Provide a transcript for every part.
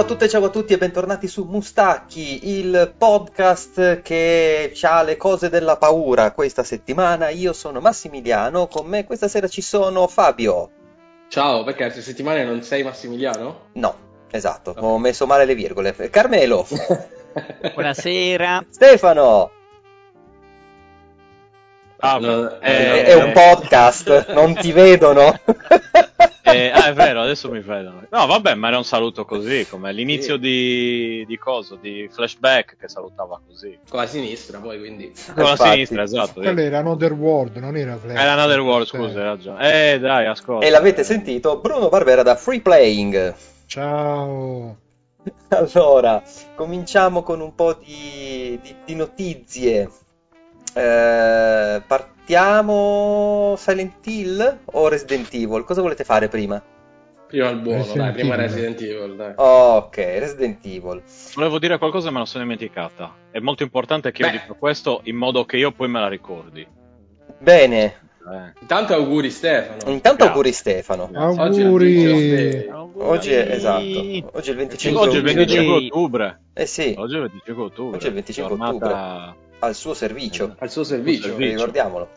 a tutte, ciao a tutti e bentornati su Mustacchi, il podcast che ha le cose della paura questa settimana. Io sono Massimiliano, con me questa sera ci sono Fabio. Ciao, perché altre settimane non sei Massimiliano? No, esatto, okay. ho messo male le virgole. Carmelo. Buonasera. Stefano. Ah, no, eh, è un podcast, non ti vedono. Eh, ah, è vero, adesso mi vedono. No, vabbè, ma era un saluto così, come l'inizio sì. di, di coso, di flashback che salutava così. Con la sinistra, poi quindi. Con la sinistra, esatto. Quello era Another World, non era Flash. Era Another World, scusa, hai ragione. Eh, dai, ascolta. E l'avete sentito? Bruno Barbera da Free Playing. Ciao. Allora, cominciamo con un po' di, di, di notizie. Eh, partiamo Silent Hill o Resident Evil? Cosa volete fare prima? Prima il buono, Resident dai, prima Resident Evil, dai. ok, Resident Evil. Volevo dire qualcosa ma me la sono dimenticata. È molto importante che Beh. io dica questo in modo che io poi me la ricordi. Bene. Eh. Intanto auguri Stefano. Intanto auguri Stefano. Auguri. Oggi è, esatto. Oggi è il 25, Oggi è il 25 ottobre. Eh sì. Oggi è il 25 ottobre. Oggi è il 25 ottobre al suo servizio. Al suo servizio, servizio. ricordiamolo.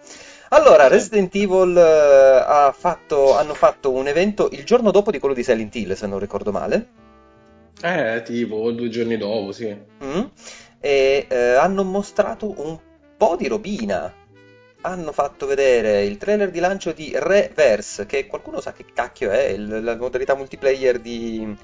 Allora, Resident Evil uh, ha fatto, hanno fatto un evento il giorno dopo di quello di Silent Hill, se non ricordo male. Eh, tipo due giorni dopo, sì. Mm. E uh, hanno mostrato un po' di robina. Hanno fatto vedere il trailer di lancio di Reverse, che qualcuno sa che cacchio è, il, la modalità multiplayer di,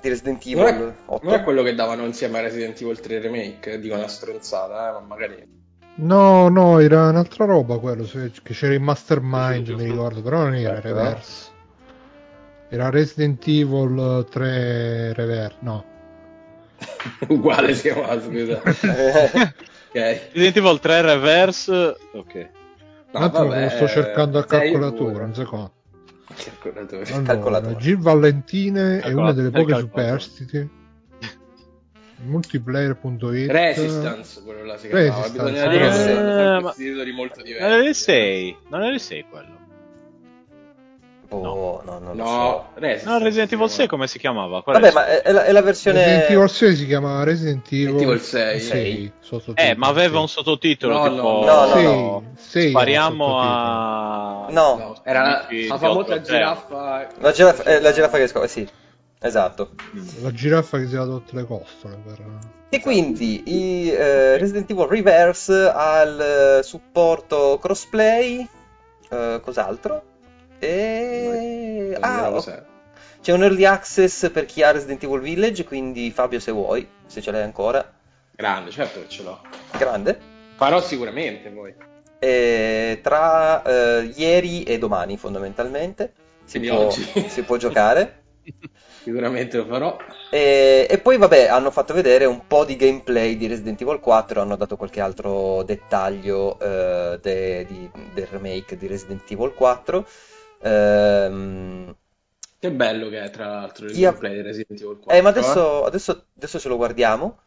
di Resident Evil non è, 8. Non è quello che davano insieme a Resident Evil 3 Remake, dico una stronzata, eh, ma magari... No, no, era un'altra roba quello, che c'era il Mastermind, mi ricordo, però non era ecco, Reverse. Era Resident Evil 3 Reverse, no. Uguale si chiamava, scusa. ok. Resident Evil 3 Reverse, ok. No, vabbè, lo sto cercando a calcolatura, un secondo. Allora, Gil Valentine è una delle poche superstiti. Multiplayer.it Resistance, quello là si chiamava. Bisogna dire eh, ma... titoli molto diversi. Non era 6, non era 6 quello. Oh, no, no, no, so. Resident, no, Resident Evil 6 come si chiamava? Qual Vabbè, è? ma è la, è la, versione Resident Evil 6 si chiama Resident Evil, Resident Evil 6. 6. 6. Eh, ma aveva un sottotitolo no, tipo no, no, no, no. 6 Spariamo a No, no. era la, famosa giraffa La giraffa, eh, la giraffa che scopre, sì. Esatto. La giraffa che si è tutte le costole per... E quindi i, eh, Resident Evil Reverse ha il supporto crossplay, eh, cos'altro? E... Ah, oh. C'è un early access per chi ha Resident Evil Village, quindi Fabio se vuoi, se ce l'hai ancora. Grande, certo che ce l'ho. Grande? Farò sicuramente poi. E tra eh, ieri e domani fondamentalmente si, può, si può, giocare. Sicuramente lo farò. E, e, poi vabbè hanno fatto vedere un po' di gameplay di Resident Evil 4, hanno dato qualche altro dettaglio eh, de, di, del remake di Resident Evil 4. Ehm, che bello che è, tra l'altro, il Io... gameplay di Resident Evil 4. Eh, ma adesso, eh? adesso, adesso ce lo guardiamo.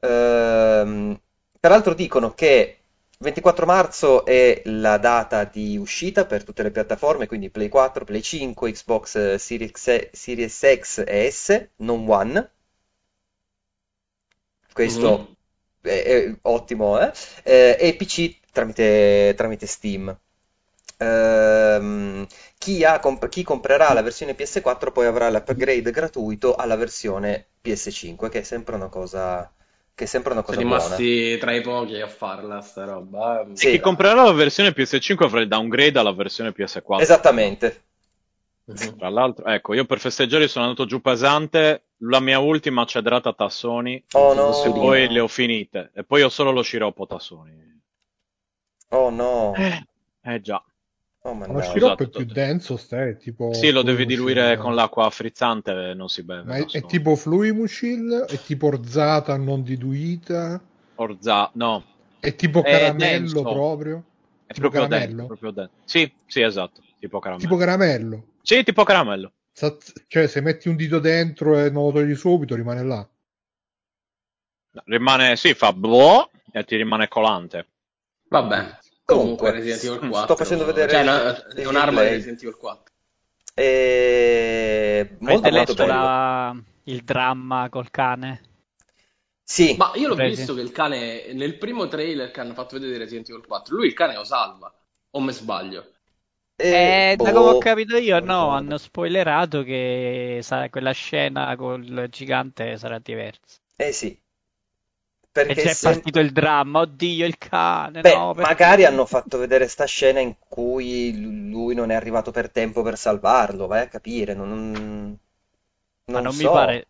Ehm, peraltro dicono che 24 marzo è la data di uscita per tutte le piattaforme, quindi Play 4, Play 5, Xbox Series, Series X e S, non One. Questo mm-hmm. è, è, ottimo, eh? eh? E PC tramite, tramite Steam. Ehm, chi, ha, comp- chi, comprerà la versione PS4 poi avrà l'upgrade gratuito alla versione PS5, che è sempre una cosa, che è sempre una cosa Sono buona. rimasti tra i pochi a farla sta roba. Sì. E chi comprerà la versione PS5 avrà il downgrade alla versione PS4. Esattamente. Uh-huh. Tra l'altro, ecco, io per festeggiare sono andato giù pesante. La mia ultima c'è a Tassoni. Oh no. E poi le ho finite. E poi ho solo lo sciroppo Tassoni. Oh no. Eh, eh già. Oh, ma lo sciroppo è più denso, stai, tipo... Sì, lo devi diluire con l'acqua frizzante e non si beve. Ma è, è tipo Fluimucil? È tipo orzata non diluita? Orza... no. È tipo caramello è proprio? È tipo proprio caramello? Proprio dentro. Sì, sì, esatto, tipo caramello. Tipo caramello? Sì, tipo caramello. Cioè, se metti un dito dentro e non lo togli subito, rimane là. Rimane, sì, fa boh e ti rimane colante. Vabbè. Comunque, Resident Evil 4. Sto facendo vedere. Cioè, no, è un'arma di Resident Evil 4. E... Molto, molto bello. La... il dramma col cane. Sì. Ma io l'ho Presi. visto che il cane, nel primo trailer che hanno fatto vedere Resident Evil 4, lui il cane lo salva. O me sbaglio? Eh, da boh, come ho capito io, no, ricordo. hanno spoilerato che quella scena col gigante sarà diversa. Eh sì. E Perché già è sem- partito il dramma, oddio il cane, Beh, no, perché- magari hanno fatto vedere sta scena in cui lui non è arrivato per tempo per salvarlo, vai a capire, non, non, Ma non mi so. pare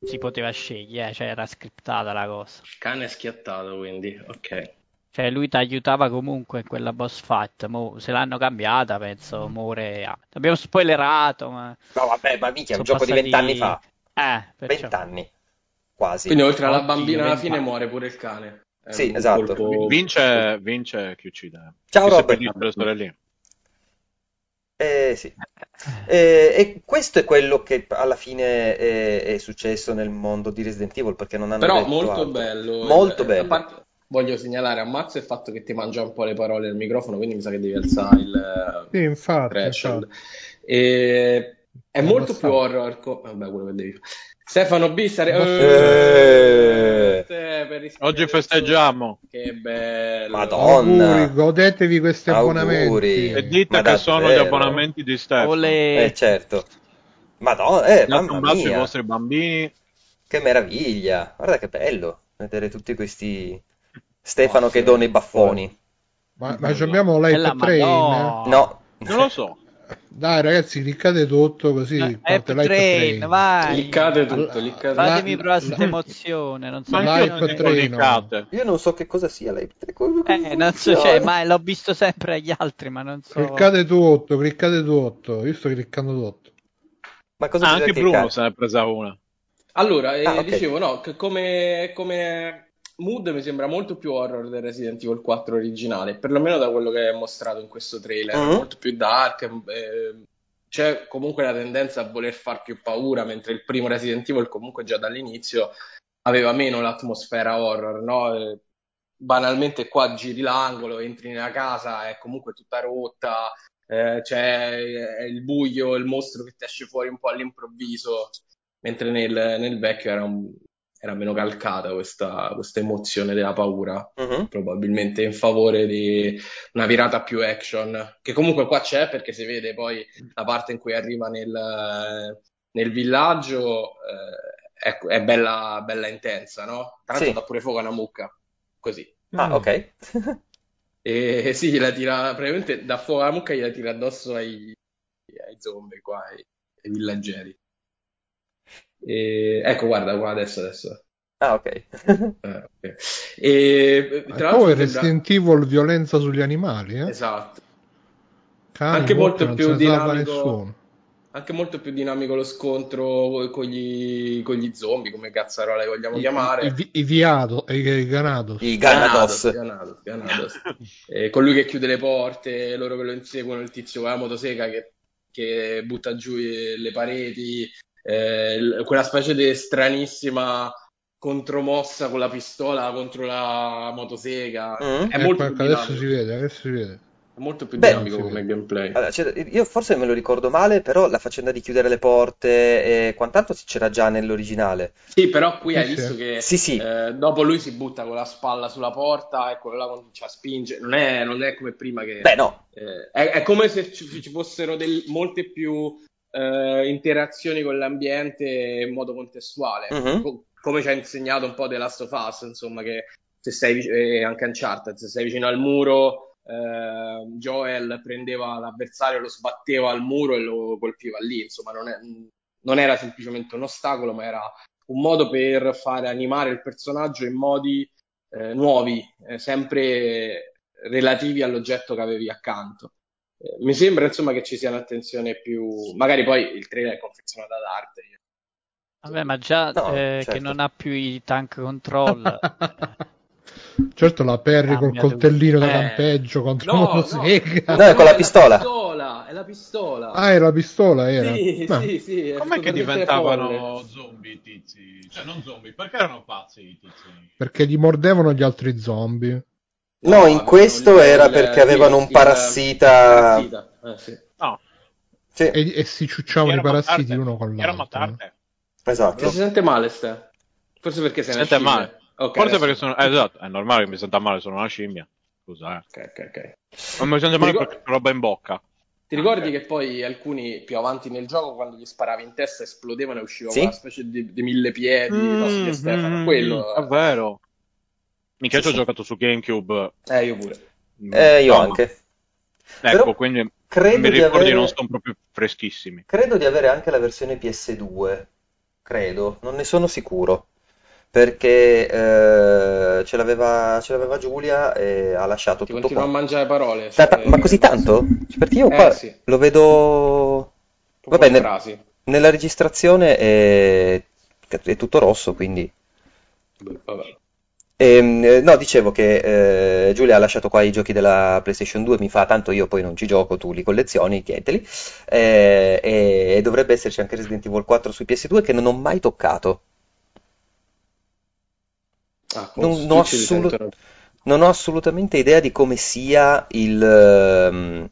si poteva scegliere, cioè era scriptata la cosa. Il cane è schiattato, quindi, ok. Cioè lui ti aiutava comunque in quella boss fight, mo, se l'hanno cambiata penso muore. ah, Abbiamo spoilerato, ma No, vabbè, ma mica, è un gioco di vent'anni fa, Eh, perciò. vent'anni, quasi. Quindi oltre alla bambina alla fine muore pure il cane. È Sì, esatto. colpo- Vince, vince chi uccide. Ciao, Robert. Eh sì. Eh, e questo è quello che alla fine è, è successo nel mondo di Resident Evil, perché non hanno Però detto molto altro. bello. Molto Eh, bello. a parte- voglio segnalare, ammazza il fatto che ti mangia un po' le parole nel microfono, quindi mi sa che devi alzare il Sì, infatti, threshold. infatti. E... È Non molto più horror. co- Vabbè, quello che devi fare. Stefano B, sare- Eh. Eh, Oggi festeggiamo. Che bello. Madonna. Auguri, godetevi questi Auguri. abbonamenti. E dite Ma che sono gli abbonamenti di Stefano. Olè. Eh certo. Madonna, eh, Date mamma un bacio ai vostri bambini. che meraviglia. Guarda che bello vedere tutti questi Stefano Oh, che sì. dona i baffoni. Ma, ma abbiamo Bella train? Madonna. No. Non lo so. Dai ragazzi, cliccate tutto così Eh, App l'hype Train, train. vai. Cliccate tutto, cliccate. la- Fatemi provare questa emozione, non so Ma io non nicate. Io non so che cosa sia lei. Eh, non so, cioè, ma l'ho visto sempre agli altri, ma non so. Cliccate tutto, cliccate tutto. Io sto cliccando tutto. Ma cosa Ah, anche Bruno cliccare? se ne è presa una. Allora, eh, Ah, ok. dicevo, no, come, come mood mi sembra molto più horror del Resident Evil 4 originale, perlomeno da quello che è mostrato in questo trailer, Mhm. molto più dark, eh, c'è comunque la tendenza a voler far più paura, mentre il primo Resident Evil comunque già dall'inizio aveva meno l'atmosfera horror, no? Eh, banalmente qua giri l'angolo, entri nella casa, è comunque tutta rotta, eh, c'è è il buio, il mostro che ti esce fuori un po' all'improvviso, mentre nel, nel vecchio era, un- era meno calcata questa, questa emozione della paura, Mhm. probabilmente in favore di una virata più action, che comunque qua c'è perché si vede poi la parte in cui arriva nel, nel villaggio, eh, è, è bella, bella intensa, no? Tra l'altro Sì. dà pure fuoco a una mucca, così. Ah, ok. E sì, gliela tira, praticamente da fuoco alla mucca gliela tira addosso ai, ai zombie qua, ai, ai villaggeri. E, ecco, guarda qua adesso, adesso. Ah, ok. Eh, ok. E Ma tra poi l'altro sembra... Resident Evil violenza sugli animali, eh? Esatto. Cani, Anche molto più dinamico. nessuno. Anche molto più dinamico lo scontro con gli, con gli zombie, come cazzarola li vogliamo I, chiamare. i, i, viato, i, i Ganados. I Ganados. Ganados, Ganados. Eh, con lui che chiude le porte, loro che lo inseguono, il tizio con la motosega che, che butta giù le pareti, eh, quella specie di stranissima contromossa con la pistola contro la motosega. Mm. È Ecco, molto ecco, più adesso dinamico, si vede, adesso si vede. è molto più Beh, dinamico come gameplay. Allora, c'è- io forse me lo ricordo male, però la faccenda di chiudere le porte e quant'altro c'era già nell'originale. Sì, però qui Sì, hai sì. visto che Sì, sì. eh, dopo lui si butta con la spalla sulla porta e quello là comincia a spingere. Non è, non è come prima che... Beh, no. eh, è, è come se ci, ci fossero del- molte più eh, interazioni con l'ambiente in modo contestuale. Mhm. Co- come ci ha insegnato un po' The Last of Us, insomma, che se sei vic- e anche Uncharted, se sei vicino al muro, eh, Joel prendeva l'avversario, lo sbatteva al muro e lo colpiva lì, insomma, non, è- non era semplicemente un ostacolo, ma era un modo per fare animare il personaggio in modi eh, nuovi, eh, sempre relativi all'oggetto che avevi accanto. Eh, mi sembra insomma che ci sia un'attenzione più. Magari poi il trailer è confezionato ad arte. io- Vabbè, ma già No, eh, certo. che non ha più i tank control. certo la Perry col Cambia coltellino da Eh, campeggio contro no, la motosega. No, è con la pistola. pistola, È la pistola. Ah, era la pistola, era. Sì, Ma- sì, sì, è Com'è che diventavano folle. zombie i tizi? Cioè, non zombie, perché erano pazzi i tizi? Perché gli mordevano gli altri zombie. No, in questo il- era il- perché avevano un parassita. parassita, eh, sì. No, Sì. E, e si ciucciavano i parassiti tarde. uno con l'altro. tarde. Esatto. Non si sente male, Ste? Forse perché sei Si sente scimmia. male. Ok, Forse adesso- perché sono... eh, esatto, è normale che mi senta male, sono una scimmia. Scusa, eh. Ok, ok, ok. Non mi sento male Ti perché ho roba in bocca. Ti ricordi Ok. che poi alcuni più avanti nel gioco, quando gli sparavi in testa, esplodevano e usciva Sì. una specie di, di mille piedi, no, di Stefano? Quello... È vero. Minchia, ci ho giocato su GameCube. Eh, io pure. Eh, io No, ma- anche. Ecco, Però quindi credo mi di ricordi avere- non sono proprio freschissimi. Credo di avere anche la versione PS2, credo, non ne sono sicuro, perché eh, ce l'aveva ce l'aveva Giulia e ha lasciato Ti tutto continuo a mangiare parole. Aspetta, eh, ma così tanto? Cioè, Perché io Eh, qua sì. lo vedo... Proprio Vabbè, nel- nella registrazione è... è tutto rosso, quindi... Vabbè. Ehm, eh, no, dicevo che eh, Giulia ha lasciato qua i giochi della PlayStation 2, mi fa tanto io poi non ci gioco, tu li collezioni, tienteli. Eh, e, e dovrebbe esserci anche Resident Evil 4 su PS2 che non ho mai toccato. Ah, Non, non assolut- non ho assolutamente idea di come sia il, ehm,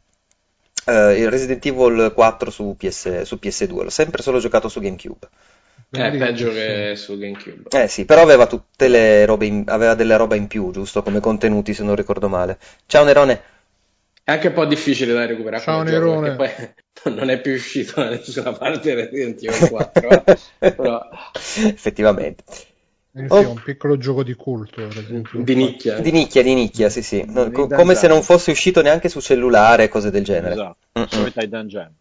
eh, il Resident Evil 4 su, PS, su PS2, l'ho sempre solo giocato su GameCube. È Quindi- peggio che su GameCube. Eh sì, però aveva tutte le robe in- aveva delle robe in più, giusto? Come contenuti, se non ricordo male. Ciao Nerone. È anche un po' difficile da recuperare Ciao, gioco, Nerone. perché poi non è più uscito da nessuna parte Resident Evil 4. eh. Però Effettivamente. Eh sì, Oh. un piccolo gioco di culto. Di 4. nicchia. Di nicchia, di nicchia, sì, sì. No, co- come se non fosse uscito neanche su cellulare cose del genere. Esatto. Gem.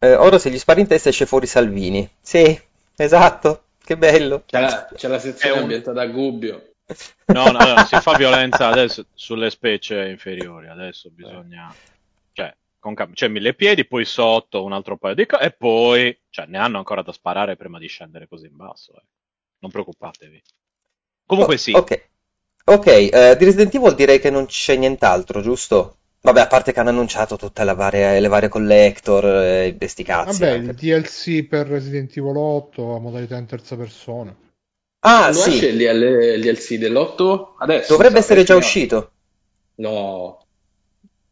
Eh, ora se gli spari in testa esce fuori Salvini. Sì, esatto. Che bello. C'è la, c'è la sezione È un- ambientata a Gubbio. No, no, no, si fa violenza adesso sulle specie inferiori. Adesso bisogna. Cioè, con cam- cioè, mille piedi, poi sotto un altro paio di cose. E poi. Cioè, ne hanno ancora da sparare prima di scendere così in basso. eh. Non preoccupatevi. Comunque Oh, sì. Ok. Ok, eh, di Resident Evil direi che non c'è nient'altro, giusto? Vabbè, a parte che hanno annunciato tutte le varie, le varie collector e eh, sti cazzi Vabbè, anche. il DLC per Resident Evil 8 a modalità in terza persona. Ah, non sì, esce il DL il DLC dell'8? Adesso? dovrebbe essere già uscito. No.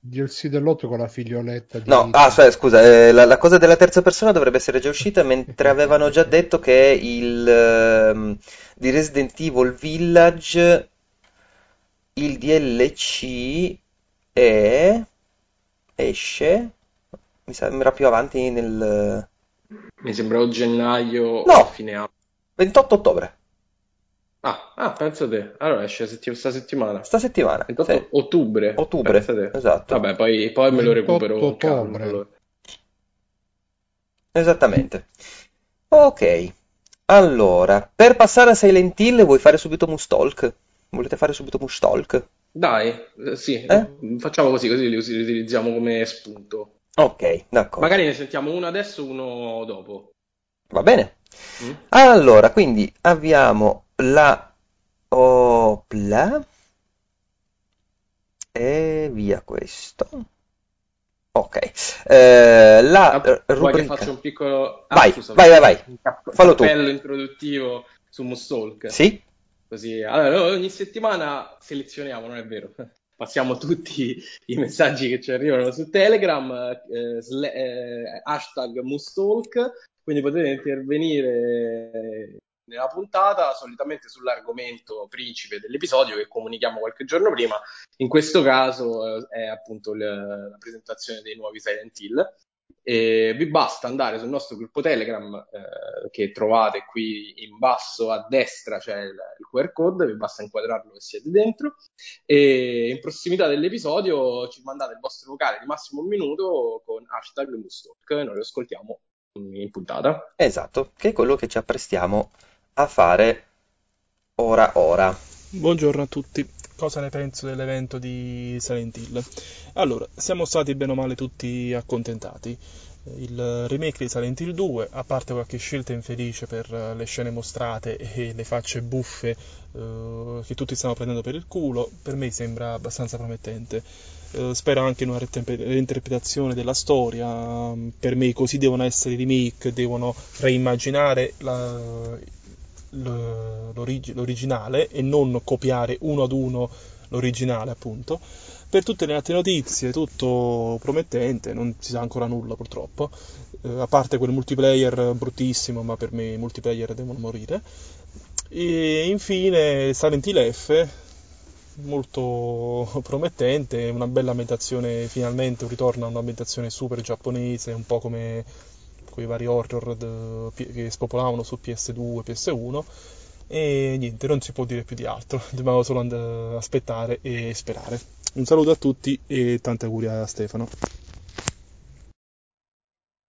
DLC dell'8 con la figlioletta di No, ah, aspetta, scusa, eh, la, la cosa della terza persona dovrebbe essere già uscita, mentre avevano già detto che il ehm, di Resident Evil Village, il DLC è... esce, mi sembra più avanti nel Mi sembra o gennaio No. o fine anno. 28 ottobre, Ah, ah, pensa te. Allora esce setti- sta settimana. sta settimana. 28 sì. ottobre. Ottobre, esatto. Vabbè, poi, poi me lo 28 recupero ottobre. allora. Esattamente. Ok, allora, per passare a Silent Hill vuoi fare subito Mustalk? Volete fare subito Mustalk? Dai, eh, sì, Eh? facciamo così, così li us- li utilizziamo come spunto. Ok, d'accordo. Magari ne sentiamo uno adesso, uno dopo. Va bene. Mm? Allora, quindi abbiamo la Opla e via questo. Ok, Eh, la Ah, rubrica. faccio un piccolo... Ah, Vai, scusa, vai, vai, vai. un Fallo tu. cappello introduttivo su Mustalk. Sì? Così, allora, ogni settimana selezioniamo, non è vero? Passiamo tutti i messaggi che ci arrivano su Telegram, eh, sla- eh, hashtag Mustalk, quindi potete intervenire nella puntata, solitamente sull'argomento principe dell'episodio che comunichiamo qualche giorno prima. In questo caso eh, è appunto il- la presentazione dei nuovi Silent Hill. E vi basta andare sul nostro gruppo Telegram eh, che trovate qui in basso a destra, c'è il, il QR code, vi basta inquadrarlo che siete dentro e in prossimità dell'episodio ci mandate il vostro vocale di massimo un minuto con hashtag Mustalk e noi lo ascoltiamo in puntata. Esatto, che è quello che ci apprestiamo a fare ora ora. Buongiorno a tutti. Cosa ne penso dell'evento di Silent Hill? Allora, siamo stati bene o male tutti accontentati. Il remake di Silent Hill 2, a parte qualche scelta infelice per eh, le scene mostrate e le facce buffe eh, che tutti stanno prendendo per il culo, per me sembra abbastanza promettente. Eh, spero anche in una reinterpre- reinterpretazione della storia. Per me così devono essere i remake, devono reimmaginare la- l'orig- l'originale e non copiare uno ad uno l'originale appunto. Per tutte le altre notizie, tutto promettente, non si sa ancora nulla purtroppo, eh, a parte quel multiplayer bruttissimo, ma per me i multiplayer devono morire. E infine Silent Hill F, molto promettente, una bella ambientazione, finalmente un ritorno a un'ambientazione super giapponese, un po' come quei vari horror de, che spopolavano su PS2 e PS1 e niente, non si può dire più di altro, dobbiamo solo and- aspettare e sperare. Un saluto a tutti e tanti auguri a Stefano.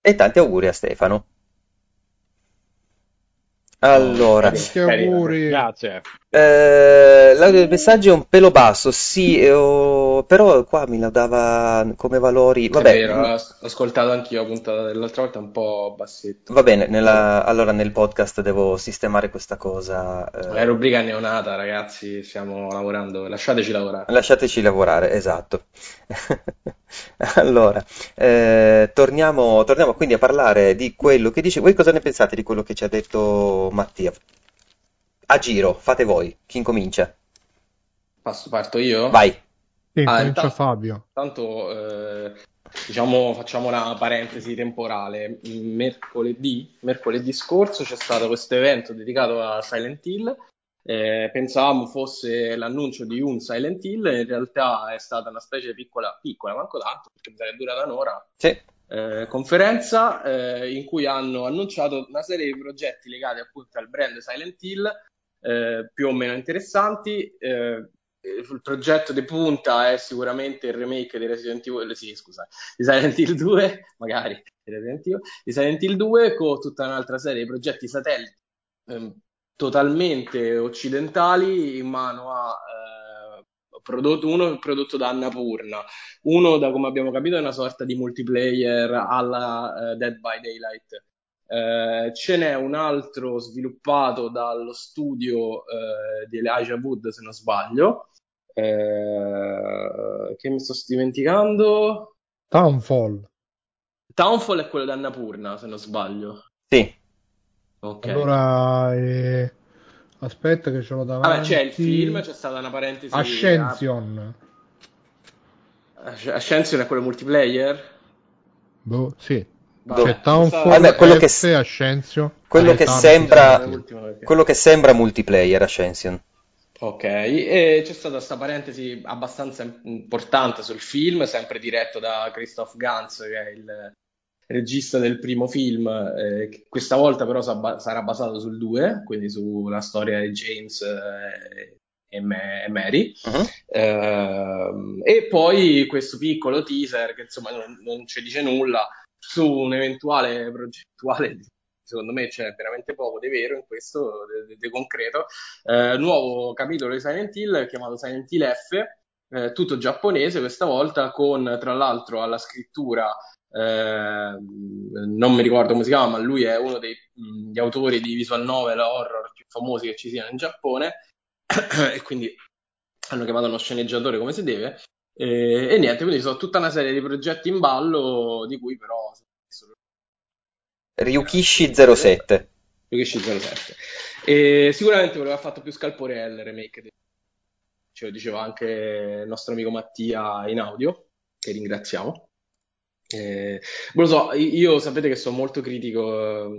E tanti auguri a Stefano. Allora, Tanti auguri. Grazie. Eh, la- il messaggio è un pelo basso, sì, eh, oh, però qua mi la dava come valori. È Vabbè, vero, l'ho l'ho ascoltato anch'io la puntata dell'altra volta un po' bassetto. va bene, nella- allora nel podcast devo sistemare questa cosa. eh, La rubrica è neonata, ragazzi, stiamo lavorando, lasciateci lavorare. Lasciateci lavorare, esatto. Allora, eh, torniamo, torniamo quindi a parlare di quello che dice. Voi cosa ne pensate di quello che ci ha detto Mattia? A giro, fate voi. Chi incomincia? Passo, parto io? Vai. Sì, Ah, comincia intanto- Fabio. Tanto, eh, diciamo, facciamo una parentesi temporale. Mercoledì, mercoledì scorso c'è stato questo evento dedicato a Silent Hill. Eh, pensavamo fosse l'annuncio di un Silent Hill, in realtà è stata una specie di piccola, piccola, manco tanto, perché mi sarebbe durata un'ora, Sì. eh, conferenza eh, in cui hanno annunciato una serie di progetti legati appunto al brand Silent Hill, eh, più o meno interessanti. Eh, il progetto di punta è sicuramente il remake di Resident Evil, sì, scusa, di Silent Hill 2, magari di Resident Evil, di Silent Hill 2 con tutta un'altra serie di progetti satelliti ehm, totalmente occidentali in mano a eh, prodotto, uno prodotto da Annapurna, uno da come abbiamo capito è una sorta di multiplayer alla eh, Dead by Daylight. Eh, ce n'è un altro sviluppato dallo studio eh, di Elijah Wood, se non sbaglio, eh, che mi sto dimenticando. Townfall. Townfall è quello di Annapurna, se non sbaglio. Sì. Ok. Allora, eh, aspetta che ce l'ho davanti. Vabbè, c'è il film, c'è stata una parentesi. Ascension. Asc- Ascension è quello multiplayer? Boh, sì. C'è Townfall, Vabbè, quello che s- Ascension. quello e che sembra- Quello che sembra multiplayer Ascension. Ok, e c'è stata questa parentesi abbastanza importante sul film, sempre diretto da Christoph Gans, che è il regista del primo film, eh, che questa volta però sa- sarà basato sul 2, quindi sulla storia di James eh, e, Ma- e Mary. Mhm. Ehm, e poi questo piccolo teaser che insomma non, non ci dice nulla su un eventuale progettuale. Secondo me c'è veramente poco di vero in questo, di, concreto. Eh, nuovo capitolo di Silent Hill chiamato Silent Hill F, eh, tutto giapponese questa volta, con tra l'altro alla scrittura. eh, non mi ricordo come si chiama, ma lui è uno degli autori di visual novel horror più famosi che ci siano in Giappone e quindi hanno chiamato uno sceneggiatore come si deve. E, e niente, quindi sono tutta una serie di progetti in ballo, di cui però Ryukishi 07. Ryukishi 07. E sicuramente voleva fatto più scalpore il remake, di- ce lo diceva anche il nostro amico Mattia in audio, che ringraziamo. Eh, non lo so, io sapete che sono molto critico,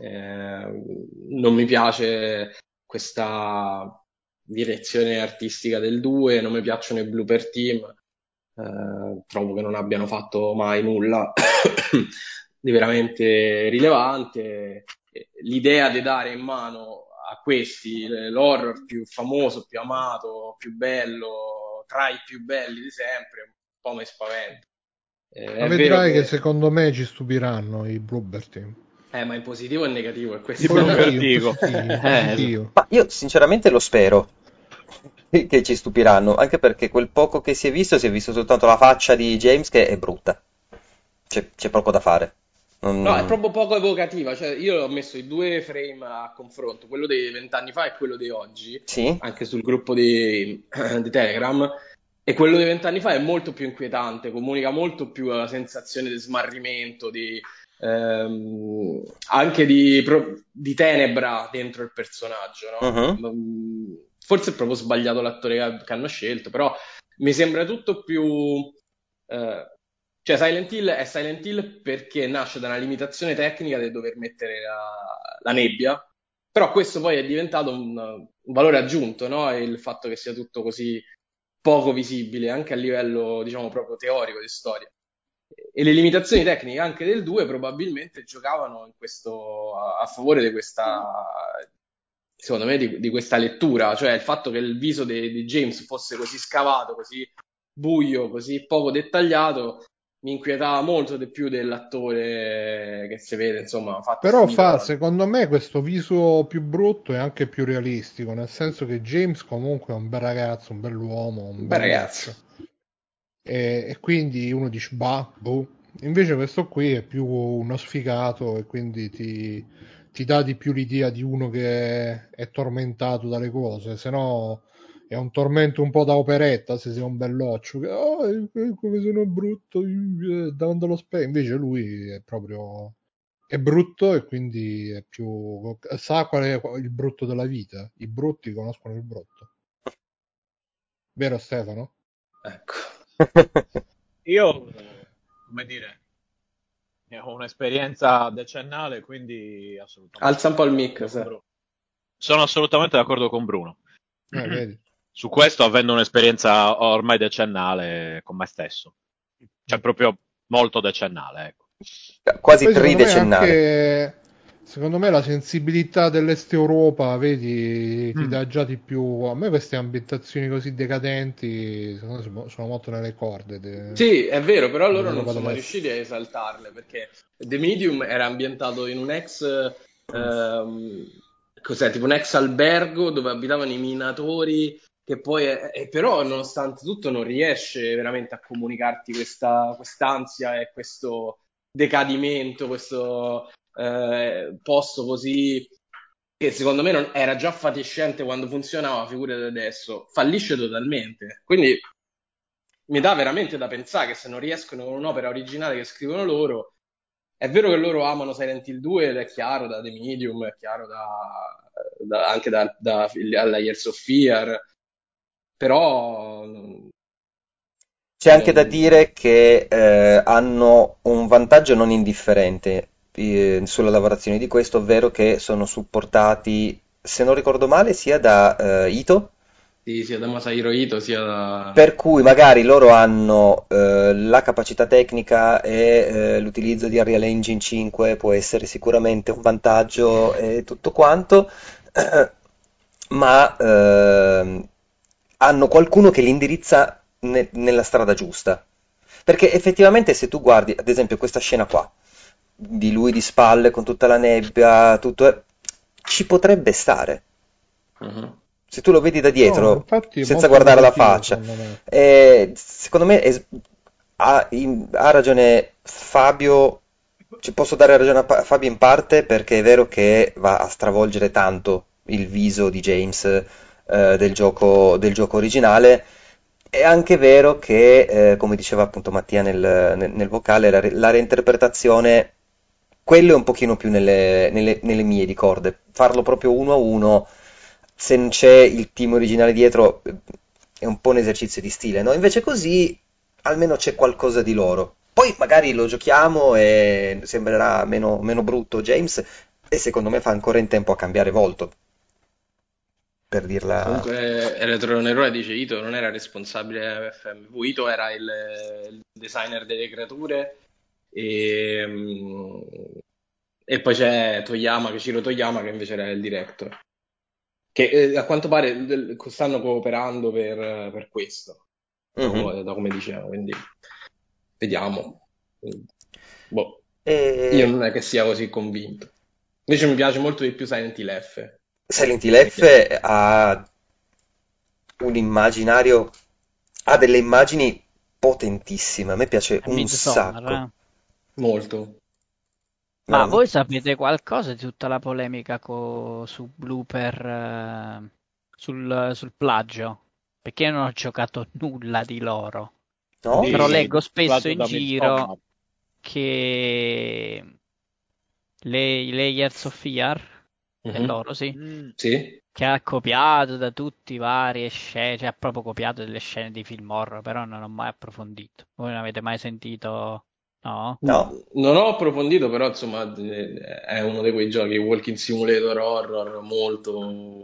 eh, non mi piace questa direzione artistica del 2, non mi piacciono i blooper team, eh, trovo che non abbiano fatto mai nulla di veramente rilevante. L'idea di dare in mano a questi l'horror più famoso, più amato, più bello, tra i più belli di sempre, un po' mi spaventa. Eh, Ma vedrai che... che- secondo me ci stupiranno i Bloober Team. Eh, ma in positivo e in negativo è questo. Di Bloober Positivo, Dico. positivo, Eh, positivo. Ma io sinceramente lo spero che ci stupiranno, anche perché quel poco che si è visto, si è visto soltanto la faccia di James che è brutta. C'è, c'è poco da fare. Non- No, è proprio poco evocativa. Cioè, io ho messo i due frame a confronto, quello dei vent'anni fa e quello di oggi, Sì? anche sul gruppo di, di Telegram. E quello dei vent'anni fa è molto più inquietante, comunica molto più la sensazione di smarrimento, di, ehm, anche di, pro- di tenebra dentro il personaggio, no? Mhm. Mm, forse è proprio sbagliato l'attore che hanno scelto, però mi sembra tutto più... Eh, cioè Silent Hill è Silent Hill perché nasce da una limitazione tecnica del dover mettere la, la nebbia, però questo poi è diventato un, un valore aggiunto, no? Il fatto che sia tutto così poco visibile anche a livello, diciamo, proprio teorico di storia. E le limitazioni tecniche anche del 2 probabilmente giocavano questo, a, a, favore di questa, secondo me, di, di, questa lettura, cioè il fatto che il viso di, James fosse così scavato, così buio, così poco dettagliato, mi inquietava molto di più dell'attore che si vede, insomma. Però fa, secondo me, questo viso più brutto è anche più realistico, nel senso che James comunque è un bel ragazzo, un bell'uomo, un bel, bel ragazzo. E, e, quindi uno dice, bah, boh. Invece questo qui è più uno sfigato e quindi ti, ti dà di più l'idea di uno che è tormentato dalle cose, se no è un tormento un po' da operetta se sei un belloccio che oh, come sono brutto eh, davanti allo specchio invece lui è proprio è brutto e quindi è più sa qual è il brutto della vita i brutti conoscono il brutto vero Stefano? ecco io come dire ho un'esperienza decennale quindi assolutamente alza un po' il mic sono assolutamente d'accordo con Bruno eh, vedi su questo avendo un'esperienza ormai decennale con me stesso. Cioè proprio molto decennale, ecco. Quasi tridecennale. Anche, secondo me la sensibilità dell'Est Europa, vedi, ti mm. dà già di più... A me queste ambientazioni così decadenti sono, sono molto nelle corde. De... Sì, è vero, però loro non sono riusciti a esaltarle, perché The Medium era ambientato in un ex... Ehm, cos'è, tipo un ex albergo dove abitavano i minatori che poi è, è, però nonostante tutto non riesce veramente a comunicarti questa quest'ansia e questo decadimento, questo eh, posto così che secondo me non, era già fatiscente quando funzionava, figurate adesso, fallisce totalmente. Quindi mi dà veramente da pensare che se non riescono con un'opera originale che scrivono loro, è vero che loro amano Silent Hill 2 ed è chiaro da The Medium, è chiaro da, da, anche da, da, dalla Years of Fear, però c'è anche da dire che eh, hanno un vantaggio non indifferente eh, sulla lavorazione di questo, ovvero che sono supportati, se non ricordo male, sia da eh, Ito. Sì, sia da Masahiro Ito, sia da... Per cui magari loro hanno eh, la capacità tecnica e eh, l'utilizzo di Unreal Engine 5 può essere sicuramente un vantaggio e tutto quanto, ma ehm, hanno qualcuno che li indirizza ne- nella strada giusta. Perché effettivamente se tu guardi, ad esempio, questa scena qua, di lui di spalle con tutta la nebbia, tutto, è... ci potrebbe stare. Uh-huh. Se tu lo vedi da dietro, no, senza guardare la faccia. Secondo me, eh, secondo me è... ha, in... ha, ragione Fabio, ci posso dare ragione a Fabio in parte perché è vero che va a stravolgere tanto il viso di James eh, del, gioco, del, gioco, originale. È anche vero che, eh, come diceva appunto Mattia nel, nel, nel vocale, la, la, reinterpretazione, quello è un pochino più nelle, nelle, nelle mie di corde. Farlo proprio uno a uno, se non c'è il team originale dietro, è un po' un esercizio di stile, no? Invece così almeno c'è qualcosa di loro. Poi magari lo giochiamo e sembrerà meno, meno brutto James e secondo me fa ancora in tempo a cambiare volto per dirla. Comunque, Eletro dice Ito non era responsabile FMV, Ito era il, il designer delle creature e, mm, e, poi c'è Toyama, Kishiro Toyama che invece era il director. Che eh, a quanto pare stanno cooperando per, per questo, mm-hmm. da come diceva, quindi vediamo. Boh. E... Io non è che sia così convinto. Invece mi piace molto di più Silent Hill F. Silent Hill F ha un immaginario, ha delle immagini potentissime, a me piace È un Midsommar, sacco. Eh? Molto. Ma no. voi sapete qualcosa di tutta la polemica co- su Blooper, eh, sul, sul plagio? Perché io non ho giocato nulla di loro. No? Però leggo spesso in giro che le, le Years of Fear mm-hmm. è loro, sì. Mm. sì. che ha copiato da tutti i vari scene, cioè ha proprio copiato delle scene di film horror, però non ho mai approfondito. Voi non avete mai sentito? No? No. Non ho approfondito, però insomma è uno di quei giochi walking simulator horror molto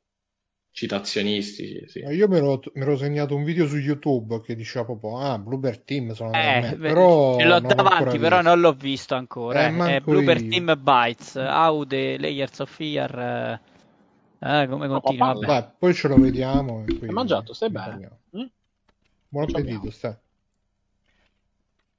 citazionistici. Sì. Io mi ero, mi ero, segnato un video su YouTube che diceva proprio ah, Bloober Team sono eh, però ce l'ho davanti, però non l'ho visto ancora. Eh, eh. Bloober io. Team Bites, Aude, Layers of Fear. Eh, come continua? Vabbè. poi ce lo vediamo. Hai mangiato, stai bene? Mm? Buon appetito, stai.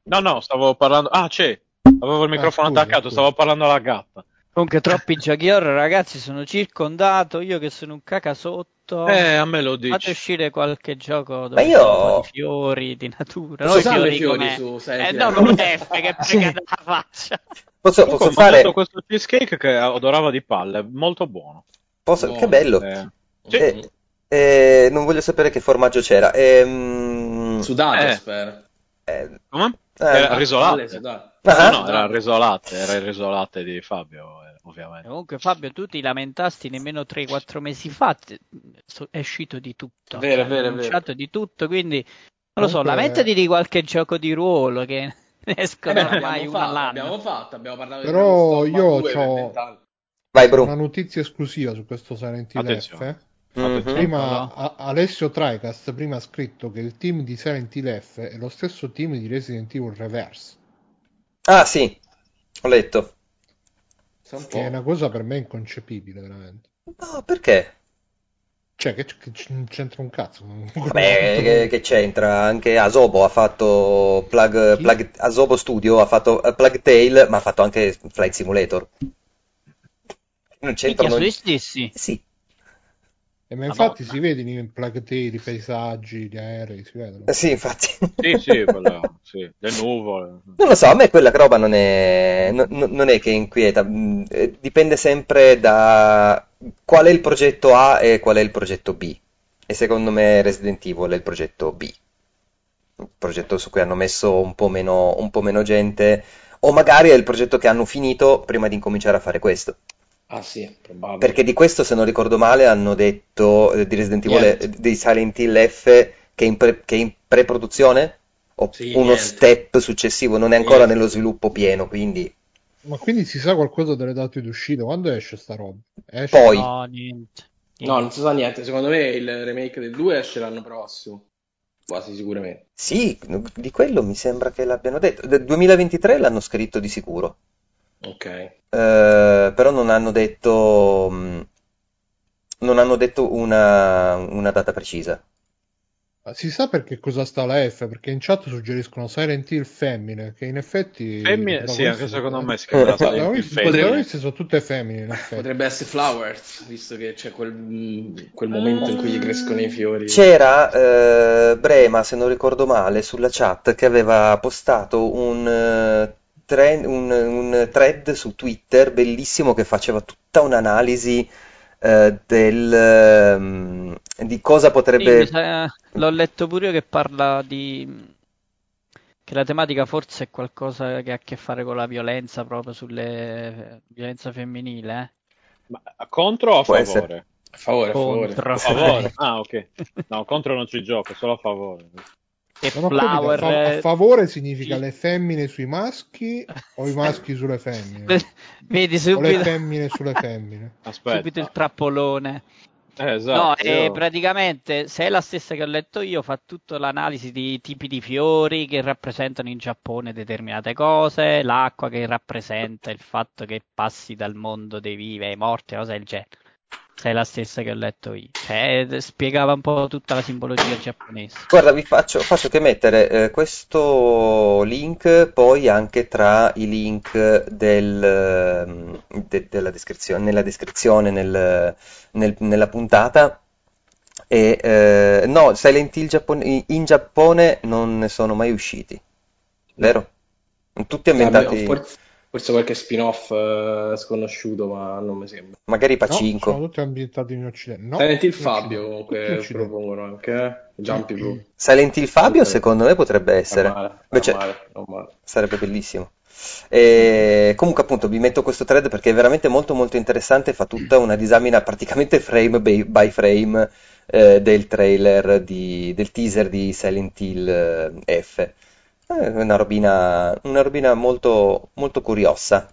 No, no, stavo parlando. Ah, c'è. Avevo il ah, microfono ah, scusa, attaccato, scusa. stavo parlando alla gatta. Comunque, troppi giochi horror, ragazzi. Sono circondato. Io che sono un caca sotto. Eh, a me lo dici. Fate uscire qualche gioco dove Ma io... di fiori, di natura. Non fiori, fiori su, sai, eh, no, con F che prega la faccia. Posso, posso fare questo cheesecake che odorava di palle, molto buono. Posso... Buono. Che bello. Eh. Sì. Eh, eh, non voglio sapere che formaggio c'era. Ehm... Sudato, eh. spero. Eh, Come? Eh, era risolato. No, no, era il risolatte, era il risolatte di Fabio, eh, ovviamente. Comunque Fabio, tu ti lamentasti nemmeno 3-4 mesi fa, è uscito di tutto. Vero, vero, è vero. di tutto, quindi non lo so, Comunque... lamentati di qualche gioco di ruolo che ne escono eh, ormai uno all'anno. Abbiamo fatto, abbiamo parlato Però io ho Vai, una notizia esclusiva su questo Silent Hill F. Mm-hmm. Prima, a- Alessio Tricast prima ha scritto che il team di Silent Hill F è lo stesso team di Resident Evil Reverse. Ah sì, ho letto. Che è una cosa per me inconcepibile, veramente. No, perché? Cioè, che, che c'entra un cazzo. Vabbè, che, che, c'entra? Anche Asobo ha fatto Plug, Plug Asobo Studio ha fatto uh, Plug Tail, ma ha fatto anche Flight Simulator. Non c'entra. Non... Sì. Eh, ma infatti Madonna. si vede in plagteri, i paesaggi, gli aerei, si vedono. Eh sì, infatti. Sì, sì, quella, sì, le nuvole. Non lo so, a me quella roba non è, non, non è che inquieta, mm, eh, dipende sempre da qual è il progetto A e qual è il progetto B. E secondo me Resident Evil è il progetto B. Il progetto su cui hanno messo un po' meno, un po meno gente, o magari è il progetto che hanno finito prima di incominciare a fare questo. Ah sì, probabile. Perché di questo, se non ricordo male, hanno detto eh, di Resident Evil, eh, di Silent Hill F che è in, pre- che è in pre-produzione o sì, uno niente. step successivo, non è ancora niente. nello sviluppo pieno, quindi... Ma quindi si sa qualcosa delle date di uscita? Quando esce sta roba? Esce? Poi. No, niente. No, non si sa niente. Secondo me il remake del 2 esce l'anno prossimo. Quasi sicuramente. Sì, di quello mi sembra che l'abbiano detto. Del 2023 l'hanno scritto di sicuro. Ok. Eh, però non hanno detto, mm, non hanno detto una, una data precisa. Si sa perché cosa sta la F? Perché in chat suggeriscono Silent Hill femmine, che in effetti... Femmine? Sì, anche secondo me si chiama Silent Hill sono tutte femmine, in effetti. Potrebbe essere Flowers, visto che c'è quel, quel momento in cui gli crescono i fiori. C'era eh, Brema, se non ricordo male, sulla chat che aveva postato un... Uh, trend, un, un, thread su Twitter bellissimo che faceva tutta un'analisi eh, del, um, di cosa potrebbe... Sì, l'ho letto pure io che parla di... che la tematica forse è qualcosa che ha a che fare con la violenza proprio sulle violenza femminile. Eh? Ma contro o a Può favore? Essere. A favore, a favore. A favore. Ah, ok. No, contro non ci gioco, solo a favore. E Flower... Capito, a, favore significa le femmine sui maschi o i maschi sulle femmine? Vedi subito... O le femmine sulle femmine. Aspetta. Subito il trappolone. Eh, esatto, no, io... praticamente se è la stessa che ho letto io, fa tutta l'analisi di tipi di fiori che rappresentano in Giappone determinate cose, l'acqua che rappresenta il fatto che passi dal mondo dei vivi ai morti, cose del genere. È la stessa che ho letto io. Cioè, spiegava un po' tutta la simbologia giapponese. Guarda, vi faccio, faccio che mettere eh, questo link poi anche tra i link del, mm, de, della descrizione, nella descrizione, nel, nel, nella puntata. E eh, no, Silent Hill Giappone, in Giappone non ne sono mai usciti, vero? Tutti ambientati. Forse, Forse qualche spin-off uh, sconosciuto, ma non mi sembra. Magari Pacinco. No, sono tutti ambientati in Occidente. No, Silent Hill Fabio comunque propongono anche, eh? Jumpy Blue. Silent Hill Fabio secondo me potrebbe essere. Non male, non male, non male. Sarebbe bellissimo. E comunque appunto vi metto questo thread perché è veramente molto molto interessante, fa tutta una disamina praticamente frame by frame eh, del trailer, di, del teaser di Silent Hill eh, F. È una robina, una robina molto, molto curiosa.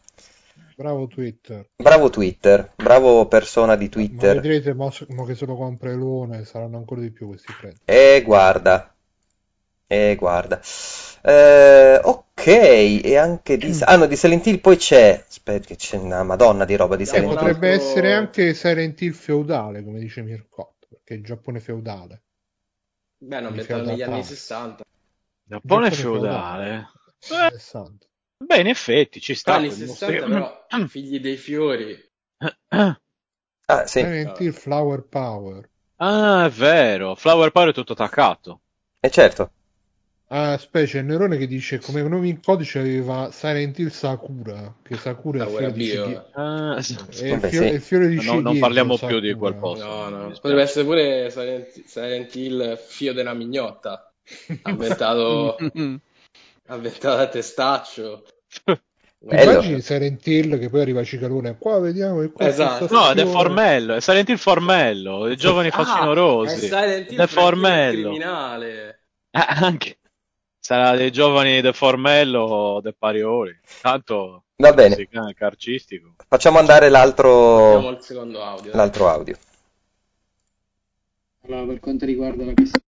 Bravo Twitter. Bravo Twitter, bravo persona di Twitter. Ma vedrete, mo, mo che se lo compra Elone saranno ancora di più questi prezzi. Eh, guarda. Eh, guarda. Eh, ok, e anche di... Ah, no, di Silent Hill poi c'è... Aspetta, che c'è una madonna di roba di Silent Hill. Potrebbe altro... essere anche Silent Hill feudale, come dice Mircotto, perché è il Giappone feudale. Beh, non mettono negli anni 60. Giappone, Giappone feudale? feudale. Eh. Beh, in effetti ci sta. Anni 60 però, figli dei fiori. ah, sì. il Flower Power. Ah, è vero. Flower Power è tutto attaccato. E certo. Ah, specie il Nerone che dice come nome in codice aveva Silent Hill Sakura, che Sakura è il fiore di Shige... ah, sì. è il, fiore, sì. il fiore di no, non parliamo più di quel posto. No, no. Potrebbe essere pure Silent, Silent Hill Fio della mignotta, ambientato Avventato a testaccio. Immagini Silent Hill che poi arriva Cicalone qua vediamo qua esatto. no è Formello è Silent Hill Formello i giovani ah, facinorosi è Formello. criminale. Eh, anche. Sarà dei giovani de Formello de Parioli tanto va bene. carcistico. Facciamo andare l'altro il secondo audio l'altro audio. Allora per quanto riguarda la questione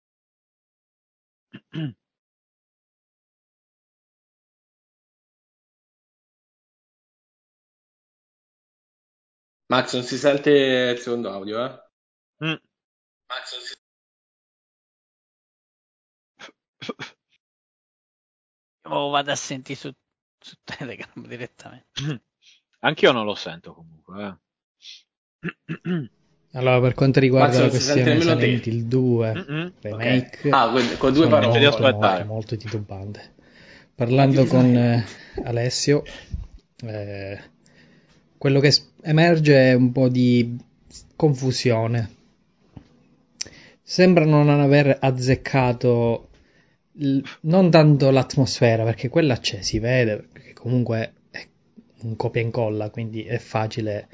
Max, non si sente il secondo audio, eh? Mm. Max, non si Io vado a sentire su, su Telegram direttamente. Anch'io non lo sento comunque. Eh. Allora, per quanto riguarda Max, la questione Silent Hill 2 Mm-mm. remake, okay. ah, con, con due parole molto, molto, molto titubante. Parlando con eh, Alessio, eh, quello che emerge è un po' di confusione. Sembrano non aver azzeccato l- non tanto l'atmosfera, perché quella c'è, si vede, perché comunque è un copia e incolla, quindi è facile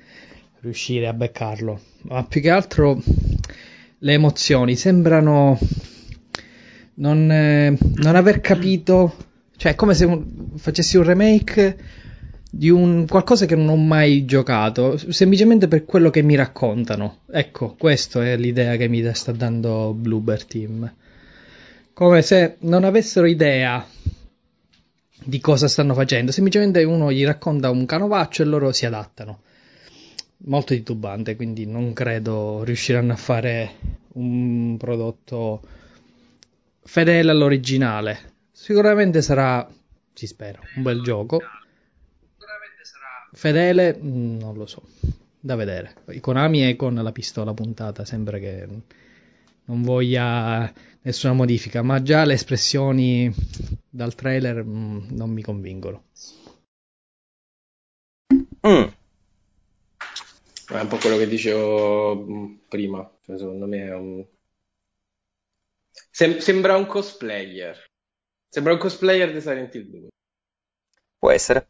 riuscire a beccarlo. Ma più che altro le emozioni sembrano non, eh, non aver capito, cioè è come se un, facessi un remake di un qualcosa che non ho mai giocato, semplicemente per quello che mi raccontano. Ecco, questa è l'idea che mi sta dando Bluebird Team. Come se non avessero idea di cosa stanno facendo, semplicemente uno gli racconta un canovaccio e loro si adattano. Molto titubante, quindi non credo riusciranno a fare un prodotto fedele all'originale. Sicuramente sarà, si spera, un bel gioco Fedele, non lo so, da vedere. Konami è con la pistola puntata, sembra che non voglia nessuna modifica, ma già le espressioni dal trailer mm, non mi convincono. Mm. È un po' quello che dicevo mm, prima, cioè, secondo me è un... Sem- sembra un cosplayer. Sembra un cosplayer di Silent Hill 2. Può essere.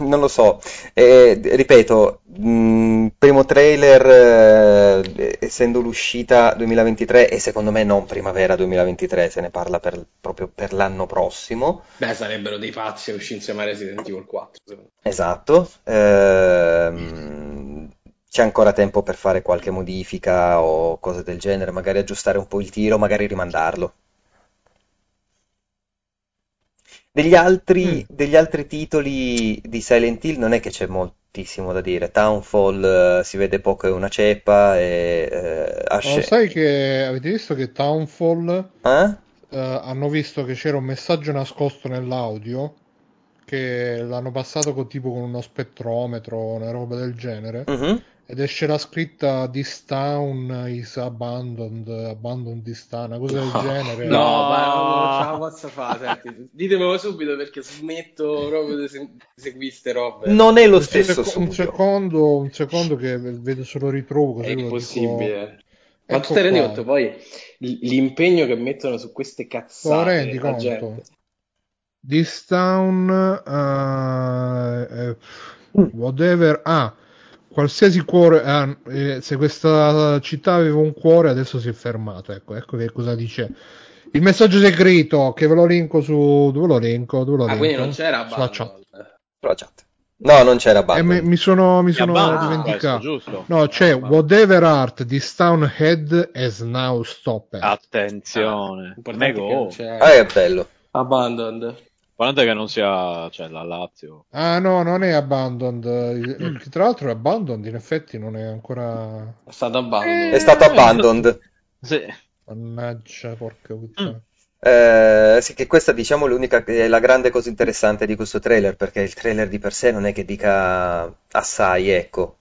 Non lo so, eh, ripeto, mh, mm, primo trailer eh, essendo l'uscita 2023 e secondo me non primavera 2023, se ne parla per, proprio per l'anno prossimo. Beh, sarebbero dei pazzi a uscire insieme a Resident Evil 4. Esatto, ehm, c'è ancora tempo per fare qualche modifica o cose del genere, magari aggiustare un po' il tiro, magari rimandarlo. Degli altri, mm. degli altri titoli di Silent Hill non è che c'è moltissimo da dire. Townfall uh, si vede poco, è una ceppa. E, Ashe... oh, sai che avete visto che Townfall eh? uh, hanno visto che c'era un messaggio nascosto nell'audio che l'hanno passato con, tipo con uno spettrometro, una roba del genere. Uh-huh. Ed esce la scritta This town is abandoned, abandoned this town, una cosa no, del genere. No, no. ma non ce la posso fare. Senti, ditemelo subito perché smetto proprio di seguire queste robe. Non è lo stesso. Seco- un, secondo, un secondo che vedo se lo ritrovo. Così è impossibile. Dico... Ma ecco tu ti rendi conto poi l'impegno che mettono su queste cazzate? Lo rendi conto? Gente. This town, uh, eh, whatever, ah, qualsiasi cuore, ah, eh, se questa città aveva un cuore adesso si è fermato, ecco, ecco che cosa dice. Il messaggio segreto che ve lo linko su, dove lo linko? Dove lo Ah, linko? quindi non c'era Sulla chat. Sulla chat. No, non c'era Eh, Abandon. mi, mi sono, mi È sono Abandon dimenticato. questo, giusto? No, c'è Ah, whatever art this town had has now stopped. Attenzione. È c'è Ah, che bello. Abandoned. Guardate che non sia, cioè, la Lazio. Ah no, non è Abandoned. Eh, che Tra l'altro Abandoned in effetti non è ancora... È stato Abandoned. È stato Abandoned. Sì. Mannaggia, porca puttana. Eh, sì, che questa diciamo l'unica è la grande cosa interessante di questo trailer, perché il trailer di per sé non è che dica assai, ecco.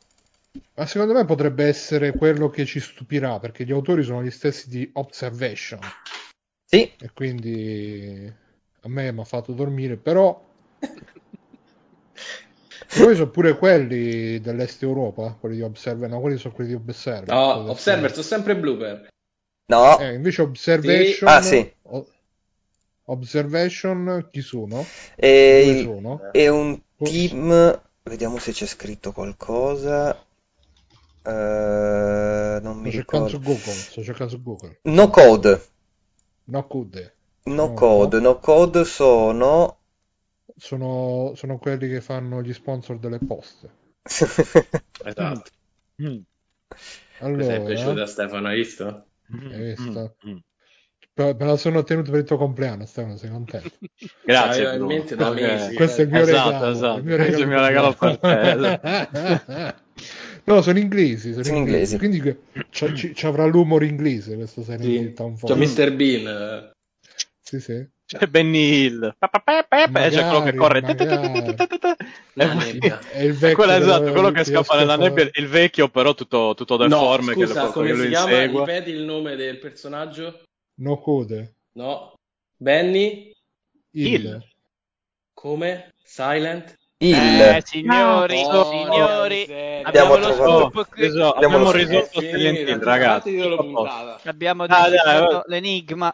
Ma secondo me potrebbe essere quello che ci stupirà, perché gli autori sono gli stessi di Observation. Sì, E quindi a me mi ha fatto dormire, però... E poi sono pure quelli dell'Est Europa, quelli di Observer, no, quelli sono quelli di Observer. No, Observer, sono sempre blooper. no, Eh, invece Observation... Sì. Ah, sì. o- Observation, chi sono? il- sono? è un team, vediamo se c'è scritto qualcosa. Eh, non mi Sto ricordo. su Google, sto cercando su Google. No Code, No Code. No. Code, No Code sono... Sono, sono quelli che fanno gli sponsor delle poste. Esatto. Mm. Questa è Allora, piaciuta a Stefano, hai visto? Mm, Hai visto? mm, mm. me me la sono tenuto per il tuo compleanno, Stefano, sei contento? Grazie. Bruno. mente da Ok. mesi. Questo è il mio Esatto, regalo. esatto. il mio Questo è il mio regalo per te. no, sono inglesi. Sono, Sono inglesi. inglesi. Quindi ci, avrà l'umore inglese questo Silent Sì. Hill Town C'è. Mr. Bean. Sì, sì. C'è Benny Hill. C'è quello che corre. È il vecchio quello, esatto, quello che scappa nella nebbia, il vecchio però tutto, tutto No, deforme che, lo, come si chiama? insegue. Ripeti il nome del personaggio? No code. No. Benny? Il. Come? Silent? Il... Eh, signori, Oh, signori, miseria. Abbiamo abbiamo lo trovato- scoop qui. Abbiamo abbiamo risolto Silent Hill, ragazzi. Abbiamo Ah, dai, l'enigma.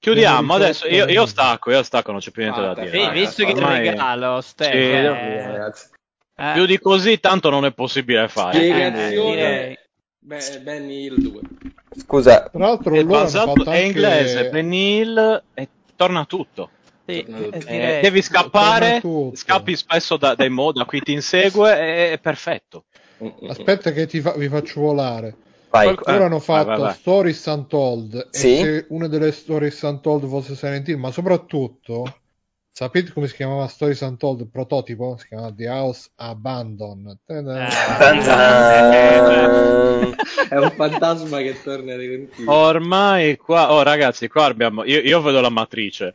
Chiudiamo adesso. Io, io stacco, io stacco, non c'è più niente da Fate, dire. Sì, fate, visto che ti Ormai- regalo, Stefano. Sì, eh, eh, Più di così tanto non è possibile fare. Eh, Spiegazione. Beh, Benny Hill 2. Scusa, Tra l'altro basato- fatto è anche- inglese, Benny Hill e torna tutto. sì, Torna tutto. eh, Eh, direi. devi scappare, tutto. scappi spesso da, dai mo- da chi ti insegue, è, è perfetto. Aspetta che ti fa- vi faccio volare. Vai. Qualco- Loro Eh, hanno fatto vai, vai. Stories Untold Sì. e se una delle Stories Untold fosse Silent Hill, ma soprattutto sapete come si chiamava Stories Untold prototipo? Si chiamava The House Abandon. Eh. È un fantasma che torna di continuo. Ormai qua, oh ragazzi, qua abbiamo, io, io vedo la matrice,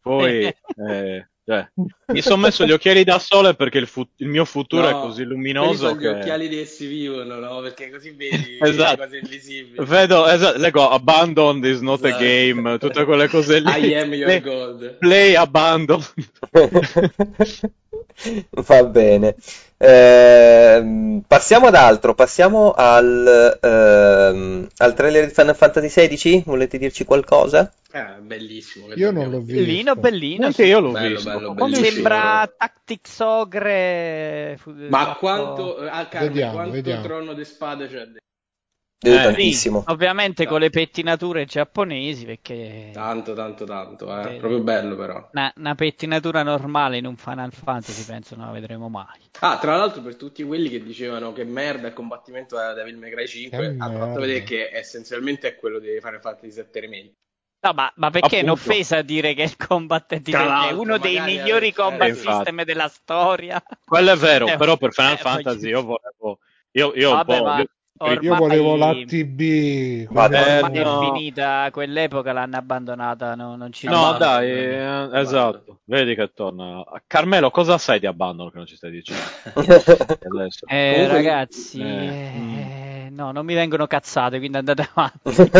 poi, eh, cioè, mi sono messo gli occhiali da sole perché il, fu- il mio futuro è No, così Quelli luminoso sono gli che occhiali di essi vivono, no? Perché così vedi Esatto. le cose invisibili. vedo, esatto, leggo Abandoned is not a Esatto. game, tutte quelle cose lì. I am your Play, god. play Abandoned. Va bene. Ehm, passiamo ad altro, passiamo al, ehm, al trailer di Final Fantasy XVI. Volete dirci qualcosa? Eh, bellissimo. Io non l'ho visto. Bellino, bellino. Anche io l'ho Bello, visto. bello, uscito? Sembra Tactics Ogre. fu- Ma quanto, eh, ah, Carmen, Vediamo, quanto vediamo. trono di spade c'è dentro? Eh, Eh, tantissimo. Sì, ovviamente con le pettinature giapponesi perché Tanto, tanto, tanto. Eh. Bello. Proprio bello, però. una, una pettinatura normale in un Final Fantasy penso non la vedremo mai. Ah, tra l'altro, per tutti quelli che dicevano che merda il combattimento da Devil May Cry 5, Che ha merda. fatto vedere che essenzialmente è quello di Final Fantasy 7 Remake. No, ma, ma perché è Appunto. un'offesa dire che il combattente Tra è uno dei migliori eh, combat eh, infatti. system della storia? Quello è vero, Eh, però per Final eh, Fantasy io volevo, io, io Vabbè, un po', ma io- ormai, Io volevo. Ma quella- Eh, ormai no. è finita quell'epoca, l'hanno abbandonata, no, non ci No, dai, eh, esatto. Vedi che torna. Carmelo, cosa sai di Abandon che non ci stai dicendo? Eh, Comunque- ragazzi, Eh, eh, no, non mi vengono cazzate, quindi andate avanti.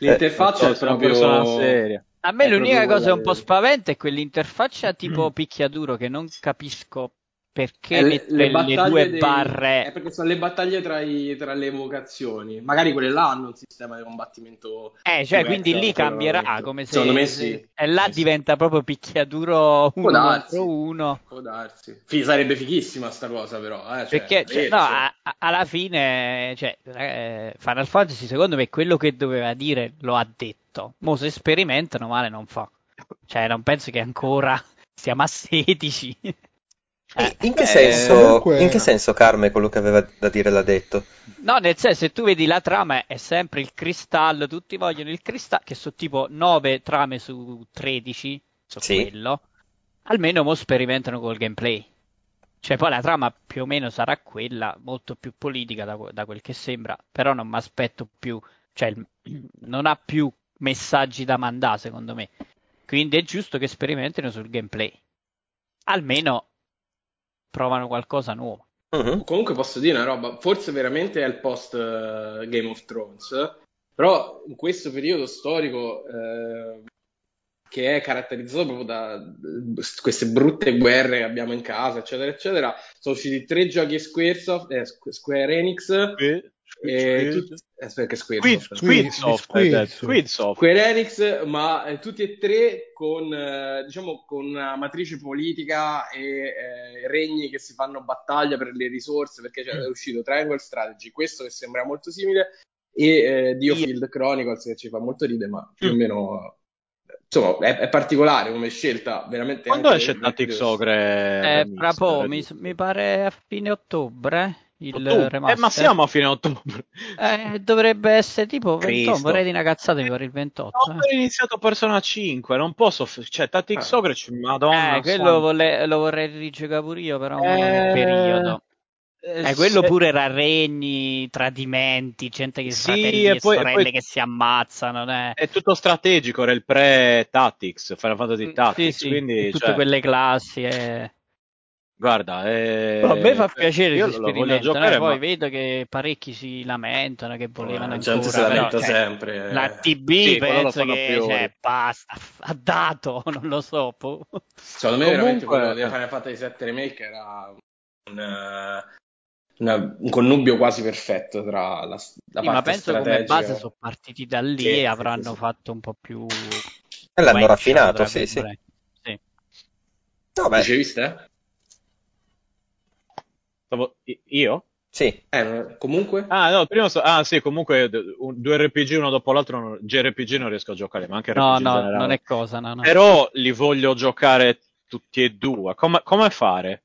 L'interfaccia So, è una proprio... persona seria. A me È l'unica cosa un po' quella- spaventa è quell'interfaccia tipo picchiaduro che non capisco perché le, le, le due dei... barre? È perché sono le battaglie tra, i, tra, le evocazioni. Magari quelle là hanno un sistema di combattimento. Eh, cioè, quindi lì cambierà come se. Secondo me sì. E là diventa proprio picchiaduro uno contro uno. Può darsi. F- sarebbe fighissima sta cosa, però. Eh? Cioè, perché, cioè, no, a, a, alla fine, cioè, eh, Final Fantasy, secondo me, quello che doveva dire lo ha detto. Mo se sperimentano, male non fa. Cioè, non penso che ancora siamo a 16. Eh, in, che eh, senso, comunque... in che senso Carme quello che aveva da dire l'ha detto? No, nel senso, se tu vedi la trama è sempre il cristallo, tutti vogliono il cristallo, che sono tipo 9 trame su 13, su sì. quello. Almeno mo sperimentano col gameplay. Cioè, poi la trama più o meno sarà quella, molto più politica da, da quel che sembra, però non mi aspetto più, cioè, non ha più messaggi da mandare, secondo me. Quindi è giusto che sperimentino sul gameplay. Almeno provano qualcosa nuovo. Uh-huh. Comunque posso dire una roba, forse veramente è il post uh, Game of Thrones, però in questo periodo storico uh, che è caratterizzato proprio da queste brutte guerre che abbiamo in casa, eccetera, eccetera, sono usciti tre giochi Squaresoft, eh, Square Enix, e, e tutti, aspetta che Squaresoft, Squidsoft, Squidsoft, Square Enix, ma eh, tutti e tre con, eh, diciamo, con una matrice politica e eh, regni che si fanno battaglia per le risorse, perché cioè, è uscito Triangle Strategy, questo che sembra molto simile, e eh, Diofield Chronicles che ci fa molto ridere, ma più o mm. meno insomma, è, è, particolare come scelta, veramente. Quando esce Tactics Ogre? Eh, fra po', mi, mi, pare a fine ottobre. Il ottobre. remaster. Eh, ma siamo a fine ottobre. Eh, dovrebbe essere tipo 28, vorrei di una cazzata mi pare il 28. Ho eh. iniziato Persona 5, non posso, cioè Tactics ah. Ogre, madonna. Eh, quello vole, lo vorrei rigiocare pure io, però eh... un periodo. Eh, quello se... pure era regni, tradimenti, gente che sì, fratelli e, poi, sorelle poi... che si ammazzano. Eh. È tutto strategico, era il pre-Tactics, Final Fantasy mm, Tactics, sì, quindi... Tutte cioè... quelle classi. Eh. Guarda, eh... a me fa piacere io lo voglio giocare, poi ma... vedo che parecchi si lamentano che volevano eh, ancora, si lamenta cioè, sempre. La TB sì, penso che cioè, basta, ha dato, non lo so. Po. Secondo me Comunque... veramente quello di Final Fantasy 7 Remake era un, una, un connubio quasi perfetto tra la, la sì, ma penso strategica. come base sono partiti da lì sì, e avranno sì, fatto un po' più e l'hanno raffinato sì sì, sì. No, beh. dicevi te? io? Sì. Eh, comunque? Ah, no, prima so... ah, sì, comunque due RPG uno dopo l'altro, JRPG non riesco a giocare, ma anche RPG No, no, non è cosa, no, no. Però li voglio giocare tutti e due. Come, come fare?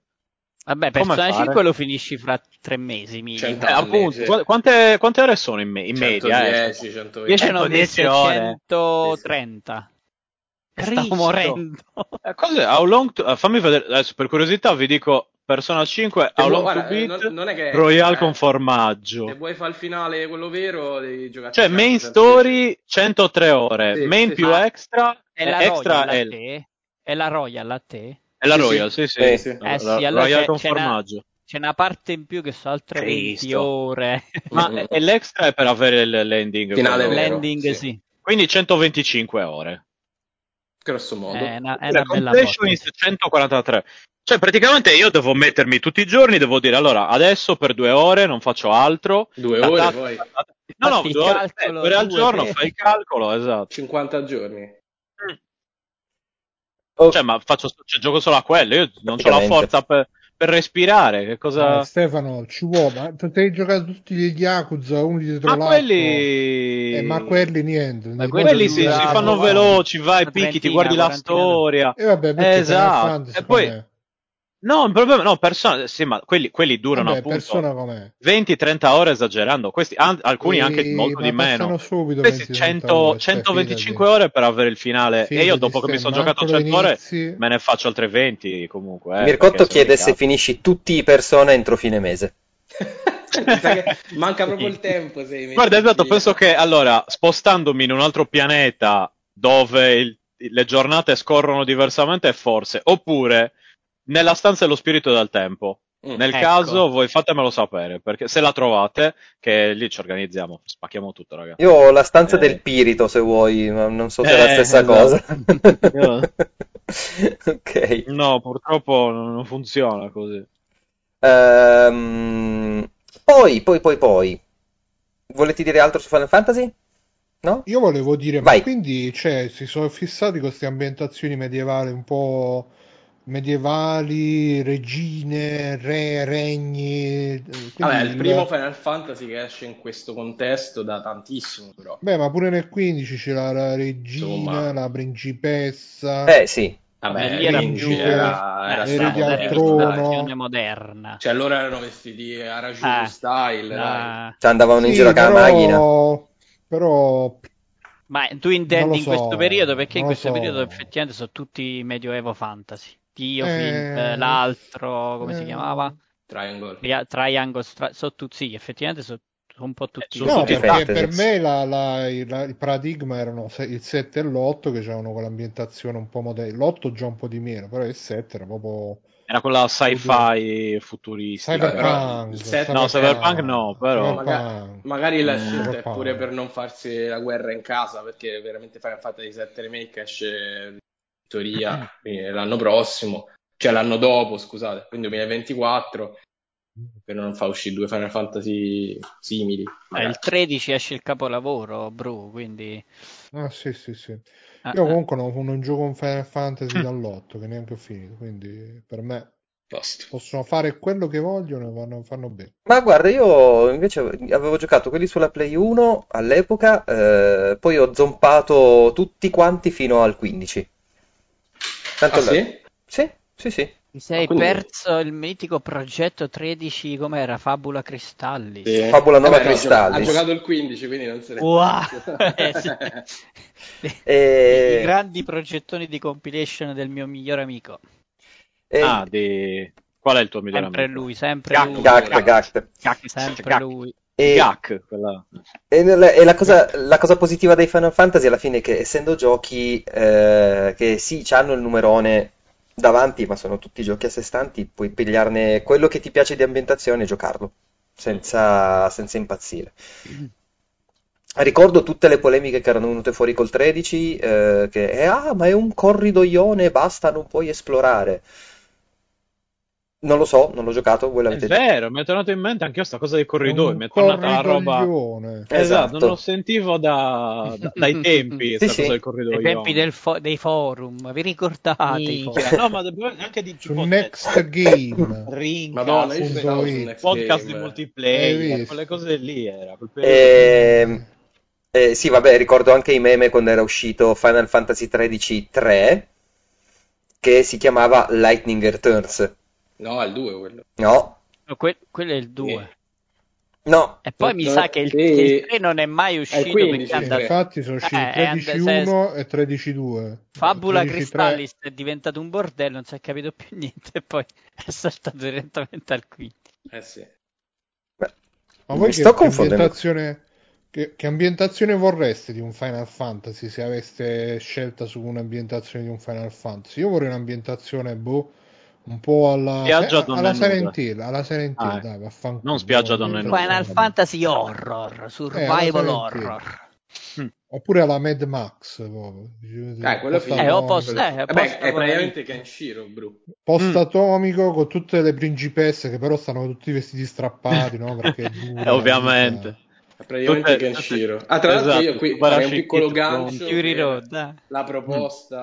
Vabbè, Persona 5 lo finisci fra tre mesi. Mi... Eh, appunto, quante, quante, ore sono in, me- in 110, media? Eh? 120. Io sono 10 ore. 130. Sto morendo. Eh, cos'è? How long to... Fammi vedere, adesso per curiosità vi dico Persona 5 How long guarda, to beat non, non che, Royale eh, con formaggio. Se vuoi fare il finale quello vero devi giocare Cioè main story 103 ore, sì, main sì, più sì. extra è la extra Royal è... a te? È la Royal a te? È la Royal, sì, sì. sì. sì. Eh, sì allora Royal con formaggio. Una, c'è una parte in più che sono altre Cristo. 20 ore. Ma e l'extra è per avere il landing. Finale landing, sì. sì. Quindi 125 ore. Grosso modo. È una, è una bella 143. Cioè, praticamente io devo mettermi tutti i giorni, devo dire, allora, adesso per due ore non faccio altro. Due ore ta- poi? No, no, due ore, eh, due ore al giorno, fai il calcolo, esatto. 50 giorni. Oh. Cioè, ma faccio, cioè, gioco solo a quello, io non ho la forza per, per respirare. Che cosa... Eh, Stefano, ci vuole, ma potevi giocare tutti gli Yakuza, uno dietro ma l'altro. Quelli... Eh, ma quelli niente. Ma quelli si, si, fanno veloci, vai, picchi, ti guardi la storia. E vabbè, esatto. E poi... No, il problema, no, persona, sì, ma quelli, quelli durano Vabbè, appunto 20-30 ore esagerando, questi, an- alcuni e... anche molto di meno. Questi 100, ore, 125 ore per avere il finale fidati, e io dopo che mi sono giocato 100 ore me ne faccio altre 20 comunque. Eh, Mircotto chiede se finisci tutti i persone entro fine mese. Manca proprio il tempo. Guarda, esatto, penso che allora, spostandomi in un altro pianeta dove il, le giornate scorrono diversamente, forse, oppure nella stanza dello spirito del tempo. Mm, Nel ecco. caso voi fatemelo sapere, perché se la trovate, che lì ci organizziamo, spacchiamo tutto, ragazzi. Io ho la stanza eh. del pirito, se vuoi, ma non so se è la eh, stessa esatto. cosa. ok. No, purtroppo non funziona così. Ehm, poi, poi, poi, poi. Volete dire altro su Final Fantasy? No? Io volevo dire, Vai. ma quindi cioè, si sono fissati con queste ambientazioni medievali un po' medievali, regine, re, regni. eh, Vabbè, il primo Final Fantasy che esce in questo contesto da tantissimo, però. Beh, ma pure nel 15 c'era la regina, Insomma. la principessa. Eh sì. Vabbè, Lì era più- era, era trono. rivisitazione moderna. Cioè, loro erano vestiti a Raju Eh, style, dai. la- Cioè, andavano in Sì, giro con la macchina. però Ma tu intendi lo in questo so, periodo? Perché in questo so. periodo effettivamente sono tutti medioevo fantasy. Dio, Eh, l'altro, come si eh, chiamava? Triangle. Tri- Triangle, Stra- sono tutti, sì, effettivamente sono un po' tutti. No, tutti perché fantasy. per me la- la- il, il paradigma erano il 7 e l'8 che avevano quell'ambientazione un po' moderna. L'8 già un po' di meno, però il 7 era proprio Era quella sci-fi futuristica. cyberpunk. set- No, cyberpunk no, però- Cyberpunk. Magari la Mm. scelta è pure per non farsi la guerra in casa, perché veramente Final Fantasy 7 Remake esce teoria quindi l'anno prossimo, cioè l'anno dopo, scusate, quindi 2024, per non far uscire due Final Fantasy simili. Eh, il 13 esce il capolavoro, Bru, quindi... Ah, sì, sì, sì. eh, Io eh. comunque non, non gioco un Final Fantasy Mm. dall'8 che neanche ho finito, quindi per me Posto. possono fare quello che vogliono e vanno, fanno bene. Ma guarda, io invece avevo giocato quelli sulla Play 1 all'epoca, eh, poi ho zompato tutti quanti fino al 15. Tanto Ah sì? Sì, sì, sì. Ti sei Ah, quindi- perso il mitico progetto 13, com'era? Fabula Cristalli. Sì. Fabula Nova Eh no, ha giocato- il 15, quindi non se ne Wow! Eh, sì. E- I grandi progettoni di compilation del mio migliore amico. E- Ah, di... Qual è il tuo migliore Sempre amico? lui, sempre Gak, lui. Gak, Gak. Gak, Sempre Gak. lui. E- Gak, quella... E, nel- e la cosa, la cosa positiva dei Final Fantasy alla fine è che essendo giochi eh, che sì, hanno il numerone davanti, ma sono tutti giochi a sé stanti, puoi pigliarne quello che ti piace di ambientazione e giocarlo, senza, senza impazzire. Ricordo tutte le polemiche che erano venute fuori col 13, eh, che eh, ah, ma è un corridoione, basta, non puoi esplorare. Non lo so, non l'ho giocato, voi È l'avete vero, mi è tornato in mente anche io sta cosa dei corridoi, Un mi è tornata la roba... Esatto, Esatto. non lo sentivo da, da- dai tempi, Sì, sta sì. Ai tempi del fo- dei forum, vi ricordate? i? No, ma dobbiamo- anche di Su tipo Next Game. Ring, Madonna, io su. Next podcast Game. di multiplayer, quelle cose lì era. Ehm, eh, sì, vabbè, ricordo anche i meme quando era uscito Final Fantasy XIII 3, che si chiamava Lightning Returns. No, è il 2 quello. No, No, que- quello è il 2. no, E poi mi sa che il, sì. che il 3 non è mai uscito 15, perché è sì. Sì, andato- infatti sono usciti Eh, è and- 13.1 e 13.2. Fabula 13.3. Cristallis è diventato un bordello, non si è capito più niente e poi è saltato direttamente al 15. Eh sì. Beh, Ma voi che, sto che confondendo. ambientazione, che, che ambientazione vorreste di un Final Fantasy se aveste scelta su un'ambientazione di un Final Fantasy? Io vorrei un'ambientazione boh, un po' alla, Spiaggia donne alla. Silent Hill, alla Silent Hill, Ah, eh. dai, vaffanculo. Non spiaggia donne nude. Final Fantasy Horror, Survival Hill. Horror. Oppure alla Mad Max. proprio. Eh, quello Post-. Eh, o post- Quello- eh, Vabbè, post- è praticamente Kenshiro, bro. post-atomico con tutte le principesse che però stanno tutti vestiti strappati, no? Perché dura, Eh, ovviamente. È praticamente Tutte- Kenshiro. Ah, tra l'altro Esatto, io qui tu farei un piccolo gancio Road, eh. la proposta,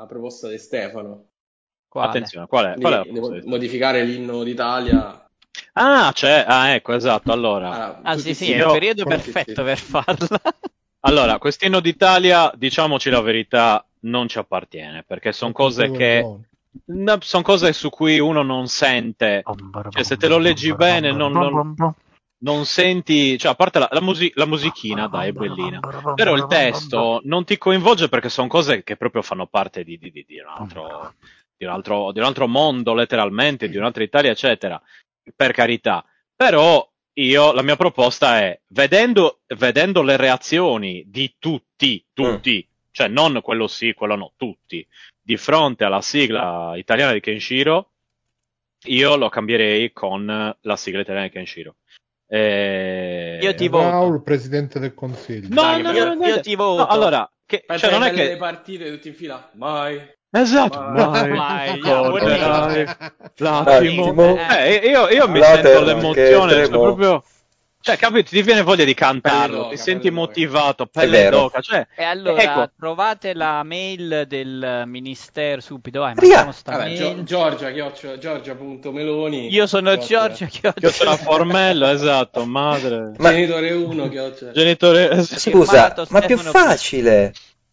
la proposta di Stefano Quale? Attenzione, qual è? Qual è proposta? modificare l'inno d'Italia. Ah, c'è, ah, ecco, esatto, allora. Ah, Ah sì, sì, sì. è il Io- periodo perfetto per farla. Allora, quest'inno d'Italia, diciamoci la verità, non ci appartiene, perché sono cose che... sono cose su cui uno non sente, cioè se te lo leggi bene non, non- non senti, cioè a parte la, la, musi- la musichina, dai, è bellina, però il testo non ti coinvolge perché sono cose che proprio fanno parte di, di- di- di un altro, di, un altro, di un altro mondo, letteralmente, di un'altra Italia, eccetera, per carità. Però io, la mia proposta è, vedendo, vedendo le reazioni di tutti, tutti, cioè non quello sì, quello no, tutti, di fronte alla sigla italiana di Kenshiro, io lo cambierei con la sigla italiana di Kenshiro. Eh, Io ti voto. Raul, presidente del consiglio. No, Dai, no, io- no, no, io no. ti voto. No, allora, che, cioè, non è le che... partite tutti in fila. Mai, Esatto, mai, Mai, ricorderai L'attimo. Eh, io, io mi La sento l'emozione, cioè proprio... Cioè, capito, ti viene voglia di cantarlo, ti senti motivato, pelle d'oca, cioè... E allora Ecco. trovate la mail del ministero subito. Vai, mandiamo sta Vabbè, mail. Gio- Giorgia, chiocciola, Giorgia.meloni. Io sono Io Chioccia. sono Formello, esatto, madre... Ma- Genitore 1, chiocciola. Genitore... Scusa, ma più facile.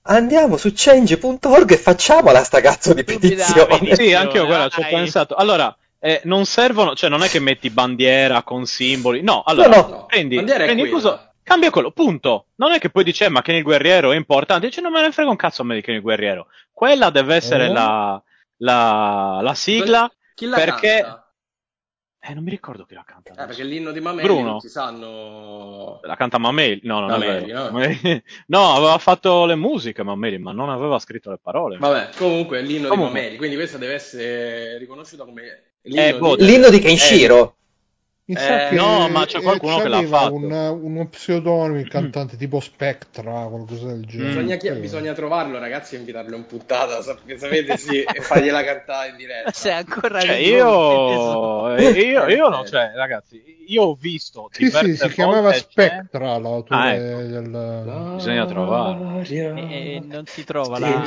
Andiamo su change.org e facciamola sta cazzo di petizione. Sì, anche io guarda, ci ho pensato. Allora, eh, non servono, cioè non è che metti bandiera con simboli, no, allora No, no. prendi, Bandiera prendi coso, cambia quello, punto. Non è che poi dice, "Eh, ma che il guerriero è importante, dice, non me ne frega un cazzo a me di che il guerriero. Quella deve essere Eh? la, la, la sigla, Chi la perché- canta? Eh, non mi ricordo chi la canta. Eh, perché l'inno di Mameli Bruno. non si sanno... La canta Mameli? No, non Mameli, è vero. no? Mameli- no, aveva fatto le musiche Mameli, ma non aveva scritto le parole. Vabbè, comunque è l'inno Comunque. di Mameli, quindi questa deve essere riconosciuta come l'inno Eh, boh, di... L'inno di Kenshiro. Mi sa Eh, che no, ma c'è qualcuno che l'ha fatto. Un, uno pseudonimo, il cantante tipo Spectra, qualcosa del genere. Bisogna, chi- bisogna trovarlo, ragazzi, e invitarlo in puntata, sap- sapete, sì, e fargliela cantare in diretta. Sei ancora Cioè, lì, io, Eh, io, io non, cioè, ragazzi, io ho visto Sì, sì, si chiamava volte, Spectra, l'autore Ah, ecco. del... Bisogna trovare. E, non si trova la...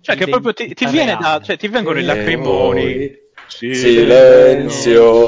Cioè, che proprio ti, ti Identità viene da, cioè, ti vengono i lacrimoni. Silenzio.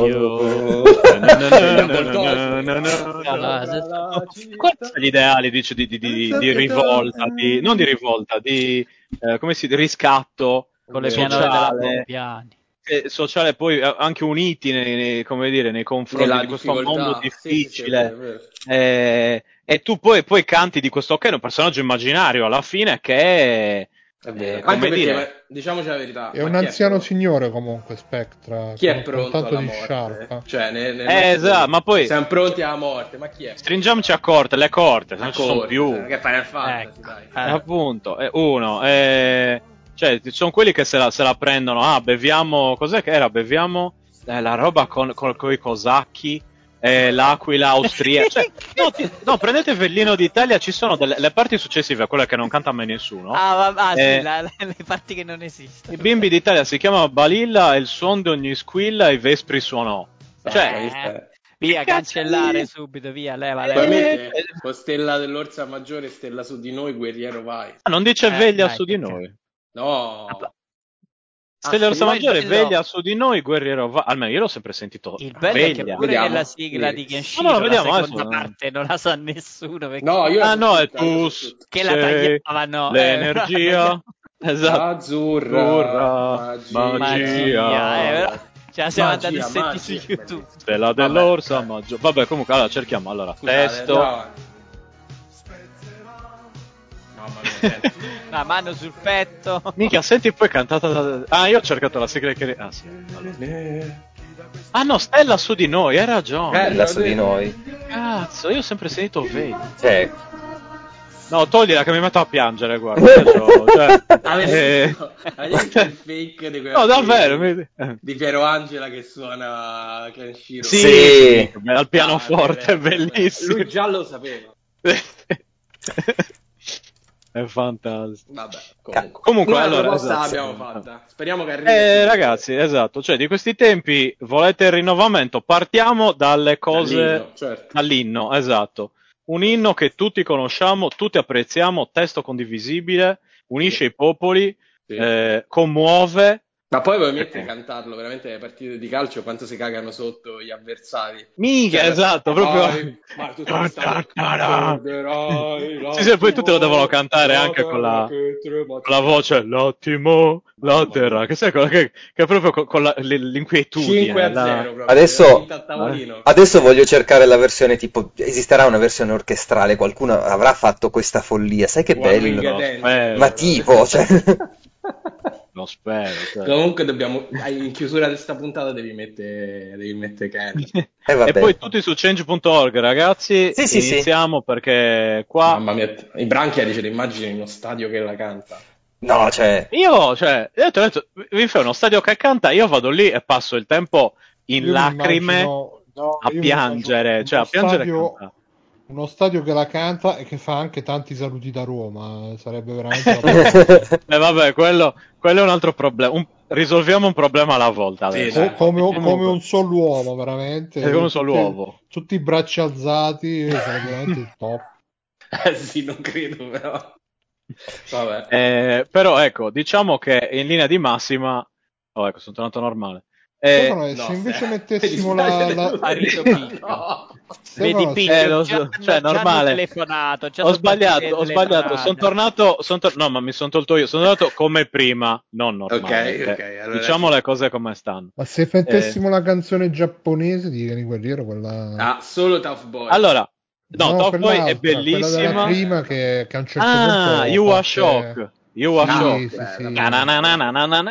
Quali sono gli ideali, dice, di, di, di, di rivolta, di, non di rivolta, di, eh, come si dice, riscatto con le sociale, pianore della Bompiani. eh, sociale poi eh, anche uniti nei, nei- come dire, nei confronti Nella di questo mondo Sì, sì, sì, difficile. è è. Eh, e tu poi, poi canti di questo ok, un personaggio immaginario alla fine che è, È vero. eh, come Anche perché, dire, diciamoci la verità, È un anziano pronto? signore comunque, Spectra. Chi è con- con pronto alla di morte? sciarpa. Cioè, nel- nel Eh, nostro- esatto, ma poi- siamo pronti alla morte, ma chi è? stringiamoci a corte, le corte, non ci sono più. cioè, Che Final Fantasy, Ecco. Eh. Appunto, è uno, eh, cioè, ci sono quelli che se la, se la prendono, ah, beviamo, cos'è che era? Beviamo eh, la roba con, con, i cosacchi, eh, l'aquila austriaca. Cioè, no, ti- no, prendete Vellino d'Italia, ci sono delle le parti successive a quelle che non canta mai nessuno. Ah, ma, ah, sì, Eh. la- la- le parti che non esistono. I bimbi d'Italia si chiama Balilla, il suon di ogni squilla e i vespri suonò. Cioè, Eh, Via, cancellare subito, via, leva, Poi leva. mette con stella dell'Orsa Maggiore, stella su di noi, guerriero vai. ah, non dice Eh, veglia dai, su di noi. No, Stella Ah, Rossa Maggiore, bello. veglia su di noi, guerriero va. Almeno io l'ho sempre sentito. Il bello è che veglia. pure Vediamo. nella sigla Sì. di Kenshiro No, no, vediamo, la seconda adesso- parte non la sa nessuno perché no, io Ah, no, è tutta, io tu. so tutta. che la tagliavano. L'energia. esatto. Azzurra, Azzurra, magia, magia. eh, la siamo Magia, andati a sentire su YouTube. Stella dell'orsa maggiore. Vabbè, comunque, allora cerchiamo. Allora, Scusate, testo. andiamo La mano sul petto. Mica, senti poi cantata da... Ah, io ho cercato la sigla che... Ah, sì. allora. Ah, no, Stella su di noi, hai ragione. Bella su di noi. Cazzo, io ho sempre sentito veglia. Cioè, No, toglila che mi metto a piangere, guarda. Cioè, Avete eh, il fake di quella No, davvero. mi- eh. di Piero Angela che suona Kenshiro? Sì, Sì. sì, al pianoforte, Ah, è bellissimo. Lui già lo sapeva. è fantastico. Vabbè, comunque. Comunque, Noi allora, esatto. l'abbiamo fatta. Speriamo che arrivi. Eh, ragazzi, esatto, cioè di questi tempi volete il rinnovamento? Partiamo dalle cose Dall'inno, certo. dall'inno, esatto. Un inno che tutti conosciamo, tutti apprezziamo, testo condivisibile, unisce i popoli, Sì. eh, commuove. Ma poi metti a cantarlo veramente alle partite di calcio quanto si cagano sotto gli avversari. Mica, Cioè, esatto, proprio. vai, ma tu Sì, sì, poi tutti lo devono cantare la anche con la- Con la voce, l'attimo, la terra, che sai, quella che, che è proprio con, con la- l'inquietudine. 5 a la- 0 proprio. Adesso- tavolino. adesso voglio cercare la versione tipo. Esisterà una versione orchestrale? Qualcuno avrà fatto questa follia? Sai che One bello? Spero, Ma tipo, cioè. lo spero. cioè. Comunque dobbiamo in chiusura di questa puntata devi mettere devi mettere Ken. Eh, vabbè. E poi tutti su change.org, ragazzi. Sì, sì, sì. iniziamo perché qua. Mamma mia, i Branchia dice immagini uno stadio che la canta. No, cioè. Io, cioè, io ti ho detto, vi fai uno stadio che canta, io vado lì e passo il tempo in Io lacrime immagino- no, a piangere, cioè a piangere e stadio- cantare. Uno stadio che la canta e che fa anche tanti saluti da Roma. Sarebbe veramente una Eh, vabbè, quello, quello è un altro problema. Un- risolviamo un problema alla volta. Sì. Co- come, come un solo uomo, veramente. Come un Tutti- solo uovo. Tutti i bracci alzati, sarebbe veramente il top. Eh sì, non credo però. Vabbè. Eh, però ecco, diciamo che in linea di massima... Oh, ecco, sono tornato normale. Eh, no, se invece mettessimo la, la-. No. Vedi Picco, Eh, lo già cioè, già normale. telefonato, già ho sbagliato, ho sbagliato. Sono tornato, son tor- no, ma mi sono tolto io. Sono tornato come prima, non normale. Ok, ok, Eh, allora diciamo sì. le cose come stanno. Ma se mettessimo la canzone giapponese di Kenny Guerriero, quella... Ah, solo Tough Boy. Allora, no, Top Boy è bellissima. prima che, che a un certo Ah, punto... You Are Shock. You Are Ah, Shock.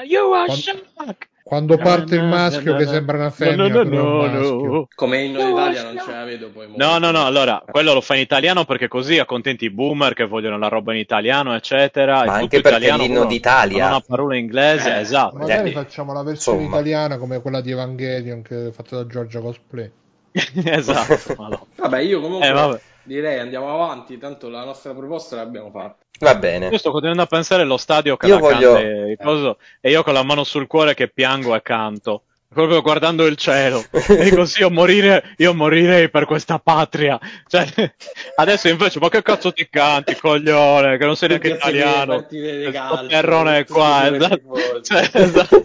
You Are Shock. Quando parte il maschio na, che na, sembra una no, femmina, no, no, maschio. no. Come inno d'Italia non ce la vedo poi. molto. No, no, no, allora, quello lo fa in italiano perché così accontenti i boomer che vogliono la roba in italiano, eccetera. Ma anche perché italiano, l'inno però d'Italia- Non ha parola inglese, Eh, esatto. Magari Eh, facciamo la versione insomma. italiana come quella di Evangelion che è fatta da Giorgia Cosplay. esatto, no. Vabbè, io comunque Eh, vabbè. Direi andiamo avanti, tanto la nostra proposta l'abbiamo fatta. Va bene. Io sto continuando a pensare allo stadio che Io voglio- canta e, coso, e io con la mano sul cuore che piango e canto. Proprio guardando il cielo. E dico sì, io, morire, io morirei per questa patria. Cioè, adesso invece, ma che cazzo ti canti, coglione, che non sei neanche italiano. calcio, terrone tutti qua, esatto. Cioè, esatto.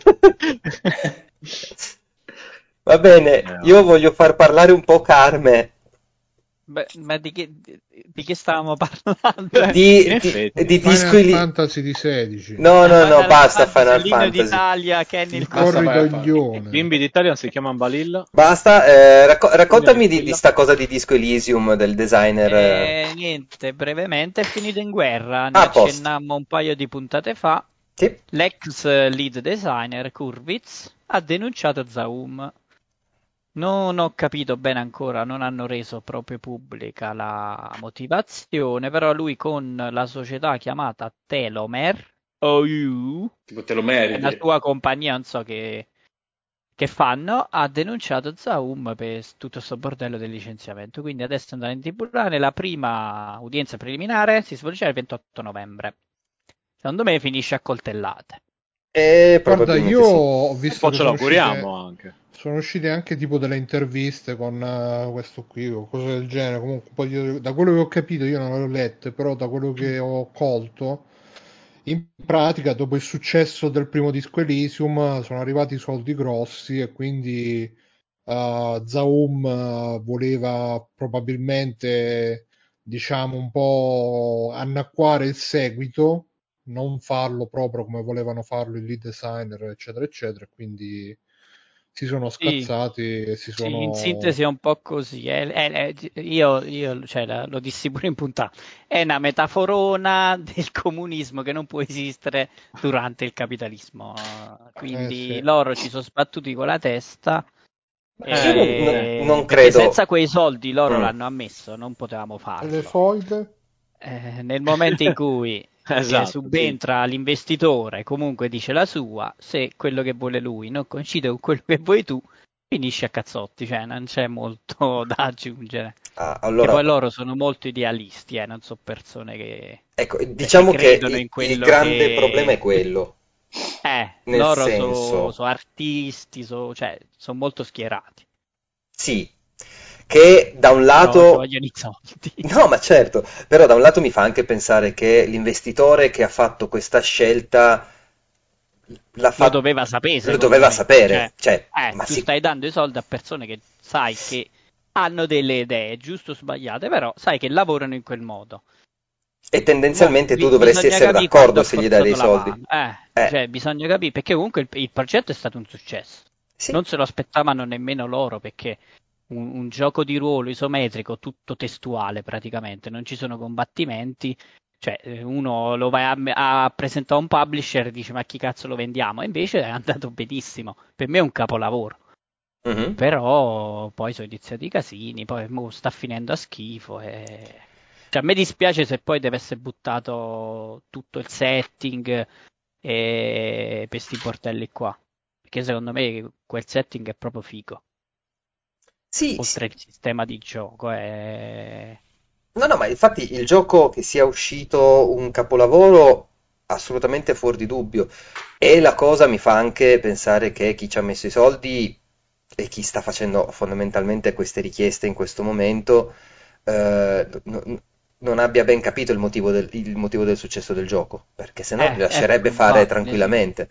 Va bene, Eh, io voglio far parlare un po' Carme Beh, ma di che, di che stavamo parlando? di, di, di Final disco ili- Fantasy di 16. No, no, no, Final basta Final Fantasy. d'Italia, Kenny il Il Basta, vai, corridoglione. I bimbi d'Italia si chiamano Balilla. Basta, eh, racco- raccontami di, di sta cosa di Disco Elysium del designer. eh. Eh, niente, brevemente è finito in guerra, ne Ah, a posto. accennammo un paio di puntate fa. Sì. L'ex lead designer Kurvitz ha denunciato Zaum. Non ho capito bene ancora, non hanno reso proprio pubblica la motivazione, però lui con la società chiamata Telomer, OU, Tipo te lo la sua compagnia, non so che, che fanno, ha denunciato Zaum per tutto questo bordello del licenziamento. Quindi adesso andrà in tribunale, la prima udienza preliminare si svolgerà il 28 novembre. Secondo me finisce a coltellate. E Guarda, io sì. ho visto poi che ce sono l'auguriamo uscite, anche. sono uscite anche tipo delle interviste con eh, questo qui o cose del genere. Comunque, un po' di- da quello che ho capito, io non le ho lette, però da quello che ho colto, in pratica, dopo il successo del primo disco Elysium, sono arrivati soldi grossi e quindi eh, Zaum eh, voleva probabilmente, diciamo, un po' annacquare il seguito, non farlo proprio come volevano farlo i lead designer, eccetera, eccetera. Quindi si sono Sì. scazzati e si Sì, sono. in sintesi è un po' così. è- è- io io, cioè, la- lo dissi pure in puntata. È una metaforona del comunismo che non può esistere durante il capitalismo. Quindi Eh, sì. loro ci sono sbattuti con la testa. E- non- non credo- senza quei soldi loro Mm. l'hanno ammesso, non potevamo farlo. le foibe? Eh, nel momento in cui eh, Esatto, subentra l'investitore, comunque dice la sua, se quello che vuole lui non coincide con quello che vuoi tu, finisce a cazzotti, cioè non c'è molto da aggiungere. Ah, Che allora, poi loro sono molto idealisti, eh, non so persone che... ecco, diciamo che credono il, in quello il grande che- problema è quello. Eh, Nel loro senso- sono artisti, so- cioè, sono molto schierati. Sì, che da un lato... vogliono i soldi. No, ma certo, però da un lato mi fa anche pensare che l'investitore che ha fatto questa scelta l'ha Lo fatto... doveva sapere, Lo doveva me. sapere, cioè, Eh, ma tu sì- stai dando i soldi a persone che sai che hanno delle idee, giusto o sbagliate, però sai che lavorano in quel modo. e tendenzialmente Mo, tu dovresti essere d'accordo se gli dai dei la soldi. Eh, Eh. cioè, bisogna capire, perché comunque il, il progetto è stato un successo. Sì. Non se lo aspettavano nemmeno loro, perché un, un gioco di ruolo isometrico, tutto testuale praticamente, non ci sono combattimenti. Cioè, eh, uno lo vai a, a presentare a un publisher e dice ma chi cazzo lo vendiamo? E invece è andato benissimo. Per me è un capolavoro. Mhm. Però poi sono iniziati i casini, poi sta finendo a schifo. E... Cioè, a me dispiace se poi deve essere buttato tutto il setting e per sti portelli qua. Perché secondo me quel setting è proprio figo. Sì, sì. Oltre il sistema di gioco, è... No, no, ma infatti il gioco che sia uscito un capolavoro assolutamente fuori di dubbio. E la cosa mi fa anche pensare che chi ci ha messo i soldi e chi sta facendo fondamentalmente queste richieste in questo momento eh, n- non abbia ben capito il motivo, del, il motivo del successo del gioco, perché se no Eh, li lascerebbe ecco, fare infatti, tranquillamente.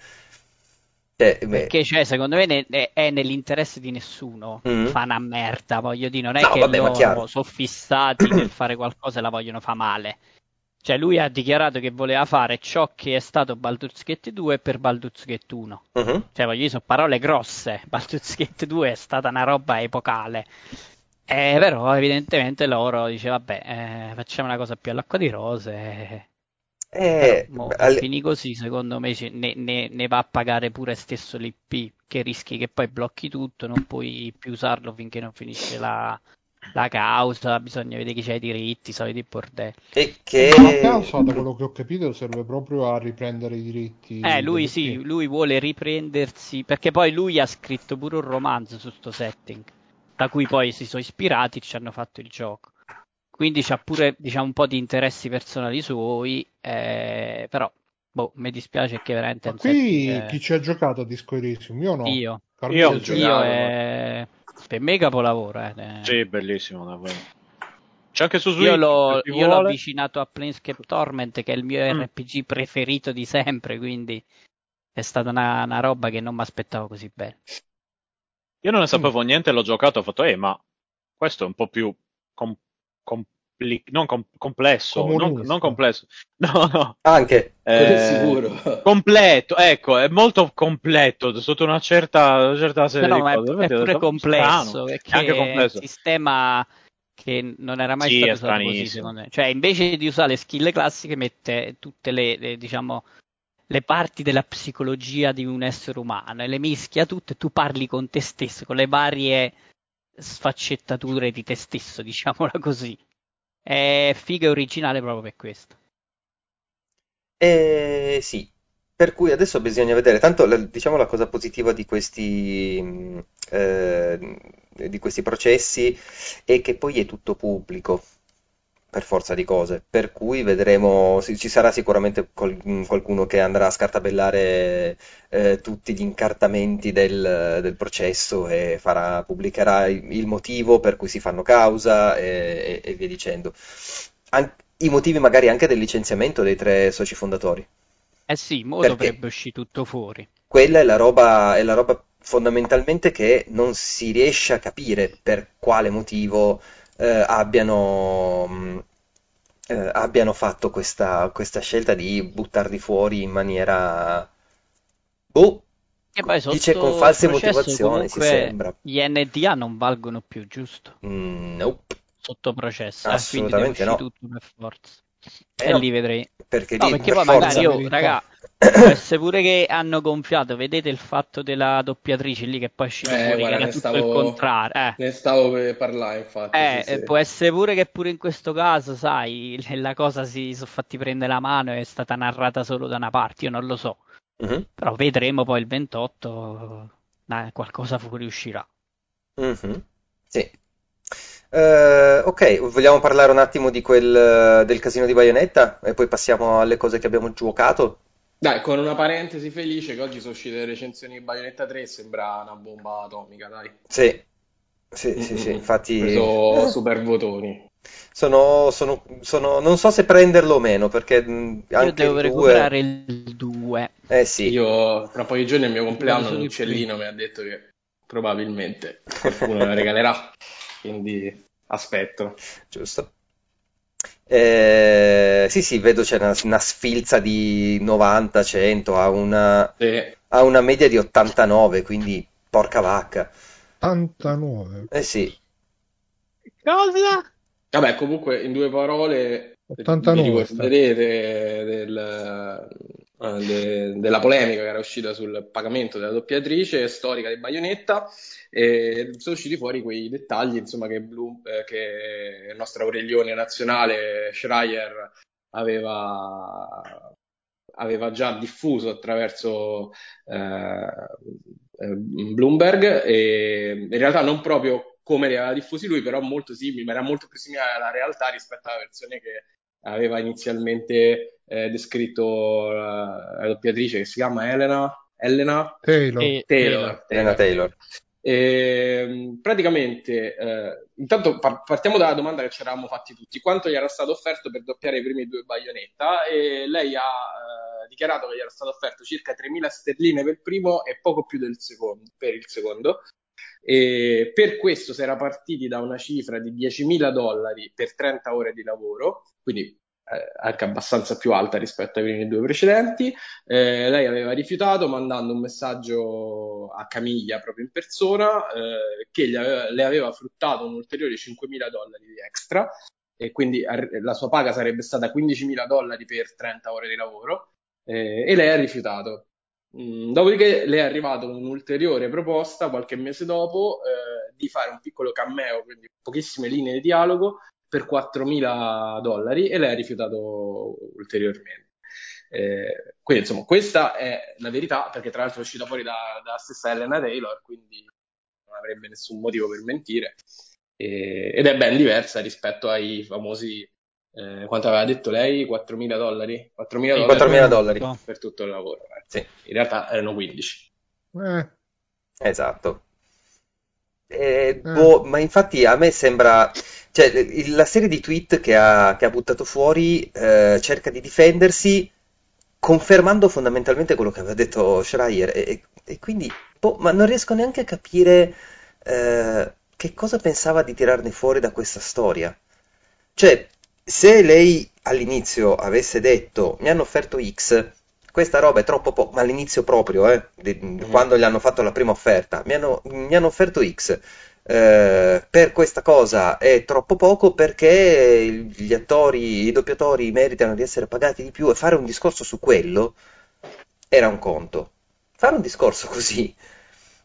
Beh, Perché, cioè, secondo me ne- ne- è nell'interesse di nessuno mm. fa una merda, voglio dire, non è No, che vabbè, loro sono fissati per fare qualcosa e la vogliono fare male. Cioè, lui ha dichiarato che voleva fare ciò che è stato Baldur's Gate 2 per Baldur's Gate 1. Mhm. Cioè, voglio dire, sono parole grosse. Baldur's Gate 2 è stata una roba epocale. Eh, però, evidentemente, loro dice, vabbè, eh, facciamo una cosa più all'acqua di rose. Eh. Mo, al- fini così, secondo me, ne, ne- ne va a pagare pure stesso l'IP, che rischi che poi blocchi tutto, non puoi più usarlo finché non finisce la, la causa, bisogna vedere chi c'ha i diritti, soliti bordelli. e che... caso, da quello che ho capito, serve proprio a riprendere i diritti. Eh, lui sì, lui vuole riprendersi, perché poi lui ha scritto pure un romanzo su sto setting, da cui poi si sono ispirati e ci hanno fatto il gioco. Quindi c'ha pure, diciamo, un po' di interessi personali suoi, eh, però, boh, mi dispiace che veramente Ma qui setting, eh, chi ci ha giocato a Disco Elysium? Io no. Io, Carmine Io giocato, io è... per me capolavoro, eh. eh. Sì, bellissimo, davvero. C'è anche su Switch, Io l'ho, io l'ho avvicinato a Planescape Torment, che è il mio Mm. RPG preferito di sempre, quindi è stata una, una roba che non mi aspettavo così bene. Io non ne sapevo niente, l'ho giocato, ho fatto, eh, ma questo è un po' più com- compli- non com- complesso, non, non complesso, no, no, Anche, eh, è sicuro. completo, ecco, è molto completo, sotto una certa, una certa serie No, di è, cose. è ho pure detto, complesso, È anche è un complesso. sistema che non era mai Sì, stato è usato così, stranissimo. secondo me. Cioè, invece di usare le skill classiche, mette tutte le, le, diciamo, le parti della psicologia di un essere umano e le mischia tutte e tu parli con te stesso, con le varie sfaccettature di te stesso, diciamola così. È figa e originale proprio per questo. Eh, sì, per cui adesso bisogna vedere, tanto diciamo la cosa positiva di questi, mh, eh, di questi processi è che poi è tutto pubblico, per forza di cose, per cui vedremo, ci sarà sicuramente mh, qualcuno che andrà a scartabellare eh, tutti gli incartamenti del, del processo e farà, pubblicherà il, il motivo per cui si fanno causa e, e- e via dicendo. An- I motivi magari anche del licenziamento dei tre soci fondatori. Eh sì, mo Perché? dovrebbe uscire tutto fuori. Quella è la roba, è la roba fondamentalmente che non si riesce a capire per quale motivo eh, abbiano, mh, eh, abbiano fatto questa, questa scelta di buttarli fuori in maniera... Boh, E poi dice sotto con false motivazioni, si sembra. gli NDA non valgono più, giusto? Mm, nope, Sotto processo, eh, quindi deve assolutamente uscire no. tutto per forza. Eh E no, lì vedrei. perché No, lì perché per poi magari io, raga, può essere pure che hanno gonfiato, vedete il fatto della doppiatrice lì che poi uscito Eh, fuori, guarda, che era ne tutto il stavo, contrario. Eh. ne stavo per parlare, infatti, Eh, sì, eh, sì. può essere pure che pure in questo caso, sai, la cosa si sono fatti prendere la mano e è stata narrata solo da una parte, io non lo so. Mhm, Però vedremo poi il 28, eh, qualcosa fuoriuscirà. mhm, Sì. Eh, ok, vogliamo parlare un attimo di quel, del casino di Bayonetta e poi passiamo alle cose che abbiamo giocato? Dai, con una parentesi felice che oggi sono uscite le recensioni di Bayonetta 3, sembra una bomba atomica, dai. Sì, sì, sì, sì, infatti Preso eh, super votoni. sono, sono, sono- non so se prenderlo o meno, perché Io anche devo il 2, recuperare il 2. eh sì, Io, tra pochi giorni, al mio compleanno, solo un il uccellino mi ha detto che probabilmente qualcuno me la regalerà, quindi aspetto. giusto. Eh, sì, sì, vedo c'è una, una sfilza di 90, 100, ha una, E ha una media di 89, quindi porca vacca. 89. Eh sì, Cosa? Vabbè, comunque, in due parole, vi 89 sta. ricorderete del, eh, de- della polemica che era uscita sul pagamento della doppiatrice storica di Bayonetta e sono usciti fuori quei dettagli, insomma, che, Blue- eh, che il nostro Aurelione nazionale Schreier aveva, aveva già diffuso attraverso eh, eh, Bloomberg e in realtà non proprio come li aveva diffusi lui, però molto simili, ma era molto più simile alla realtà rispetto alla versione che aveva inizialmente eh, descritto la, la doppiatrice che si chiama Elena, Elena Taylor. Taylor, Taylor. Elena Taylor. E, ehm, praticamente, eh, intanto partiamo dalla domanda che ci eravamo fatti tutti: quanto gli era stato offerto per doppiare i primi due baionetta? E lei ha eh, dichiarato che gli era stato offerto circa 3.000 sterline per il primo e poco più del secondo, per il secondo. E per questo si era partiti da una cifra di 10.000 dollari per 30 ore di lavoro, quindi eh, anche abbastanza più alta rispetto ai primi due precedenti. Eh, lei aveva rifiutato mandando un messaggio a Camiglia proprio in persona eh, che aveva, le aveva fruttato un ulteriore 5.000 dollari di extra e quindi la sua paga sarebbe stata 15.000 dollari per 30 ore di lavoro eh, e lei ha rifiutato. Mm, dopodiché le è arrivata un'ulteriore proposta qualche mese dopo eh, di fare un piccolo cameo, quindi pochissime linee di dialogo per 4.000 dollari e lei ha rifiutato ulteriormente. Eh, quindi insomma questa è la verità perché tra l'altro è uscita fuori da, dalla stessa Elena Taylor quindi non avrebbe nessun motivo per mentire e, ed è ben diversa rispetto ai famosi eh, quanto aveva detto lei 4.000 dollari 4.000 dollari, 4.000 dollari per tutto il lavoro eh. Sì. in realtà erano 15 eh. esatto eh, boh, ma infatti a me sembra cioè, la serie di tweet che ha, che ha buttato fuori eh, cerca di difendersi confermando fondamentalmente quello che aveva detto Schreier e, e quindi, boh, ma non riesco neanche a capire eh, che cosa pensava di tirarne fuori da questa storia. Cioè, se lei all'inizio avesse detto mi hanno offerto X, questa roba è troppo poco, ma all'inizio proprio, eh, di, mm. quando gli hanno fatto la prima offerta, mi hanno, mi hanno offerto X eh, per questa cosa è troppo poco perché gli attori, i doppiatori meritano di essere pagati di più e fare un discorso su quello era un conto. Fare un discorso così,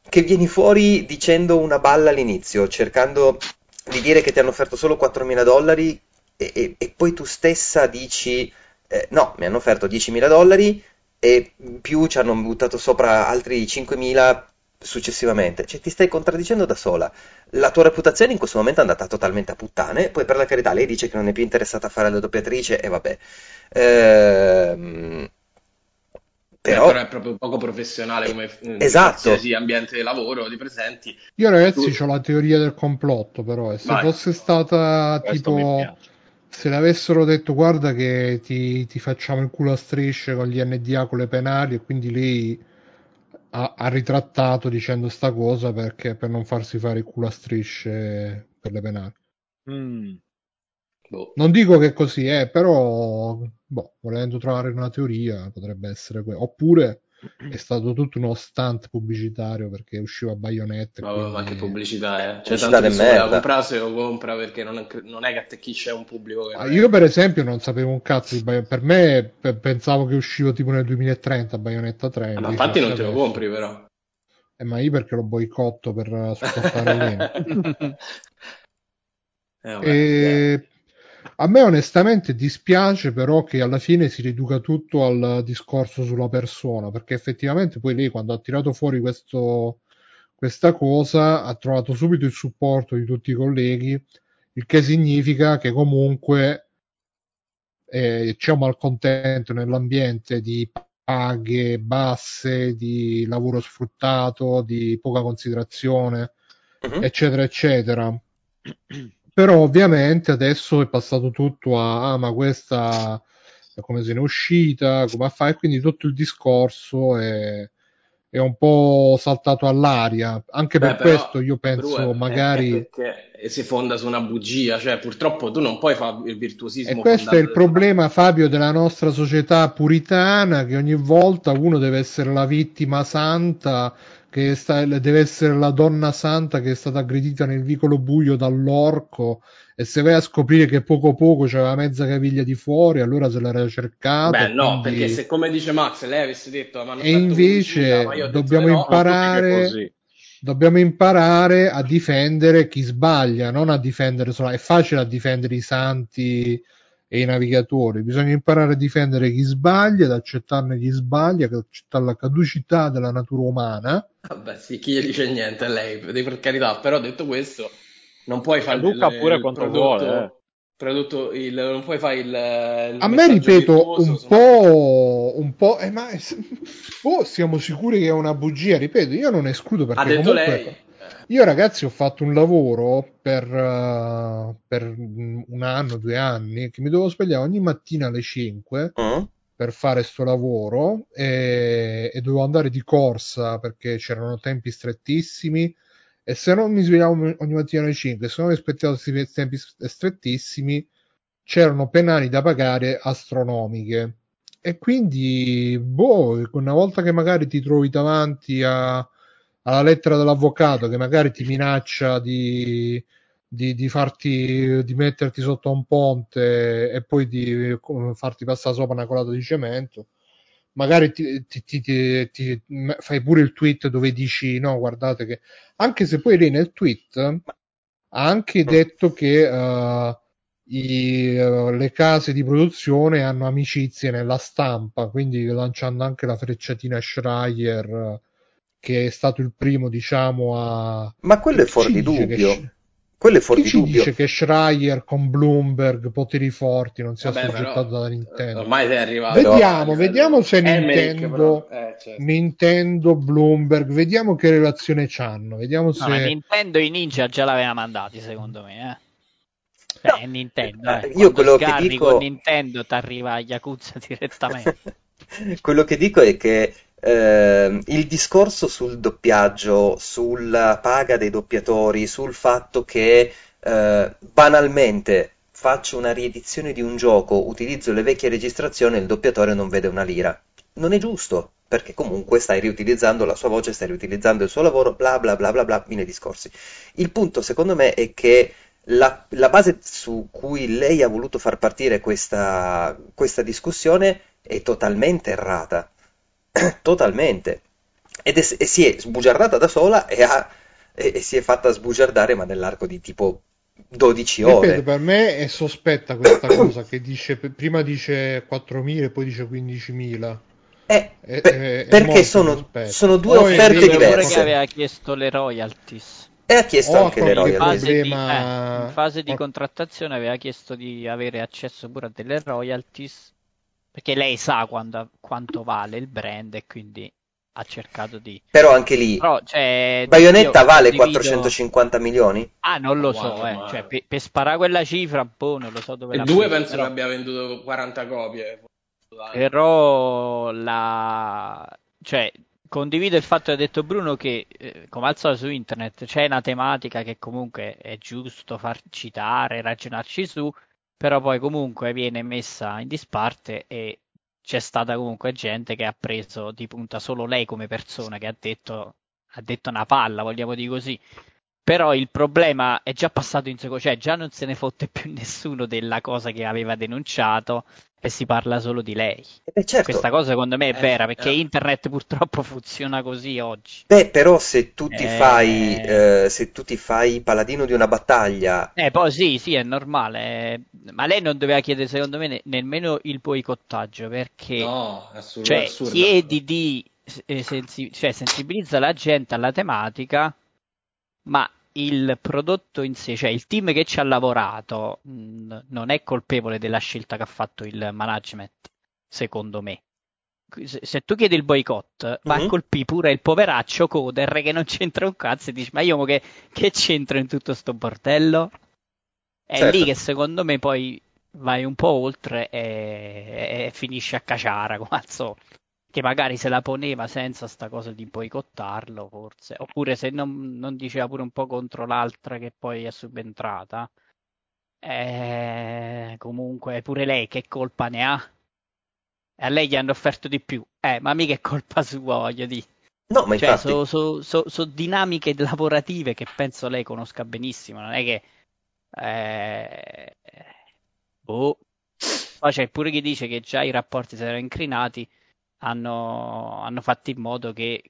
che vieni fuori dicendo una balla all'inizio, cercando di dire che ti hanno offerto solo 4.000 dollari e, e, e poi tu stessa dici eh, no, mi hanno offerto 10.000 dollari e più ci hanno buttato sopra altri 5.000 successivamente. Cioè, ti stai contraddicendo da sola. La tua reputazione in questo momento è andata totalmente a puttane. Poi, per la carità, lei dice che non è più interessata a fare la doppiatrice, e vabbè. Ehm... Però... però... è proprio poco professionale come esatto. qualsiasi ambiente di lavoro di presenti. Io ragazzi tu... ho la teoria del complotto però, e se Vai. fosse stata Questo tipo se le avessero detto guarda che ti, ti, facciamo il culo a strisce con gli NDA con le penali e quindi lei ha, ha, ritrattato dicendo sta cosa perché per non farsi fare il culo a strisce per le penali. Mm. Boh. Non dico che così è, però boh, volendo trovare una teoria potrebbe essere quello. Oppure è stato tutto uno stunt pubblicitario perché usciva Bayonetta. Ma, quindi... ma che pubblicità è? Cioè, pubblicità tanto che la comprare se lo compra perché non è, non è che attecchisce un pubblico. Che ah, io, per esempio, non sapevo un cazzo di Bayonetta. Per me, per, pensavo che usciva tipo nel 2030 Bayonetta 3. Ah, ma infatti, non te lo compri, però. Eh, ma io perché lo boicotto per supportare meno. eh, vabbè, e... A me onestamente dispiace però che alla fine si riduca tutto al discorso sulla persona, perché effettivamente poi lei quando ha tirato fuori questo, questa cosa ha trovato subito il supporto di tutti i colleghi, il che significa che comunque eh, c'è un malcontento nell'ambiente di paghe basse, di lavoro sfruttato, di poca considerazione, uh-huh. eccetera, eccetera. Però ovviamente adesso è passato tutto a, ah, ma questa come se ne è uscita, come a fare, quindi tutto il discorso è, è un po' saltato all'aria. Anche Beh, per però, questo io penso è, magari... È si fonda su una bugia, cioè purtroppo tu non puoi fare il virtuosismo. E questo è il problema, Fabio, della nostra società puritana, che ogni volta uno deve essere la vittima santa che sta, deve essere la donna santa che è stata aggredita nel vicolo buio dall'orco e se vai a scoprire che poco poco c'aveva mezza caviglia di fuori allora se l'era cercata beh no quindi... perché se come dice Max lei avesse detto e invece pubblicità, dobbiamo imparare dobbiamo imparare a difendere chi sbaglia non a difendere solo è facile a difendere i santi e i navigatori. Bisogna imparare a difendere chi sbaglia, ad accettarne chi sbaglia, ad accettare la caducità della natura umana. Vabbè, sì, chi gli dice niente a lei, per carità, però detto questo, non puoi fare Luca il, pure il quanto prodotto, vuole, eh. prodotto il, non puoi fare il, il a me ripeto un po', un po' eh, ma oh, siamo sicuri che è una bugia ripeto io non escludo perché ha detto comunque, lei io ragazzi ho fatto un lavoro per, uh, per, un anno, due anni, che mi dovevo svegliare ogni mattina alle 5 uh-huh. Mm. per fare questo lavoro e, e, dovevo andare di corsa perché c'erano tempi strettissimi e se non mi svegliavo ogni mattina alle 5, se non rispettavo questi tempi strettissimi, c'erano penali da pagare astronomiche. E quindi, boh, una volta che magari ti trovi davanti a, alla lettera dell'avvocato che magari ti minaccia di, di, di, farti, di metterti sotto un ponte e poi di farti passare sopra una colata di cemento, magari ti, ti, ti, ti, fai pure il tweet dove dici no, guardate che anche se poi lei nel tweet ha anche detto che uh, i, uh, le case di produzione hanno amicizie nella stampa, quindi lanciando anche la frecciatina Schreier, che è stato il primo, diciamo, a. Ma quello è fuori di dubbio. Quello è fuori Chi di dubbio. dice che Schreier con Bloomberg, poteri forti, non sia Vabbè, assoggettato dalla Nintendo? Ormai sei arrivato. Vediamo, vediamo se Nintendo, eh, certo. Nintendo, Bloomberg, vediamo che relazione hanno. Vediamo se... No, Nintendo i ninja già l'aveva mandati, secondo me. Eh. Cioè, no, Nintendo, eh. io quello che dico con Nintendo ti arriva a Yakuza direttamente. quello che dico è che eh, il discorso sul doppiaggio, sulla paga dei doppiatori, sul fatto che eh, banalmente faccio una riedizione di un gioco, utilizzo le vecchie registrazioni e il doppiatore non vede una lira. Non è giusto, perché comunque stai riutilizzando la sua voce, stai riutilizzando il suo lavoro, bla bla bla bla bla, mille discorsi. Il punto secondo me è che la, la base su cui lei ha voluto far partire questa, questa discussione è totalmente errata totalmente. Ed è, e si è sbugiardata da sola e, ha, e, e si è fatta sbugiardare, ma nell'arco di tipo 12 ore. Ripeto, per me è sospetta questa cosa che dice prima dice 4.000 e poi dice 15.000. Eh, è, è, perché sono, sono, due poi offerte diverse. che aveva chiesto le royalties. E ha chiesto oh, anche le royalties. Problema... Eh, in fase di contrattazione aveva chiesto di avere accesso pure a delle royalties perché lei sa quando, quanto vale il brand e quindi ha cercato di... Però anche lì, Però, cioè, Bayonetta vale condivido... 450 milioni? Ah, non lo so, eh. cioè, per, per, sparare quella cifra, boh, non lo so dove e due penso però... che abbia venduto 40 copie. Però la... Cioè, condivido il fatto che ha detto Bruno che, eh, come al solito su internet, c'è una tematica che comunque è giusto far citare, ragionarci su, però poi comunque viene messa in disparte e c'è stata comunque gente che ha preso di punta solo lei come persona che ha detto, ha detto una palla, vogliamo dire così. Però il problema è già passato in secondo, cioè già non se ne fotte più nessuno della cosa che aveva denunciato e si parla solo di lei. Eh certo. Questa cosa secondo me è eh, vera perché eh. internet purtroppo funziona così oggi. Beh, però se tu ti, eh... fai, eh, se tu ti fai paladino di una battaglia... Eh, poi sì, sì, è normale. Ma lei non doveva chiedere secondo me ne- nemmeno il boicottaggio perché... No, assurdo, cioè, assurdo. chiedi di... Eh, sensi- cioè, sensibilizza la gente alla tematica ma il prodotto in sé, cioè il team che ci ha lavorato, mh, mm, non è colpevole della scelta che ha fatto il management, secondo me. Se, se tu chiedi il boicott, mm-hmm. va a mhm. colpire pure il poveraccio Coder che non c'entra un cazzo e dici: Ma io che, che c'entro in tutto sto bordello? È certo. lì che secondo me poi vai un po' oltre e, e finisci a caciara come al solito che magari se la poneva senza sta cosa di boicottarlo, forse, oppure se non, non diceva pure un po' contro l'altra che poi è subentrata. Eh, comunque, pure lei che colpa ne ha? A lei gli hanno offerto di più. Eh, ma mica è colpa sua, voglio dire. No, ma cioè, infatti... sono so, so, so dinamiche lavorative che penso lei conosca benissimo. Non è che. Eh, boh. Poi c'è pure chi dice che già i rapporti si erano incrinati hanno, hanno fatto in modo che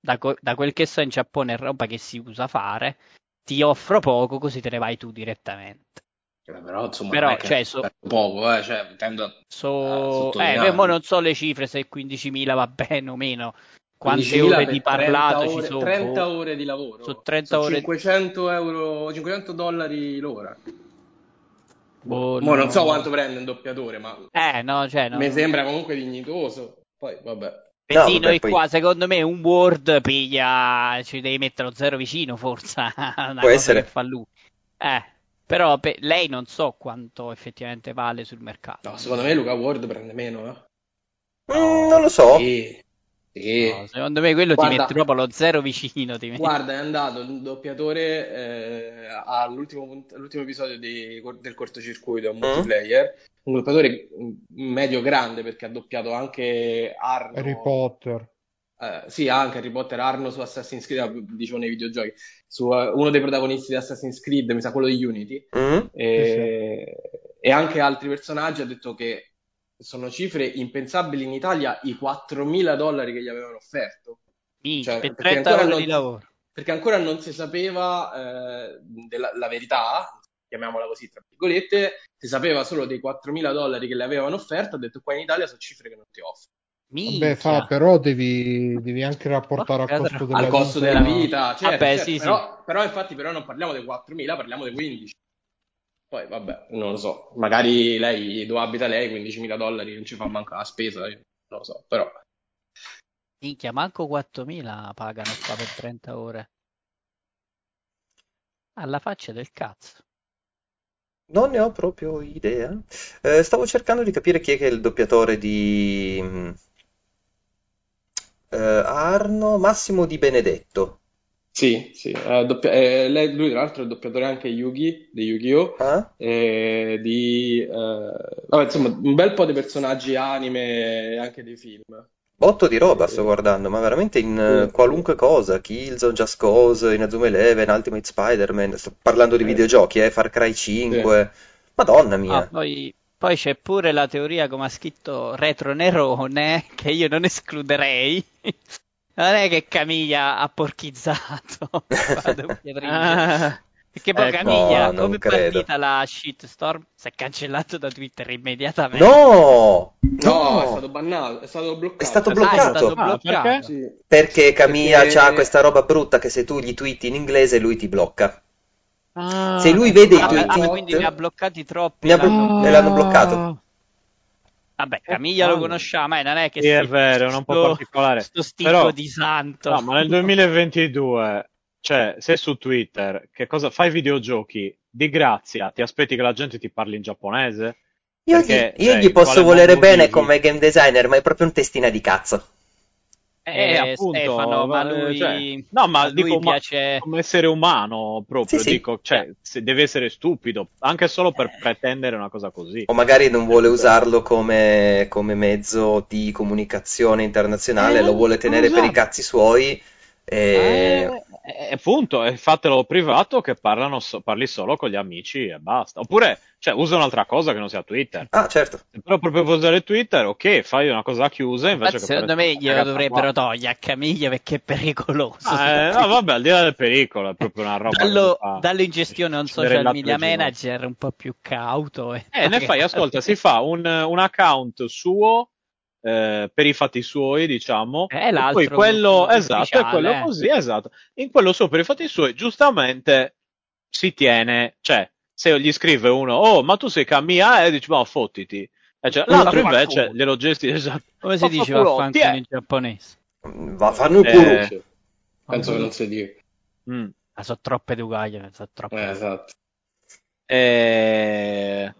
da, da, quel che so in Giappone è roba che si usa fare, ti offro poco così te ne vai tu direttamente. Però insomma, però, cioè, so, poco, eh, cioè, tendo so, a eh, non so le cifre se 15.000 va bene o meno, quante ore di parlato ci ore, sono? 30 ore di lavoro. Su 30 Sono ore 500 euro, 500 dollari l'ora. Boh, no. non so quanto prende un doppiatore, ma Eh, no, cioè, no. mi sembra comunque dignitoso. Poi, vabbè. No, sì, vabbè, noi poi- qua, secondo me, un Word piglia, ci devi mettere lo zero vicino, forse, Può essere. che fa lui. Eh, però pe- lei non so quanto effettivamente vale sul mercato. No, secondo me Luca Ward prende meno, eh. Mm, non lo so. Sì. Sì. No, secondo me quello Guarda- ti mette proprio lo zero vicino. Guarda, è andato il doppiatore eh, all'ultimo, all'ultimo episodio di- del cortocircuito, un Mm. multiplayer, un doppiatore mm, medio grande perché ha doppiato anche Arno. Harry Potter. Eh, sì, anche Harry Potter Arno su Assassin's Creed, eh, dicevo nei videogiochi, su eh, uno dei protagonisti di Assassin's Creed, mi sa quello di Unity, Mm? e, e anche altri personaggi ha detto che sono cifre impensabili in Italia, i 4.000 dollari che gli avevano offerto. Minchia, cioè, per perché 30 ancora ore non- di lavoro. perché ancora non si sapeva eh, della la verità, chiamiamola così, tra virgolette, si sapeva solo dei 4.000 dollari che le avevano offerto, ha detto qua in Italia sono cifre che non ti offro. Minchia. Vabbè, fa, però devi, devi anche rapportare al costo della Al costo vita. della vita, certo, Vabbè, certo, sì, sì. però, però infatti però non parliamo dei 4.000, parliamo dei 15. Poi vabbè, non lo so, magari lei, dove abita lei, 15.000 dollari non ci fa manco la spesa, io non lo so, però... Minchia, manco 4.000 pagano qua per 30 ore. Alla faccia del cazzo. Non ne ho proprio idea. Eh, stavo cercando di capire chi è che è il doppiatore di mm, eh, Arno Massimo Di Benedetto. Sì, sì, eh, doppia- eh, lei- lui tra l'altro è il doppiatore anche Yugi, di Yu-Gi-Oh! Ah? e di eh, vabbè, insomma, un bel po' di personaggi anime e anche dei film. Botto di roba sto guardando, ma veramente in eh, Sì. qualunque cosa. Killzone, Just Cause, Inazuma Eleven, Ultimate Spider-Man. Sto parlando di Eh. videogiochi, eh, Far Cry 5. Madonna Ah, mia. poi, poi c'è pure la teoria, come ha scritto Retro Nerone, che io non escluderei. Non è che Camiglia ha porchizzato. Ah, Perché poi Ecco, Camiglia, no, non come è credo. partita la shitstorm, si è cancellato da Twitter immediatamente. No! No, è No! stato bannato, è stato bloccato. È stato Ah, è bloccato. stato Ah, bloccato. perché? Sì. Perché Camilla Perché- ha questa roba brutta che se tu gli tweeti in inglese lui ti blocca. Ah, Se lui vede i Ah, tuoi ah, tweet, quindi ne ha bloccati troppi. Ne ha blo- me l'hanno bloccato. Vabbè, Camiglia lo conosciamo, eh, non è che Sì, è vero, è un po' sto- particolare. Sto sticco Però- di santo. No, ma nel 2022, cioè, sei su Twitter, che cosa fai videogiochi? Di grazia, ti aspetti che la gente ti parli in giapponese? Io, Perché, gli, io cioè, gli posso volere bene vivi? come game designer, ma è proprio un testina di cazzo. Eh, appunto, Stefano, ma eh, lui, cioè, no, ma lui dico, ma- piace... come essere umano proprio, Sì, sì. dico, cioè, se- deve essere stupido, anche solo per pretendere una cosa così. O magari non vuole usarlo come, come mezzo di comunicazione internazionale, Eh, lo vuole tenere per i cazzi suoi. E... Eh, eh, appunto, e fatelo privato che parlano so- parli solo con gli amici e basta. Oppure, cioè, usa un'altra cosa che non sia Twitter. Ah, certo. Se però proprio vuoi usare Twitter, ok, fai una cosa chiusa invece Infatti, che secondo me glielo dovrebbero togliere a Camiglia perché è pericoloso. Ah, eh, no, vabbè, al di là del pericolo, è proprio una roba. dallo, dallo in gestione a un social media manager un po' più cauto. E... Eh, ne fai, ascolta, si fa un, un account suo eh, per i fatti suoi, diciamo, Eh, e l'altro poi quello, esatto, è ufficiale, quello eh. così, esatto. In quello suo per i fatti suoi, giustamente si tiene, cioè, se gli scrive uno, oh, ma tu sei Camilla, e dici, ma fottiti. E cioè, l'altro Vaffanculo. invece glielo gesti, esatto. Come si dice Vaffanculo, vaffanculo in giapponese? Va, fanno il Eh, culo. Penso che non si dica. Mm. Ah, sono troppe dugaglie, sono troppe. Eh, esatto. E...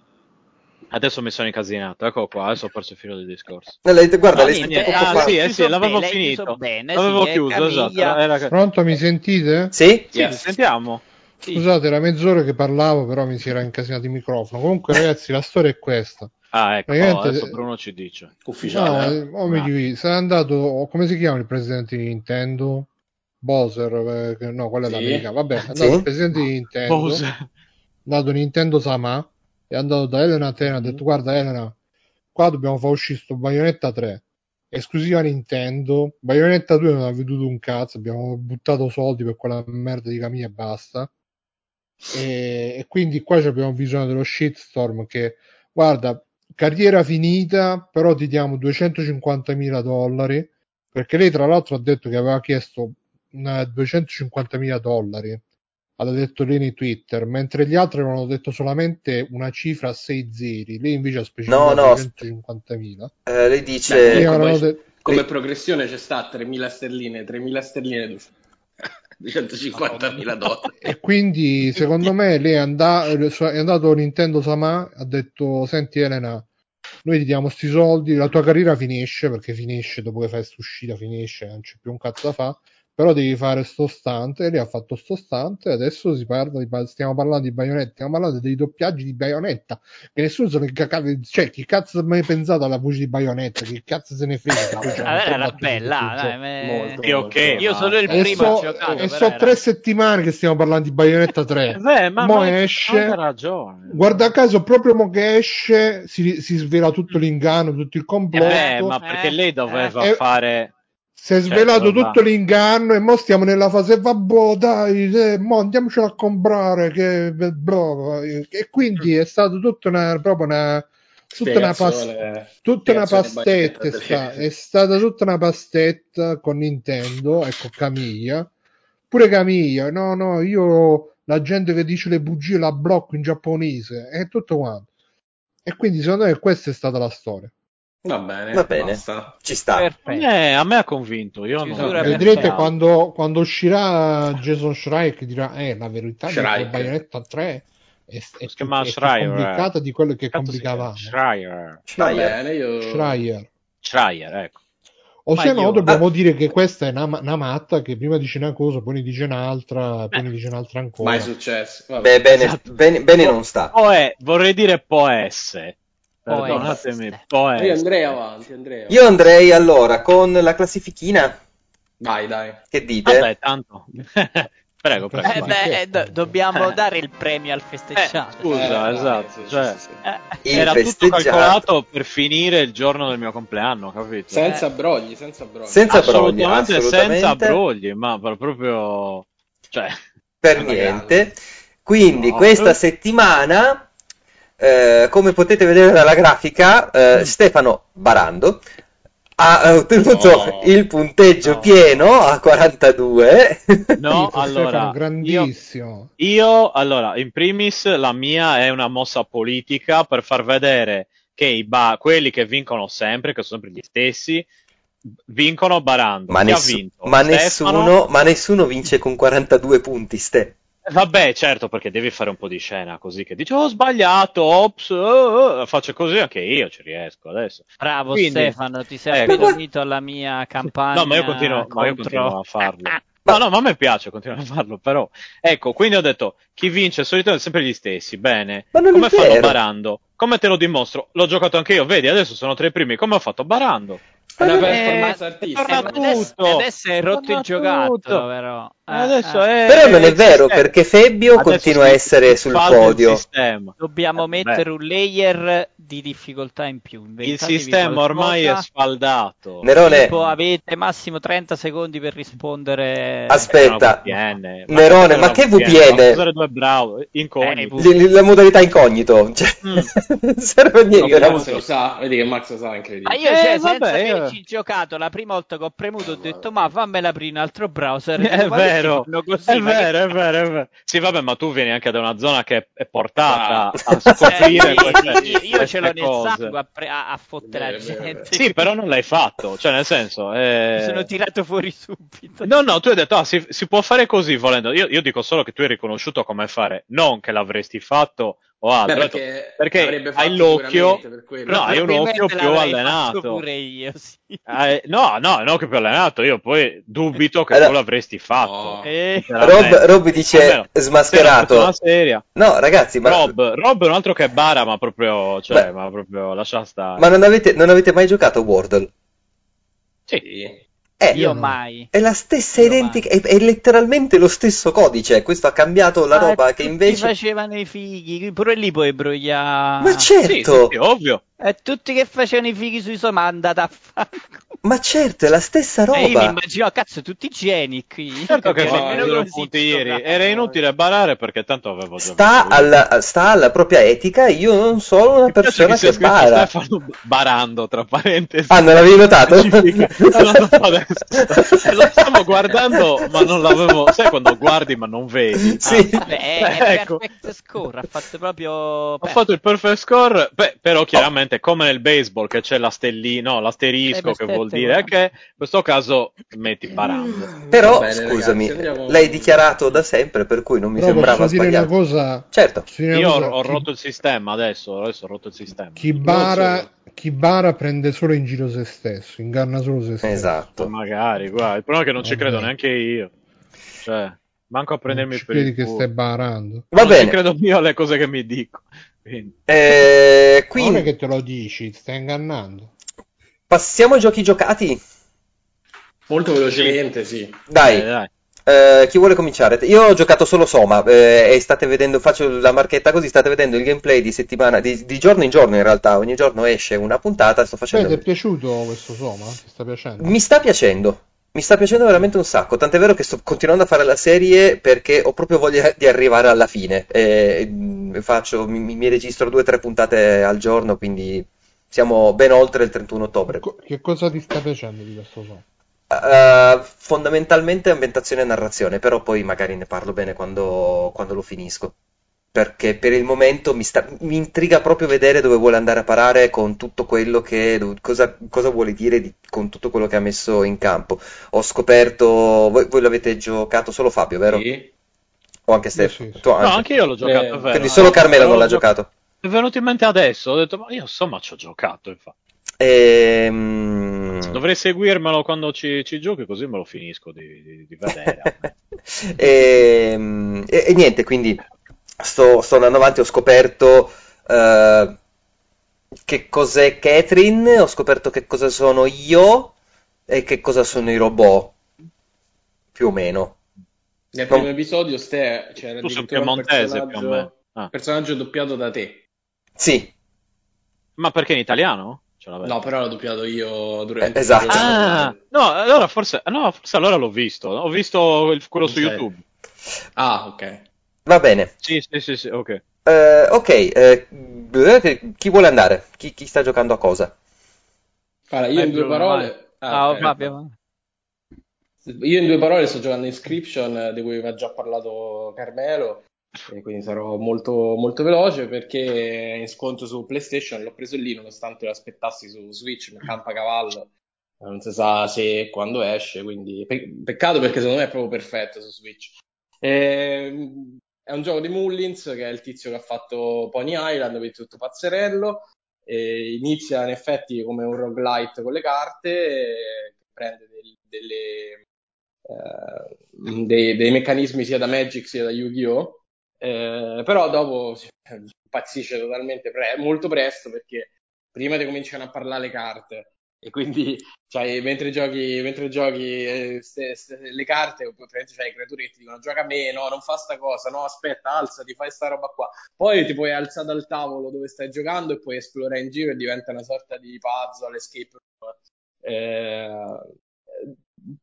Adesso mi sono incasinato, ecco qua, adesso ho perso il filo del discorso. Eh, le- Guarda, No, le- niente, poco ah, fa- sì, eh, sì, l'avevo bene, finito. bene, L'avevo sì, è chiuso, esatto. Era... Pronto, mi sentite? Sì? Sì, Yes. sentiamo. Sì. Scusate, era mezz'ora che parlavo, però mi si era incasinato il microfono. Comunque, ragazzi, la storia è questa. Ah, ecco, Praticamente- adesso Bruno ci dice. Ufficiale. No, eh? eh, oh, mi Ah. sarà andato. Come si chiama il presidente di Nintendo? Bowser, eh, no, quello è Sì. l'americano. Vabbè, è andato Sì. il presidente di Nintendo. Bowser. è andato Nintendo Sama. È andato da Elena Tena. Ha detto: Guarda, Elena, qua dobbiamo far uscire sto Bayonetta 3. Esclusiva Nintendo. Bayonetta 2 non ha venduto un cazzo. Abbiamo buttato soldi per quella merda di Camilla e basta. E, e quindi qua ci abbiamo bisogno dello shitstorm che guarda carriera finita però ti diamo 250.000 dollari perché lei tra l'altro ha detto che aveva chiesto 250.000 dollari ha detto lei nei Twitter, mentre gli altri avevano detto solamente una cifra a 6 zeri, lei invece ha specificato no, no, 150.000. Eh, lei dice... Beh, come, de- come lei... progressione c'è sta 3.000 sterline, 3.000 sterline 250.000 dollari. E quindi secondo me lei è, è andato Nintendo Sama, ha detto, senti Elena, noi ti diamo sti soldi, la tua carriera finisce, perché finisce dopo che fai questa uscita, finisce, non c'è più un cazzo da fare però devi fare sto stante, e lui ha fatto sto stante, e adesso si parla di, stiamo parlando di Bayonetta, stiamo parlando dei doppiaggi di Bayonetta, che nessuno se ne cacava, cioè chi cazzo ha mai pensato alla voce di Bayonetta, chi cazzo se ne frega? Cioè, era bella, dai, me... sì, okay, io sono il e primo so, a giocare. E sono era... tre settimane che stiamo parlando di Bayonetta 3, Beh, ma mo esce, ragione. guarda caso proprio mo che esce si, si svela tutto l'inganno, tutto il complotto. Eh ma perché lei doveva eh, fare si è svelato cioè, tutto l'inganno e mo stiamo nella fase vabbè dai eh, mo andiamocelo a comprare che, bro. e quindi è stato tutta una proprio una tutta una, pas- tutta una pastetta è, sta- è, stata tutta una pastetta con Nintendo e con Camiglia pure Camiglia no no io la gente che dice le bugie la blocco in giapponese e tutto quanto. E quindi secondo me questa è stata la storia Va bene, Va bene. Basta. ci sta. Eh, a me ha convinto. Io non Vedrete quando, quando, uscirà Jason Schreier che dirà: Eh, la verità è che Bayonetta 3 è, è, è, più, è più complicata di quello che complicava. Schreier. Va bene, io... Schreier. Schreier, ecco. O se no, dobbiamo ah. dire che questa è una, una, matta che prima dice una cosa, poi ne dice un'altra, poi ne dice un'altra ancora. Mai successo. Vabbè. Beh, bene, esatto. bene, bene non sta. O è, vorrei dire può essere Perdonatemi, poi. Io andrei avanti, andrei Io andrei allora con la classifichina. Dai, dai. Che dite? Vabbè, tanto. prego, prego. Eh, beh, do- dobbiamo dare il premio al festeggiato. Eh, scusa, eh, esatto. Sì, cioè, sì, sì. Era tutto calcolato per finire il giorno del mio compleanno, capito? Senza eh. brogli, senza brogli. Senza brogli, assolutamente, assolutamente senza brogli, ma proprio... Cioè... Per niente. Quindi no. questa settimana eh, come potete vedere dalla grafica, eh, mm. Stefano Barando ha ottenuto oh, il punteggio no. pieno a 42. No, allora, grandissimo. Io, io, allora, in primis, la mia è una mossa politica per far vedere che i ba- quelli che vincono sempre, che sono sempre gli stessi, vincono barando. Ma, nessu- ma nessuno, ma nessuno vince con 42 punti, Ste. Vabbè, certo, perché devi fare un po' di scena così che dici, ho sbagliato, ops, oh, oh. faccio così anche io, ci riesco adesso. Bravo Quindi, Stefano, ti sei ecco. unito alla mia campagna. No, ma io continuo, contro... ma io continuo a farlo. No, no, ma a me piace continuare a farlo, però. Ecco, quindi ho detto, chi vince solitamente sempre gli stessi, bene. Ma non come fanno barando? Come te lo dimostro? L'ho giocato anche io, vedi, adesso sono tra i primi, come ho fatto barando? Una performance artistica. Adesso, adesso è rotto il giocattolo, però. Eh, adesso eh. È... Però non è vero, perché Febbio adesso continua a essere sul podio. Dobbiamo Vabbè. mettere un layer di difficoltà in più. Il sistema ormai è sfaldato. Nerone... Tipo, avete massimo 30 secondi per rispondere. Aspetta, VPN. Nerone, ma, ma che VPN? Due browser incognito. Eh, la modalità incognito. Cioè, mm. serve a niente. No, Max lo sa, vedi che Max lo sa incredibile. Ma io, cioè, eh, senza vabbè, averci io... giocato, la prima volta che ho premuto ho detto, ma fammela aprire un altro browser. È vero, così, è, vero è vero, è vero. Sì, vabbè, ma tu vieni anche da una zona che è portata ah. a scoprire cioè, queste, io, io ce l'ho nel sangue a, pre- a, a fottere la gente. Sì, però non l'hai fatto, cioè nel senso... Eh... Mi sono tirato fuori subito. No, no, tu hai detto, ah, si, si può fare così volendo. Io, io dico solo che tu hai riconosciuto come fare, non che l'avresti fatto o altro. Beh, perché, perché hai l'occhio, no, hai un occhio più allenato. Pure io, sì. eh, no, no, un occhio più allenato. Io poi dubito che allora, tu l'avresti fatto. No. Eh, Rob, Rob, dice Almeno, smascherato. No, ragazzi, ma... Rob, Rob è un altro che bara, ma proprio, cioè, ma, ma proprio lascia stare. Ma non avete, non avete mai giocato Wordle? Sì. Eh, Io mai. È la stessa identica, è, è, letteralmente lo stesso codice. Questo ha cambiato la ah, roba che invece. facevano i fighi, pure lì puoi brogliare. Ma certo, sì, sì, ovvio. E tutti che facevano i fighi sui somanda da fanculo. Ma certo, è la stessa roba. E io mi immagino, cazzo, tutti igieni qui. Certo che no, nemmeno puntieri. Era inutile barare perché tanto avevo già sta alla, sta alla propria etica. Io non sono una persona che, che bara. Stefano barando, tra parentesi. Ah, non l'avevi notato? Lo stavo guardando, ma non l'avevo. Sai quando guardi ma non vedi? Sì. Ah, beh, è, è ecco. perfect score. Ha fatto proprio. Ho fatto il perfect score. Beh, però chiaramente, oh. come nel baseball, che c'è la stellina, no, l'asterisco, eh, che vuol dire che in questo caso metti barando. Però, bene, scusami, ragazzi, andiamo... l'hai dichiarato da sempre, per cui non mi però sembrava posso sbagliato. Dire una cosa, certo. Io cosa, ho, rotto il sistema adesso, adesso ho rotto il sistema. Chi bara, chi bara prende solo in giro se stesso, inganna solo se stesso. Esatto. Ma magari, guarda, il problema è che non ci credo neanche io. Cioè, manco a prendermi non per il che stai barando. Va non bene. credo io alle cose che mi dico. Quindi. Eh, quindi... Non è che te lo dici, stai ingannando. Passiamo ai giochi giocati. Molto velocemente, sì. Dai. Eh, dai. Eh, chi vuole cominciare? Io ho giocato solo Soma eh, e state vedendo, faccio la marchetta così, state vedendo il gameplay di settimana, di, di giorno in giorno in realtà, ogni giorno esce una puntata, sto facendo... Beh, ti è piaciuto questo Soma? Ti sta piacendo? Mi sta piacendo, mi sta piacendo veramente un sacco, tant'è vero che sto continuando a fare la serie perché ho proprio voglia di arrivare alla fine. E faccio, mi, mi registro due o tre puntate al giorno, quindi siamo ben oltre il 31 ottobre. Che cosa ti sta piacendo di questo gioco? Uh, fondamentalmente ambientazione e narrazione, però poi magari ne parlo bene quando, quando lo finisco. Perché per il momento mi, sta, mi, intriga proprio vedere dove vuole andare a parare con tutto quello che. cosa, cosa vuole dire di, con tutto quello che ha messo in campo. Ho scoperto. Voi, voi l'avete giocato solo Fabio, vero? Sì. O anche Stefano? Sì, sì. No, anche io l'ho giocato, eh, Quindi solo Carmela non l'ha giocato. È venuto in mente adesso, ho detto, ma io insomma ci ho giocato, infatti. Ehm... Dovrei seguirmelo quando ci, ci, giochi, così me lo finisco di, di, di vedere. e, ehm, e, e, niente, quindi sto, sto, andando avanti, ho scoperto uh, che cos'è Catherine, ho scoperto che cosa sono io e che cosa sono i robot, più o meno. Nel primo non... episodio Ste c'era tu sei un piemontese più o meno. Ah. personaggio doppiato da te. Sì. Ma perché in italiano? No, però l'ho doppiato io durante eh, esatto. Ah, no, allora forse, no, forse allora l'ho visto. Ho visto il, quello su YouTube. Ah, ok. Va bene. Sì, sì, sì, sì ok. Uh, ok, uh, chi vuole andare? Chi, chi, sta giocando a cosa? Allora, io in due parole... Ah, ah okay. Fabio. Io in due parole sto giocando Inscription, di cui aveva già parlato Carmelo e quindi sarò molto, molto veloce perché in sconto su PlayStation l'ho preso lì nonostante lo aspettassi su Switch, mi campa cavallo, non si sa se e quando esce, quindi pe- peccato perché secondo me è proprio perfetto su Switch. E, ehm, è un gioco di Mullins che è il tizio che ha fatto Pony Island, quindi tutto pazzerello, e inizia in effetti come un roguelite con le carte, prende del, delle, eh, dei, dei meccanismi sia da Magic sia da Yu-Gi-Oh! Eh, però dopo impazzisce totalmente pre- molto presto perché prima ti cominciano a parlare le carte e quindi cioè, mentre giochi, mentre giochi eh, ste, ste, le carte praticamente c'hai creature che ti dicono gioca a me, no non fa sta cosa, no aspetta alzati, fai sta roba qua poi ti puoi alzare dal tavolo dove stai giocando e puoi esplorare in giro e diventa una sorta di puzzle, escape room eh,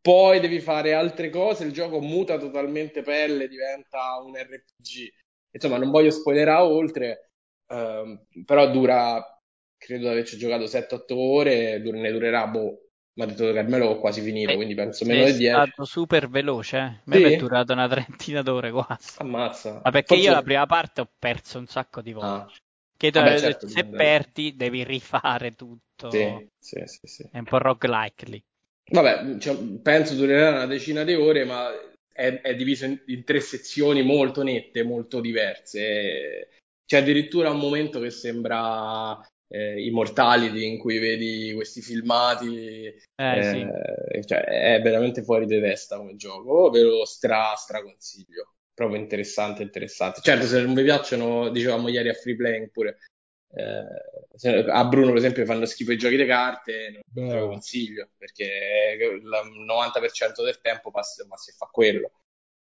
poi devi fare altre cose, il gioco muta totalmente pelle, diventa un RPG. Insomma, non voglio spoilerare oltre, ehm, però dura, credo di averci giocato 7-8 ore, ne durerà, boh, mi ha detto Carmelo ho quasi finito, quindi penso meno di 10. È stato super veloce, eh. a me sì? è durato una trentina d'ore quasi. Ammazza. Ma perché Forse... io la prima parte ho perso un sacco di volte. Ah. Che Vabbè, certo, se perdi devi rifare tutto. Sì, sì, sì, sì. È un po' roguelike lì. Vabbè, cioè, penso durerà una decina di ore, ma è, è diviso in, in, tre sezioni molto nette, molto diverse. C'è addirittura un momento che sembra eh, Immortality in cui vedi questi filmati. Eh, eh, sì. cioè, è veramente fuori di testa come gioco. Ve lo stra, stra consiglio. Proprio interessante, interessante. Certo, se non vi piacciono, dicevamo ieri a Free Playing pure, eh, a Bruno, per esempio, fanno schifo i giochi di carte, non te lo consiglio perché il 90% del tempo passa, passa e fa quello.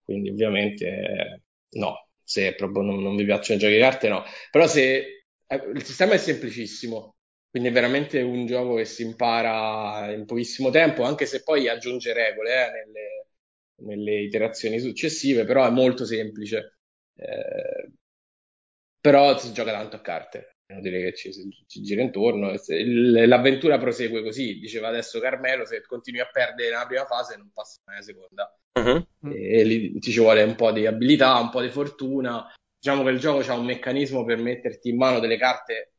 Quindi, ovviamente, no. Se proprio non, non vi piacciono i giochi di carte, no. Però se il sistema è semplicissimo, Quindi è veramente un gioco che si impara in pochissimo tempo, anche se poi aggiunge regole eh, nelle, nelle, iterazioni successive, però è molto semplice. Eh, però si gioca tanto a carte, devo dire che ci, ci gira intorno. L'avventura prosegue così, diceva adesso Carmelo, se continui a perdere nella prima fase non passa mai la seconda. Uh-huh. E, e lì ci vuole un po' di abilità, un po' di fortuna. Diciamo che il gioco ha un meccanismo per metterti in mano delle carte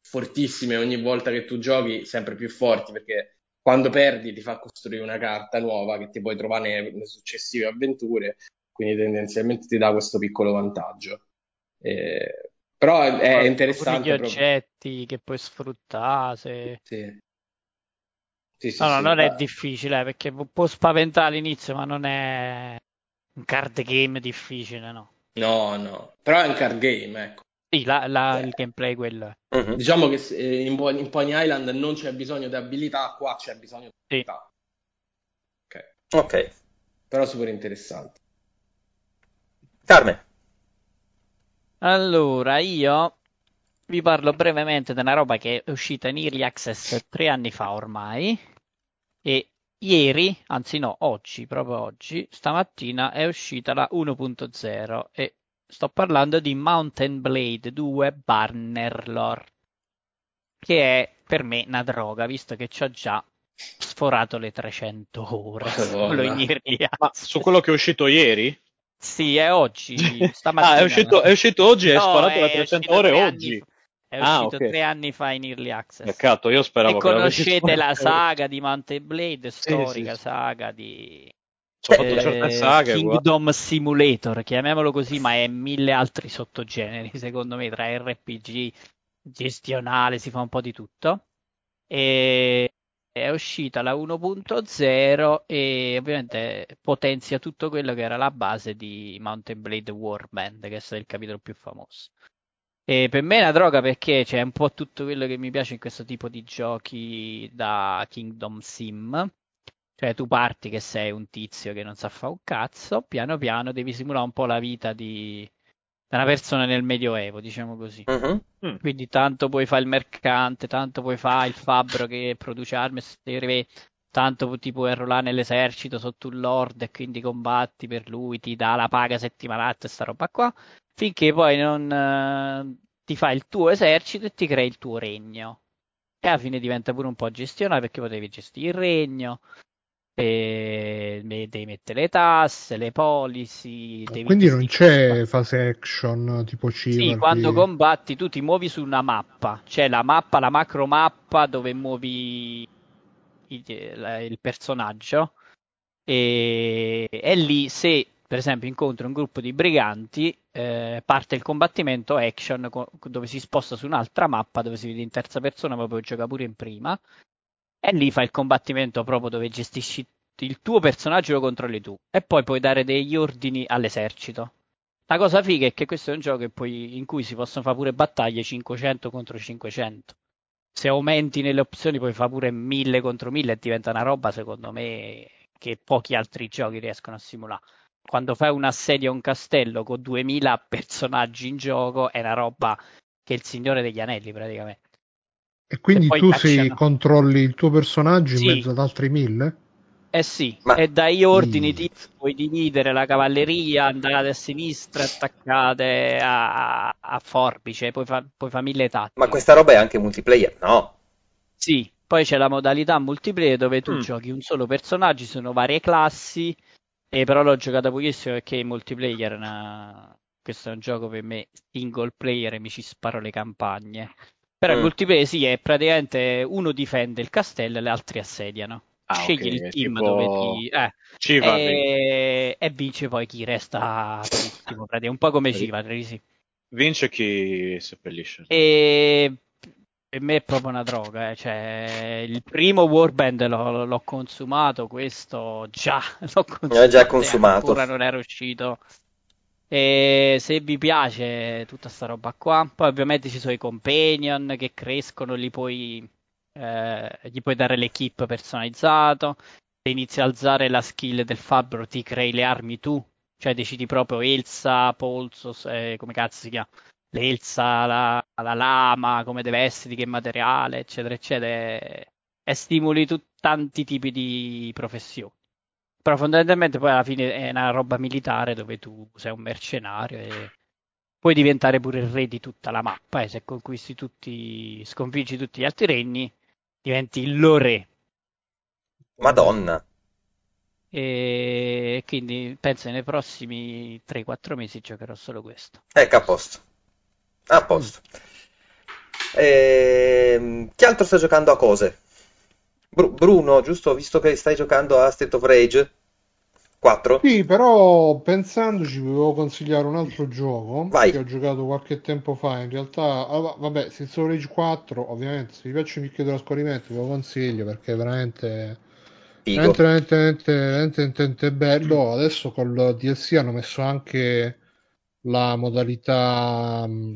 fortissime ogni volta che tu giochi, sempre più forti, perché quando perdi ti fa costruire una carta nuova che ti puoi trovare nelle, nelle successive avventure, quindi tendenzialmente ti dà questo piccolo vantaggio. Eh, però è, è interessante. Gli oggetti proprio... che puoi sfruttare. Sì. Sì, sì, no, no, non è difficile eh, perché può spaventare all'inizio, ma non è un card game difficile, no? No, no, però è un card game, ecco. Sì, la, la, il gameplay quello è. Uh-huh. Diciamo che eh, in, in Pony Island non c'è bisogno di abilità, qua c'è bisogno di abilità. Sì. Ok. Ok. Però super interessante. Carme. Allora, io vi parlo brevemente di una roba che è uscita in Early Access tre anni fa ormai. E ieri, anzi no, oggi, proprio oggi, stamattina è uscita la 1.0 e sto parlando di Mountain Blade 2 Bannerlore, che è per me una droga, visto che ci ho già sforato le 300 ore Ma su quello che è uscito ieri? Sì, è oggi, stamattina. ah, è uscito, è uscito oggi e no, hai sforato le 300 ore oggi? È ah, uscito okay. tre anni fa in Early Access. Peccato, io speravo e conoscete la saga di Mountain Blade, storica sì, sì. saga di eh, saghe, Kingdom qua. Simulator, chiamiamolo così, ma è mille altri sottogeneri, secondo me, tra RPG, gestionale, si fa un po' di tutto. E è uscita la 1.0 e ovviamente potenzia tutto quello che era la base di Mountain Blade Warband, che è stato il capitolo più famoso. E per me è una droga perché c'è un po' tutto quello che mi piace in questo tipo di giochi da Kingdom Sim cioè tu parti che sei un tizio che non sa fare un cazzo, piano piano devi simulare un po' la vita di, una persona nel Medioevo, diciamo così. Uh-huh. Mm. Quindi tanto puoi fare il mercante, tanto puoi fare il fabbro che produce armi, tanto ti puoi arruolare nell'esercito sotto un lord e quindi combatti per lui, ti dà la paga settimanale e sta roba qua, finché poi non uh, ti fai il tuo esercito e ti crei il tuo regno. E alla fine diventa pure un po' gestionale perché potevi gestire il regno, e devi mettere le tasse, le policy. Quindi non c'è fase action tipo Civardi. Sì, quando combatti tu ti muovi su una mappa, c'è la mappa, la macro mappa dove muovi il, personaggio e, e, lì se per esempio incontri un gruppo di briganti eh, parte il combattimento action dove si sposta su un'altra mappa dove si vede in terza persona ma poi gioca pure in prima e lì fai il combattimento proprio dove gestisci il tuo personaggio lo controlli tu e poi puoi dare degli ordini all'esercito. La cosa figa è che questo è un gioco in cui si possono fare pure battaglie 500 contro 500. Se aumenti nelle opzioni puoi fare pure 1000 contro 1000 e diventa una roba secondo me che pochi altri giochi riescono a simulare. Quando fai un assedio a un castello con 2000 personaggi in gioco è una roba che è il Signore degli Anelli praticamente. E quindi e tu sei, controlli il tuo personaggio sì. in mezzo ad altri mille? Eh sì, Ma... e dai ordini sì. puoi dividere la cavalleria, andate a sinistra, attaccate a, a forbice, puoi, fa, puoi fare mille tattiche. Ma questa roba è anche multiplayer, no? Sì, poi c'è la modalità multiplayer dove tu mm. giochi un solo personaggio, sono varie classi, e però l'ho giocata pochissimo perché in multiplayer una... questo è un gioco per me single player e mi ci sparo le campagne. Però mm. il multiplayer sì, è praticamente uno difende il castello e gli altri assediano. Ah, Scegli okay. il team tipo... dove ti... Eh, e... e... vince poi chi resta ultimo, un po' come Civatri, sì. Vince chi seppellisce. E per me è proprio una droga, eh. cioè, il primo Warband l'ho, l'ho consumato, questo già l'ho consumato, già consumato. ancora non era uscito e se vi piace tutta sta roba qua, poi ovviamente ci sono i companion che crescono, li puoi, eh, gli puoi dare l'equip personalizzato. Se inizi a alzare la skill del fabbro, ti crei le armi tu, cioè decidi proprio Elsa, Polso, eh, come cazzo si chiama? L'Elsa, la, la lama, come deve essere, di che materiale, eccetera, eccetera, e stimoli tu, tanti tipi di professioni. Però fondamentalmente poi alla fine è una roba militare dove tu sei un mercenario e puoi diventare pure il re di tutta la mappa e se conquisti tutti, sconfiggi tutti gli altri regni, diventi il re. Madonna. E quindi penso nei prossimi 3-4 mesi giocherò solo questo. Ecco, a posto. A posto. E... Ehm, chi altro sta giocando a cose? Bru- Bruno, giusto? Visto che stai giocando a State of Rage 4? Sì, però pensandoci volevo consigliare un altro gioco Vai. che ho giocato qualche tempo fa. In realtà, ah, vabbè, of Rage 4, ovviamente, se vi piace il picchio dello scorrimento ve lo consiglio perché è veramente... Figo. Veramente, veramente, veramente, veramente bello. Adesso con il DLC hanno messo anche la modalità mh,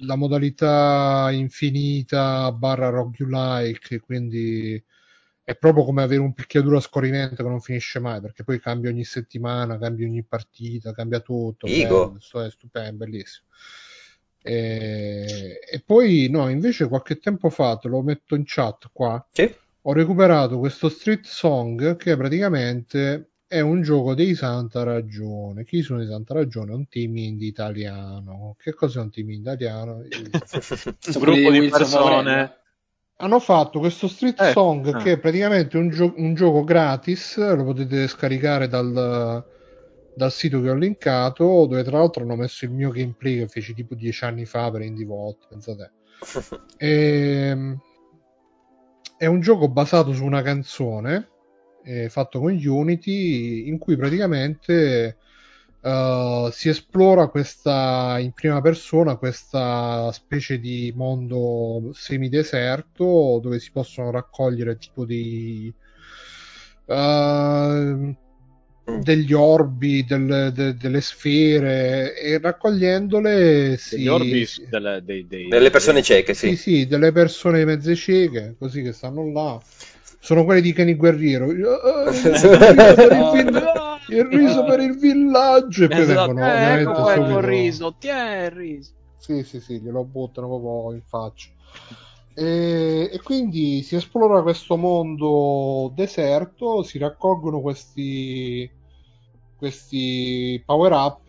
la modalità infinita barra roguelike, quindi è proprio come avere un picchiaduro a scorrimento che non finisce mai, perché poi cambia ogni settimana, cambia ogni partita, cambia tutto. Figo. Bello, è stupendo, bellissimo. E, e poi, no, invece qualche tempo fa, te lo metto in chat qua, Sì? ho recuperato questo Street Song che praticamente è un gioco dei Santa Ragione. Chi sono i Santa Ragione? Un team indie italiano. Che cos'è un team indie italiano? Un gruppo di persone. Hanno fatto questo Street Eh, Song ah. che è praticamente un, gio- un gioco gratis, lo potete scaricare dal, dal sito che ho linkato, dove tra l'altro hanno messo il mio gameplay che feci tipo dieci anni fa per Indie Vault, pensate. Ehm, è un gioco basato su una canzone eh, fatto con Unity in cui praticamente eh, si esplora questa in prima persona questa specie di mondo semideserto dove si possono raccogliere tipo dei eh, degli orbi, del- de- delle sfere e raccogliendole si, Degli orbi si- delle, dei, dei- Delle persone cieche, sì, sì. sì, delle persone mezze cieche, così che stanno là. Sono quelli di Kenny Guerriero. Ah, Il riso per il, villaggio. E poi Esatto, vengono eh, ecco qua il riso, tiè il riso. Sì, sì, sì, glielo buttano proprio in faccia. E, e quindi si esplora questo mondo deserto, si raccolgono questi, questi power up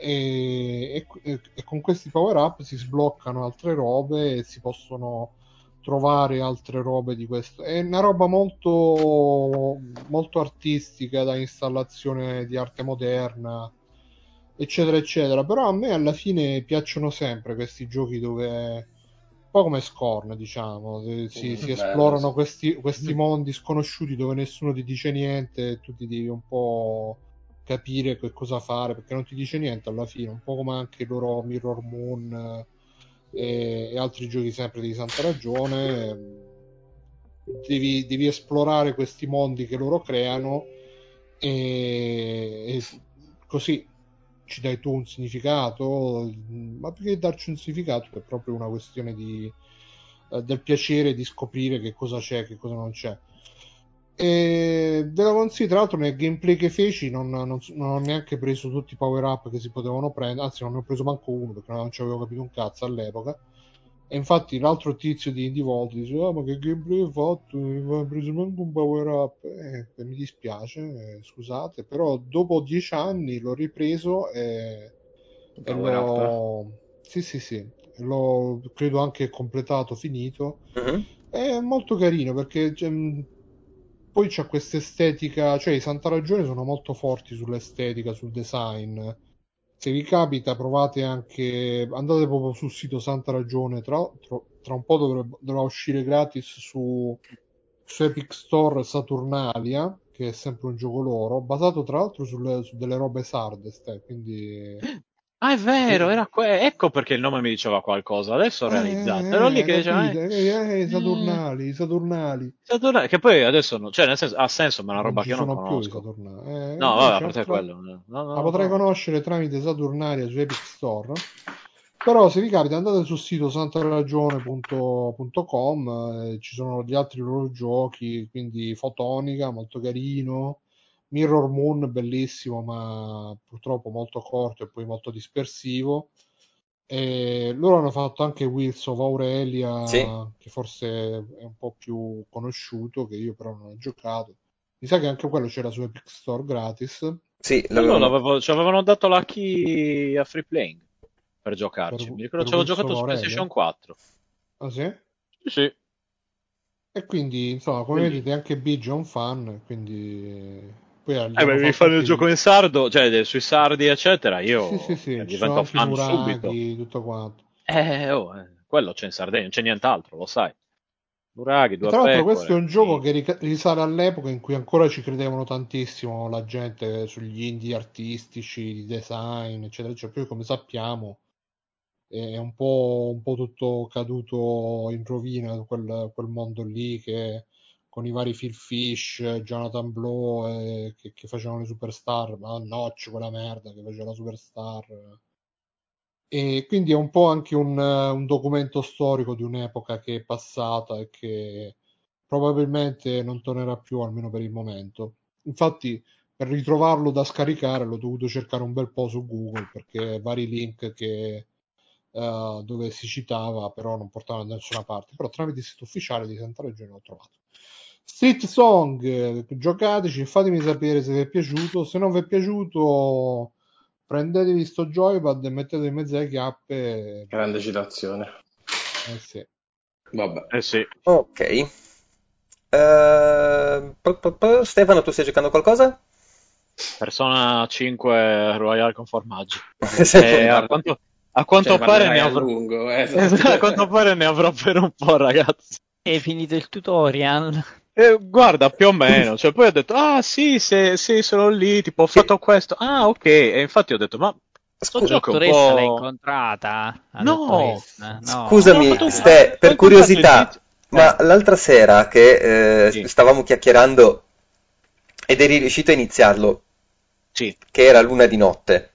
e, e- e con questi power up si sbloccano altre robe e si possono trovare altre robe di questo. È una roba molto, molto artistica da installazione di arte moderna eccetera eccetera però a me alla fine piacciono sempre questi giochi dove un po' come Scorn diciamo si, si- bello, esplorano questi, questi mondi sconosciuti dove nessuno ti dice niente tu ti devi un po' capire che cosa fare perché non ti dice niente alla fine un po' come anche loro Mirror Moon e, e altri giochi sempre di Santa Ragione devi, devi esplorare questi mondi che loro creano e, e così ci dai tu un significato, ma più che darci un significato è proprio una questione di, eh, del piacere di scoprire che cosa c'è, che cosa non c'è. E ve la consiglio, tra l'altro nel gameplay che feci non, non- non ho neanche preso tutti i power up che si potevano prendere, anzi non ne ho preso manco uno perché non ci avevo capito un cazzo all'epoca. E infatti l'altro tizio di Indie Vault dice: Ah, ma che gameplay hai fatto? Non hai preso manco un power up. Eh, mi dispiace, eh, scusate, però dopo dieci anni l'ho ripreso e, e l'ho. Sì, sì, sì, l'ho credo anche completato, finito. Mhm. È molto carino perché cioè, poi c'è questa estetica, cioè i Santa Ragione sono molto forti sull'estetica, sul design. Se vi capita, provate anche, andate proprio sul sito Santa Ragione, tra, tra- tra un po' dovrebbe, dovrà uscire gratis su, su Epic Store Saturnalia, che è sempre un gioco loro, basato tra l'altro sulle- su delle robe sardeste, eh, quindi... Ah, è vero, era que- ecco perché il nome mi diceva qualcosa. Adesso ho realizzato. Ero lì che diceva. capito? eh, Eh, eh, i Saturnali, i Saturnali. Saturno- Che poi adesso, no- cioè, nel senso, ha senso, ma è una roba non che io non sono più conosco. Saturnali. Eh, No, vabbè, a parte tra- quello. No, no, La potrai no. conoscere tramite Saturnalia su Epic Store. Però se vi capita andate sul sito santaragione.com, eh, ci sono gli altri loro giochi, quindi Fotonica, molto carino, Mirror Moon, bellissimo, ma purtroppo molto corto e poi molto dispersivo. E loro hanno fatto anche Wheels of Aurelia, Sì. che forse è un po' più conosciuto, che io però non ho giocato. Mi sa che anche quello c'era su Epic Store gratis. Sì, l'avevo- ci avevano dato la key a free playing per giocarci. Per- Mi ricordo ci avevo giocato su? PlayStation 4. Ah sì? Sì, sì. E quindi, insomma, come Quindi- vedete, anche Biggio è un fan, quindi... Eh, beh, mi fanno il gioco in sardo, cioè sui sardi, eccetera. Io Sì, sì, sì, eh, divento fan subito. tutto quanto. Eh, oh, eh, quello c'è in Sardegna, non c'è nient'altro, lo sai. Nuraghi, E due tra l'altro questo è un gioco che risale all'epoca in cui ancora ci credevano tantissimo la gente sugli indie artistici, di design, eccetera, eccetera. Poi come sappiamo è un po', un po' tutto caduto in rovina quel, quel mondo lì che con i vari Phil Fish, Jonathan Blow eh, che, che facevano le superstar, ma Notch quella merda che faceva la superstar. E quindi è un po' anche un, eh, un documento storico di un'epoca che è passata e che probabilmente non tornerà più, almeno per il momento. Infatti, per ritrovarlo da scaricare l'ho dovuto cercare un bel po' su Google perché vari link che, eh, dove si citava però non portavano da nessuna parte. Però tramite il sito ufficiale di Santa Regione l'ho trovato. Street Song, eh, giocateci, fatemi sapere se vi è piaciuto. Se non vi è piaciuto, prendetevi sto joypad e mettetevi in mezzo alle chiappe. Grande citazione. Eh sì. Vabbè. Eh sì. Ok. Eh, po- po- po- Stefano, tu stai giocando qualcosa? Persona 5 Royale con formaggio. Sì. Eh, a quanto, a quanto Cioè, pare ne a avrò... lungo, eh, esatto. a quanto pare ne avrò per un po', ragazzi. Hai finito il tutorial? Eh, guarda, più o meno, cioè poi ho detto, ah sì, se, sì, sono lì, tipo ho fatto questo, ah ok, e infatti ho detto, ma Scusa, è dottoressa l'hai po'... incontrata? La No. no. Scusami, No, Ste, per curiosità, ma l'altra sera che eh, Sì. stavamo chiacchierando ed eri riuscito a iniziarlo, Sì, che era l'una di notte,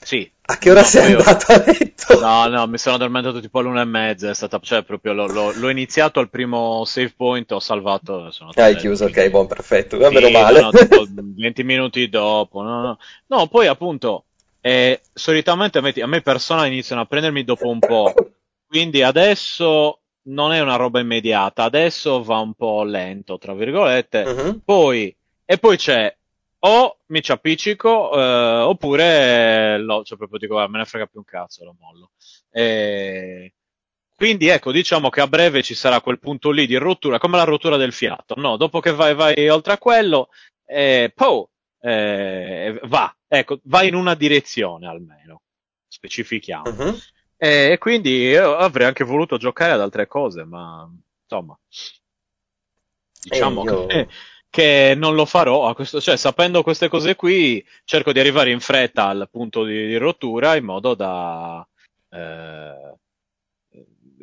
sì. A che ora No, sei ho- andato a letto? No, no, mi sono addormentato tipo all'una e mezza, è stata, cioè proprio l'ho, l'ho- l'ho iniziato al primo save point, ho salvato sono Hai chiuso, ok, quindi- buon, perfetto, va Sì, meno male. no, tipo 20 minuti dopo. No, no. No, poi appunto, eh, solitamente a me, persone iniziano a prendermi dopo un po'. Quindi adesso non è una roba immediata, adesso va un po' lento, tra virgolette. Mhm. Poi, e poi c'è o mi ci appiccico, eh, oppure lo, cioè proprio dico, "Ah, me ne frega più un cazzo, lo mollo. Eh, quindi ecco, diciamo che a breve ci sarà quel punto lì di rottura, come la rottura del fiato, no? Dopo che vai, vai oltre a quello, eh, po', eh, va, ecco, va in una direzione almeno, specifichiamo. Mhm. E, e quindi io avrei anche voluto giocare ad altre cose, ma insomma, diciamo io- che, che non lo farò, a questo, cioè sapendo queste cose qui, cerco di arrivare in fretta al punto di, di rottura in modo da, eh,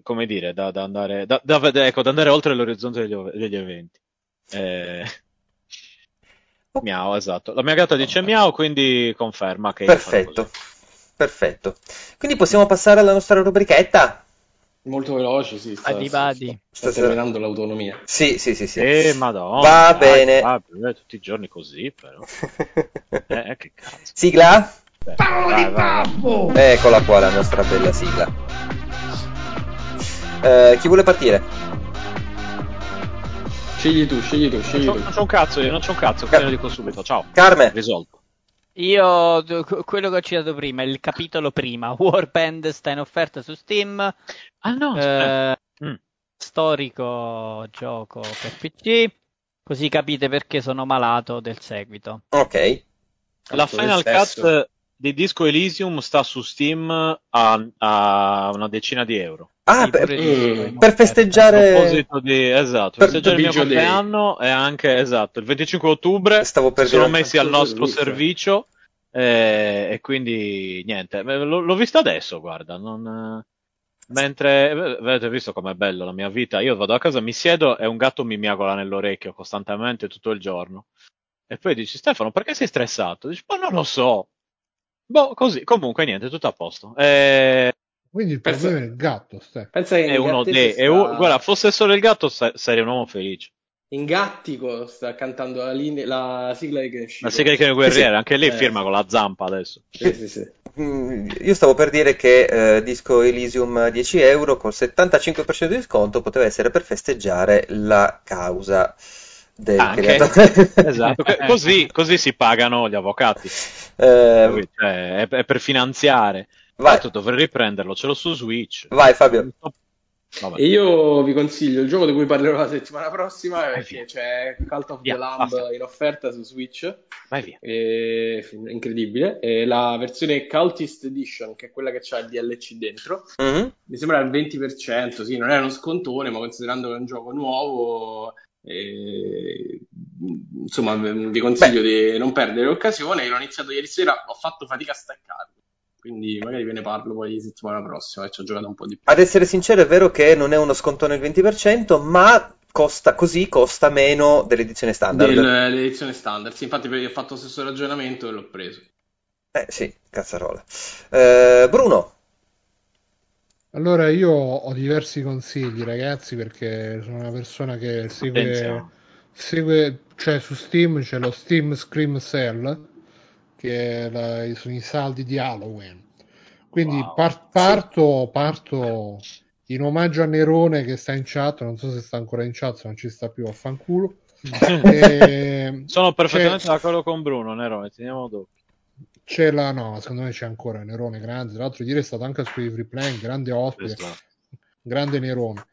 come dire, da, da andare, da, da ecco, da andare oltre l'orizzonte degli, degli eventi. Eh, miau, esatto. La mia gatta dice miau, quindi conferma che Perfetto, perfetto. Quindi possiamo passare alla nostra rubrichetta? Molto veloci, sì. Sta, Vadi, sta- vadi. sta Stasera- terminando l'autonomia. Sì, sì, sì, sì. Eh, madonna. Va bene. Fabio, eh, tutti i giorni così, però. Eh, eh, che cazzo. Sigla? Beh, vai, vai, vai. Eccola qua la nostra bella sigla. Eh, chi vuole partire? Scegli tu, scegli tu, scegli Non tu. c'ho- non c'ho un cazzo, io non c'ho un cazzo, lo dico subito. Ciao. Carme. Risolto. Io, quello che ho citato prima, il capitolo prima, Warband sta in offerta su Steam, Ah no, eh, Mm. storico gioco per PC, così capite perché sono malato del seguito. Ok. La Final. Cut di Disco Elysium sta su Steam a, a una decina di euro. Ah, per, in per offerta. A festeggiare... proposito di, esatto, Per- festeggiare il mio compleanno e anche, esatto, il 25 ottobre Stavo per sono messi al nostro servizio. eh, e quindi niente, Eh, l'ho, l'ho visto adesso, guarda, non, eh, mentre eh, avete visto com'è bello la mia vita, io vado a casa, mi siedo e un gatto mi miagola nell'orecchio costantemente tutto il giorno. E poi dici, Stefano, perché sei stressato? Dici, ma non lo so. Boh, così, comunque niente, tutto a posto. Eh, Quindi il Pensa- problema è il gatto. Pensa che è uno dei, è sta- un- guarda, fosse solo il gatto, sa- sarei un uomo felice. In Gattico sta cantando la, linea- la sigla di Genshin. La sigla di Guerriere, anche lei Eh, firma sì. con la zampa adesso. Sì, sì, sì. mm, io stavo per dire che eh, Disco Elysium 10 euro con 75% di sconto poteva essere per festeggiare la causa del Anche. creatore. esatto, co- così, così si pagano gli avvocati. Eh? Cioè, è, è per finanziare. Vai, Tanto dovrei riprenderlo, ce l'ho su Switch. vai Fabio. Vabbè. E io vi consiglio il gioco di cui parlerò la settimana prossima perché c'è Cult of Via, the Lamb basta. in offerta su Switch, Vai via. e- incredibile, e la versione Cultist Edition, che è quella che c'ha il DLC dentro, Mhm. mi sembra il 20%, sì, non è uno scontone, ma considerando che è un gioco nuovo, eh, insomma, vi consiglio di non perdere l'occasione. L'ho iniziato ieri sera, ho fatto fatica a staccarlo, quindi magari ve ne parlo poi settimana prossima, e ci ho giocato un po' di più. Ad essere sincero, è vero che non è uno scontone il 20%, ma costa così, costa meno dell'edizione standard. Dell'edizione standard, sì, infatti ho fatto lo stesso ragionamento e l'ho preso. Eh sì, cazzarola. Eh, Bruno, Allora io ho diversi consigli, ragazzi, perché sono una persona che segue, Attenzione. segue cioè su Steam c'è lo Steam Scream Sale, che la- sono i saldi di Halloween. Quindi Wow. par- parto, parto in omaggio a Nerone che sta in chat, non so se sta ancora in chat, se non ci sta più, affanculo. E Sono perfettamente d'accordo con Bruno, Nerone, teniamo doppio. C'è la, no, secondo me c'è ancora Nerone grande. Tra l'altro, ieri è stato anche su Free Playing, grande ospite, grande Nerone.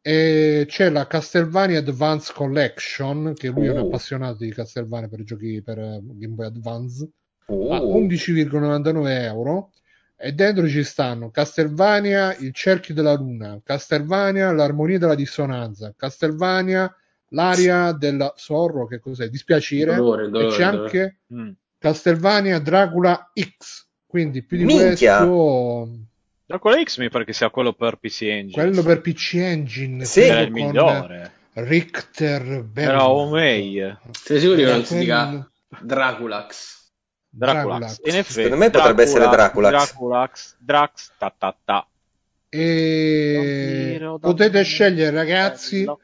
E c'è la Castlevania Advance Collection, che lui è un Oh. appassionato di Castlevania per giochi per Game Boy Advance, Uh, a 11,99 euro. E dentro ci stanno Castlevania, il cerchio della luna, Castlevania, l'armonia della dissonanza, Castlevania, l'aria del sorro, che cos'è? Dispiacere. Dolore, e dolore, c'è dolore. anche Mm. Castlevania Dracula X. Quindi più di Minchia! questo, Dracula X mi pare che sia quello per PC Engine. quello per PC Engine, Sì. quello il con migliore. Richter Belmont. Era Omei. Siete sicuri che non si dica Draculax? Draculax. Draculax. In effetti, Secondo me potrebbe essere Draculax. Draculax. Drax, ta ta ta. E potete scegliere, ragazzi, bello.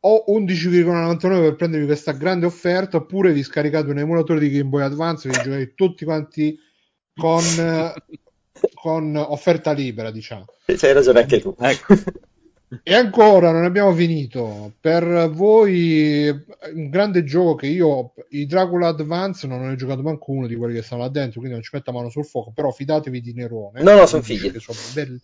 o 11,99 per prendervi questa grande offerta, oppure vi scaricate un emulatore di Game Boy Advance e vi giocate tutti quanti con, con offerta libera, diciamo. c'hai ragione anche tu. Ecco. E ancora non abbiamo finito. Per voi, un grande gioco che io, i Dracula Advance, non ne ho giocato manco uno di quelli che stanno là dentro, quindi non ci metto mano sul fuoco. Però fidatevi di Nerone. No, no, son Dice fighi. Che sono bell-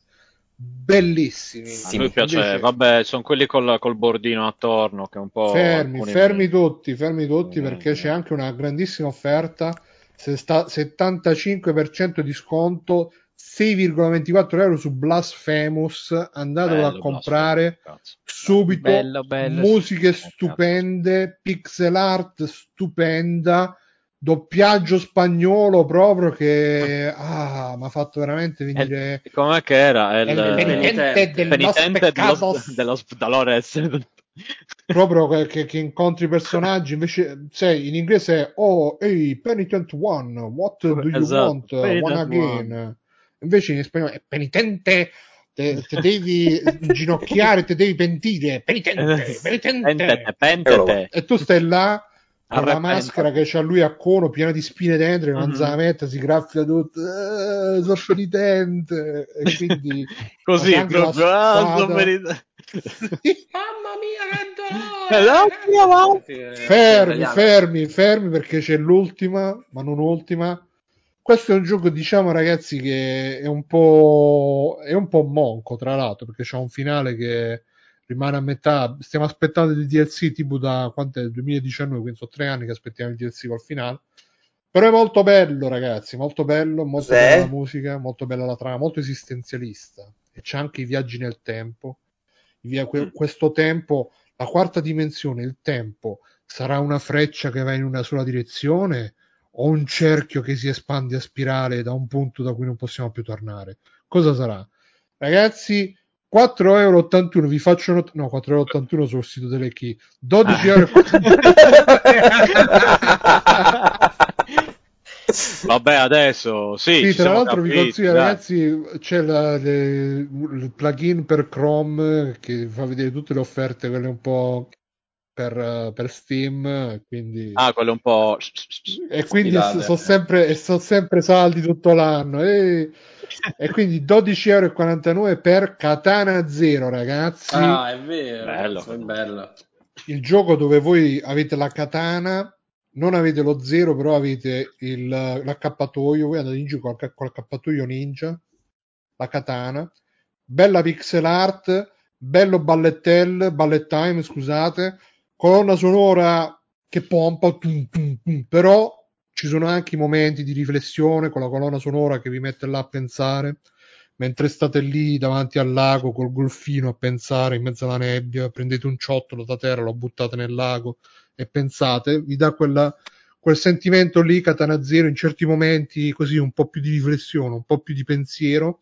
bellissimi. A lui piace, Invece- vabbè, sono quelli col, col bordino attorno che è un po'. fermi, fermi tutti, fermi tutti Mm. perché c'è anche una grandissima offerta. Se sta 75% di sconto, 6,24 euro su Blasphemous. Andatelo a Bello, comprare Blasphemous, cazzo. subito. Bello, bello. Musiche stupende, pixel art stupenda, doppiaggio spagnolo proprio che ah, mi ha fatto veramente venire E com'è che era? È il, el penitente de los penitente dello, proprio che, che- che incontri i personaggi invece sei in inglese è oh hey penitent one what do you Esatto, want one again invece in spagnolo è penitente te, te devi inginocchiare te devi pentire penitente penitente Pentete, pentete. e tu stai là con la maschera che c'ha lui a cono piena di spine dentro, non Mhm. se la mette, si graffia tutto, eh, sono penitente, e quindi Così, proprio. ah, sono spada. penitente. Mamma mia, che Eh, dolore! avanti. fermi, fermi, fermi perché c'è l'ultima, ma non ultima. Questo è un gioco, diciamo, ragazzi, che è un po', è un po' monco, tra l'altro, perché c'è un finale che rimane a metà. Stiamo aspettando il DLC tipo da quanto è? 2019, quindi sono tre anni che aspettiamo il DLC col finale. Però è molto bello, ragazzi, molto bello, molto Cos'è? bella la musica, molto bella la trama, molto esistenzialista. E c'è anche i viaggi nel tempo. Via- que- questo tempo, la quarta dimensione, il tempo, sarà una freccia che va in una sola direzione o un cerchio che si espande a spirale da un punto da cui non possiamo più tornare? Cosa sarà? Ragazzi, 4,81 euro vi faccio not- no 4,81 euro sul sito delle key 12 euro Vabbè, adesso sì. Sì, ci tra siamo l'altro vi capiti, consiglio, dai. ragazzi, c'è la- le- il plugin per Chrome che fa vedere tutte le offerte, quelle un po' per, per Steam, quindi... Ah, quello un po'... E quindi sono sempre, so sempre saldi tutto l'anno. E, e quindi 12,49 euro per Katana Zero, ragazzi. Ah, è vero. Bello. È bello. Il gioco dove voi avete la katana, non avete lo zero, però avete il, l'accappatoio. Voi andate in giro col, col accappatoio ninja, la katana. Bella pixel art, bello ballettel, ballet time, scusate colonna sonora che pompa, tum, tum, tum, però ci sono anche i momenti di riflessione con la colonna sonora che vi mette là a pensare mentre state lì davanti al lago col golfino a pensare in mezzo alla nebbia, prendete un ciottolo da terra, lo buttate nel lago e pensate, vi dà quella, quel sentimento lì, Katana Zero, in certi momenti così un po' più di riflessione, un po' più di pensiero.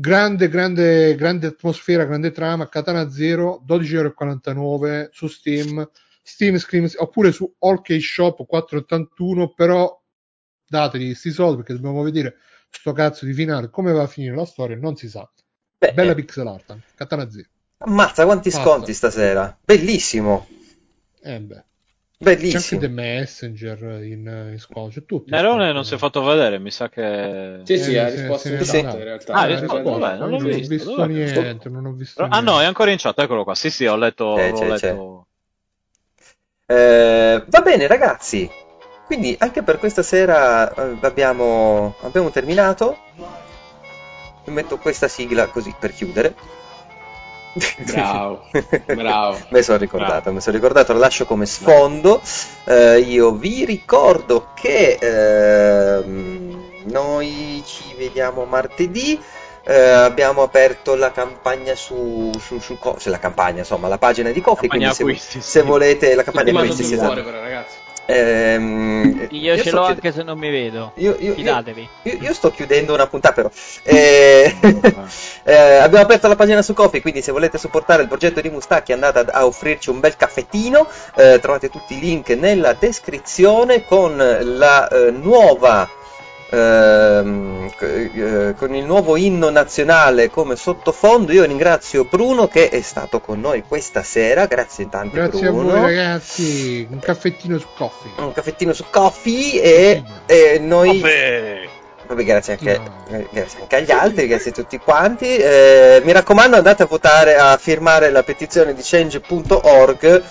Grande, grande, grande atmosfera, grande trama, Katana Zero, 12,49€ su Steam, Steam Scream, oppure su OK Shop 4,81, però dategli questi soldi perché dobbiamo vedere sto cazzo di finale, come va a finire la storia, non si sa. Beh, Bella eh. pixel art, Katana Zero. Ammazza quanti Basta. sconti stasera, bellissimo. Eh beh. Bellissimo. C'è anche The Messenger in, in sconto. C'è tutto. Nerone non si è fatto vedere, mi sa che. Sì, sì, eh, ha risposto in realtà. Ah, risposto, vabbè, non, non ho visto, visto niente, non ho visto Ah, no, è ancora in chat, eccolo qua. Sì, sì, ho letto. Eh, ho c'è, letto... C'è. Eh, va bene, ragazzi. Quindi anche per questa sera eh, abbiamo, abbiamo terminato. Vi metto questa sigla così per chiudere. Bravo, bravo. me sono ricordato, mi sono ricordato, la lascio come sfondo. Eh, io vi ricordo che eh, noi ci vediamo martedì. Eh, abbiamo aperto la campagna su, su, su, su, la campagna, insomma, la pagina di Coffee. Quindi se, acquisti, se, volete la campagna acquisti, sì, esatto. però, ragazzi. Ehm, io, io ce l'ho chiud- anche se non mi vedo. Io, io, Fidatevi. Io, sto chiudendo una puntata, però. Eh, eh, abbiamo aperto la pagina su Coffee, quindi se volete supportare il progetto di Mustacchi andate a, offrirci un bel caffettino. Eh, trovate tutti i link nella descrizione con la eh, nuova eh, con il nuovo inno nazionale come sottofondo. Io ringrazio Bruno che è stato con noi questa sera. Grazie Grazie Bruno. a voi ragazzi. Un caffettino su coffee. Un caffettino su coffee e, e noi... Vabbè. Vabbè, grazie anche, no. grazie anche, agli altri, grazie a tutti quanti. Eh, mi raccomando, andate a votare, a firmare la petizione di change.org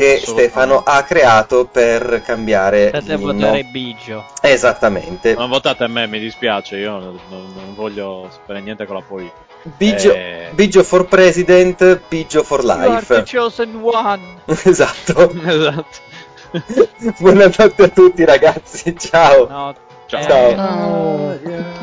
che Stefano ha creato per cambiare State l'inno. votare Bigio. Esattamente. Non votate a me, mi dispiace, io non, non voglio sapere niente con la politica. Biggio, eh... Biggio for president, Biggio for life. You chosen one. esatto. esatto. Buonanotte a tutti ragazzi, ciao. No. Ciao. ciao. ciao.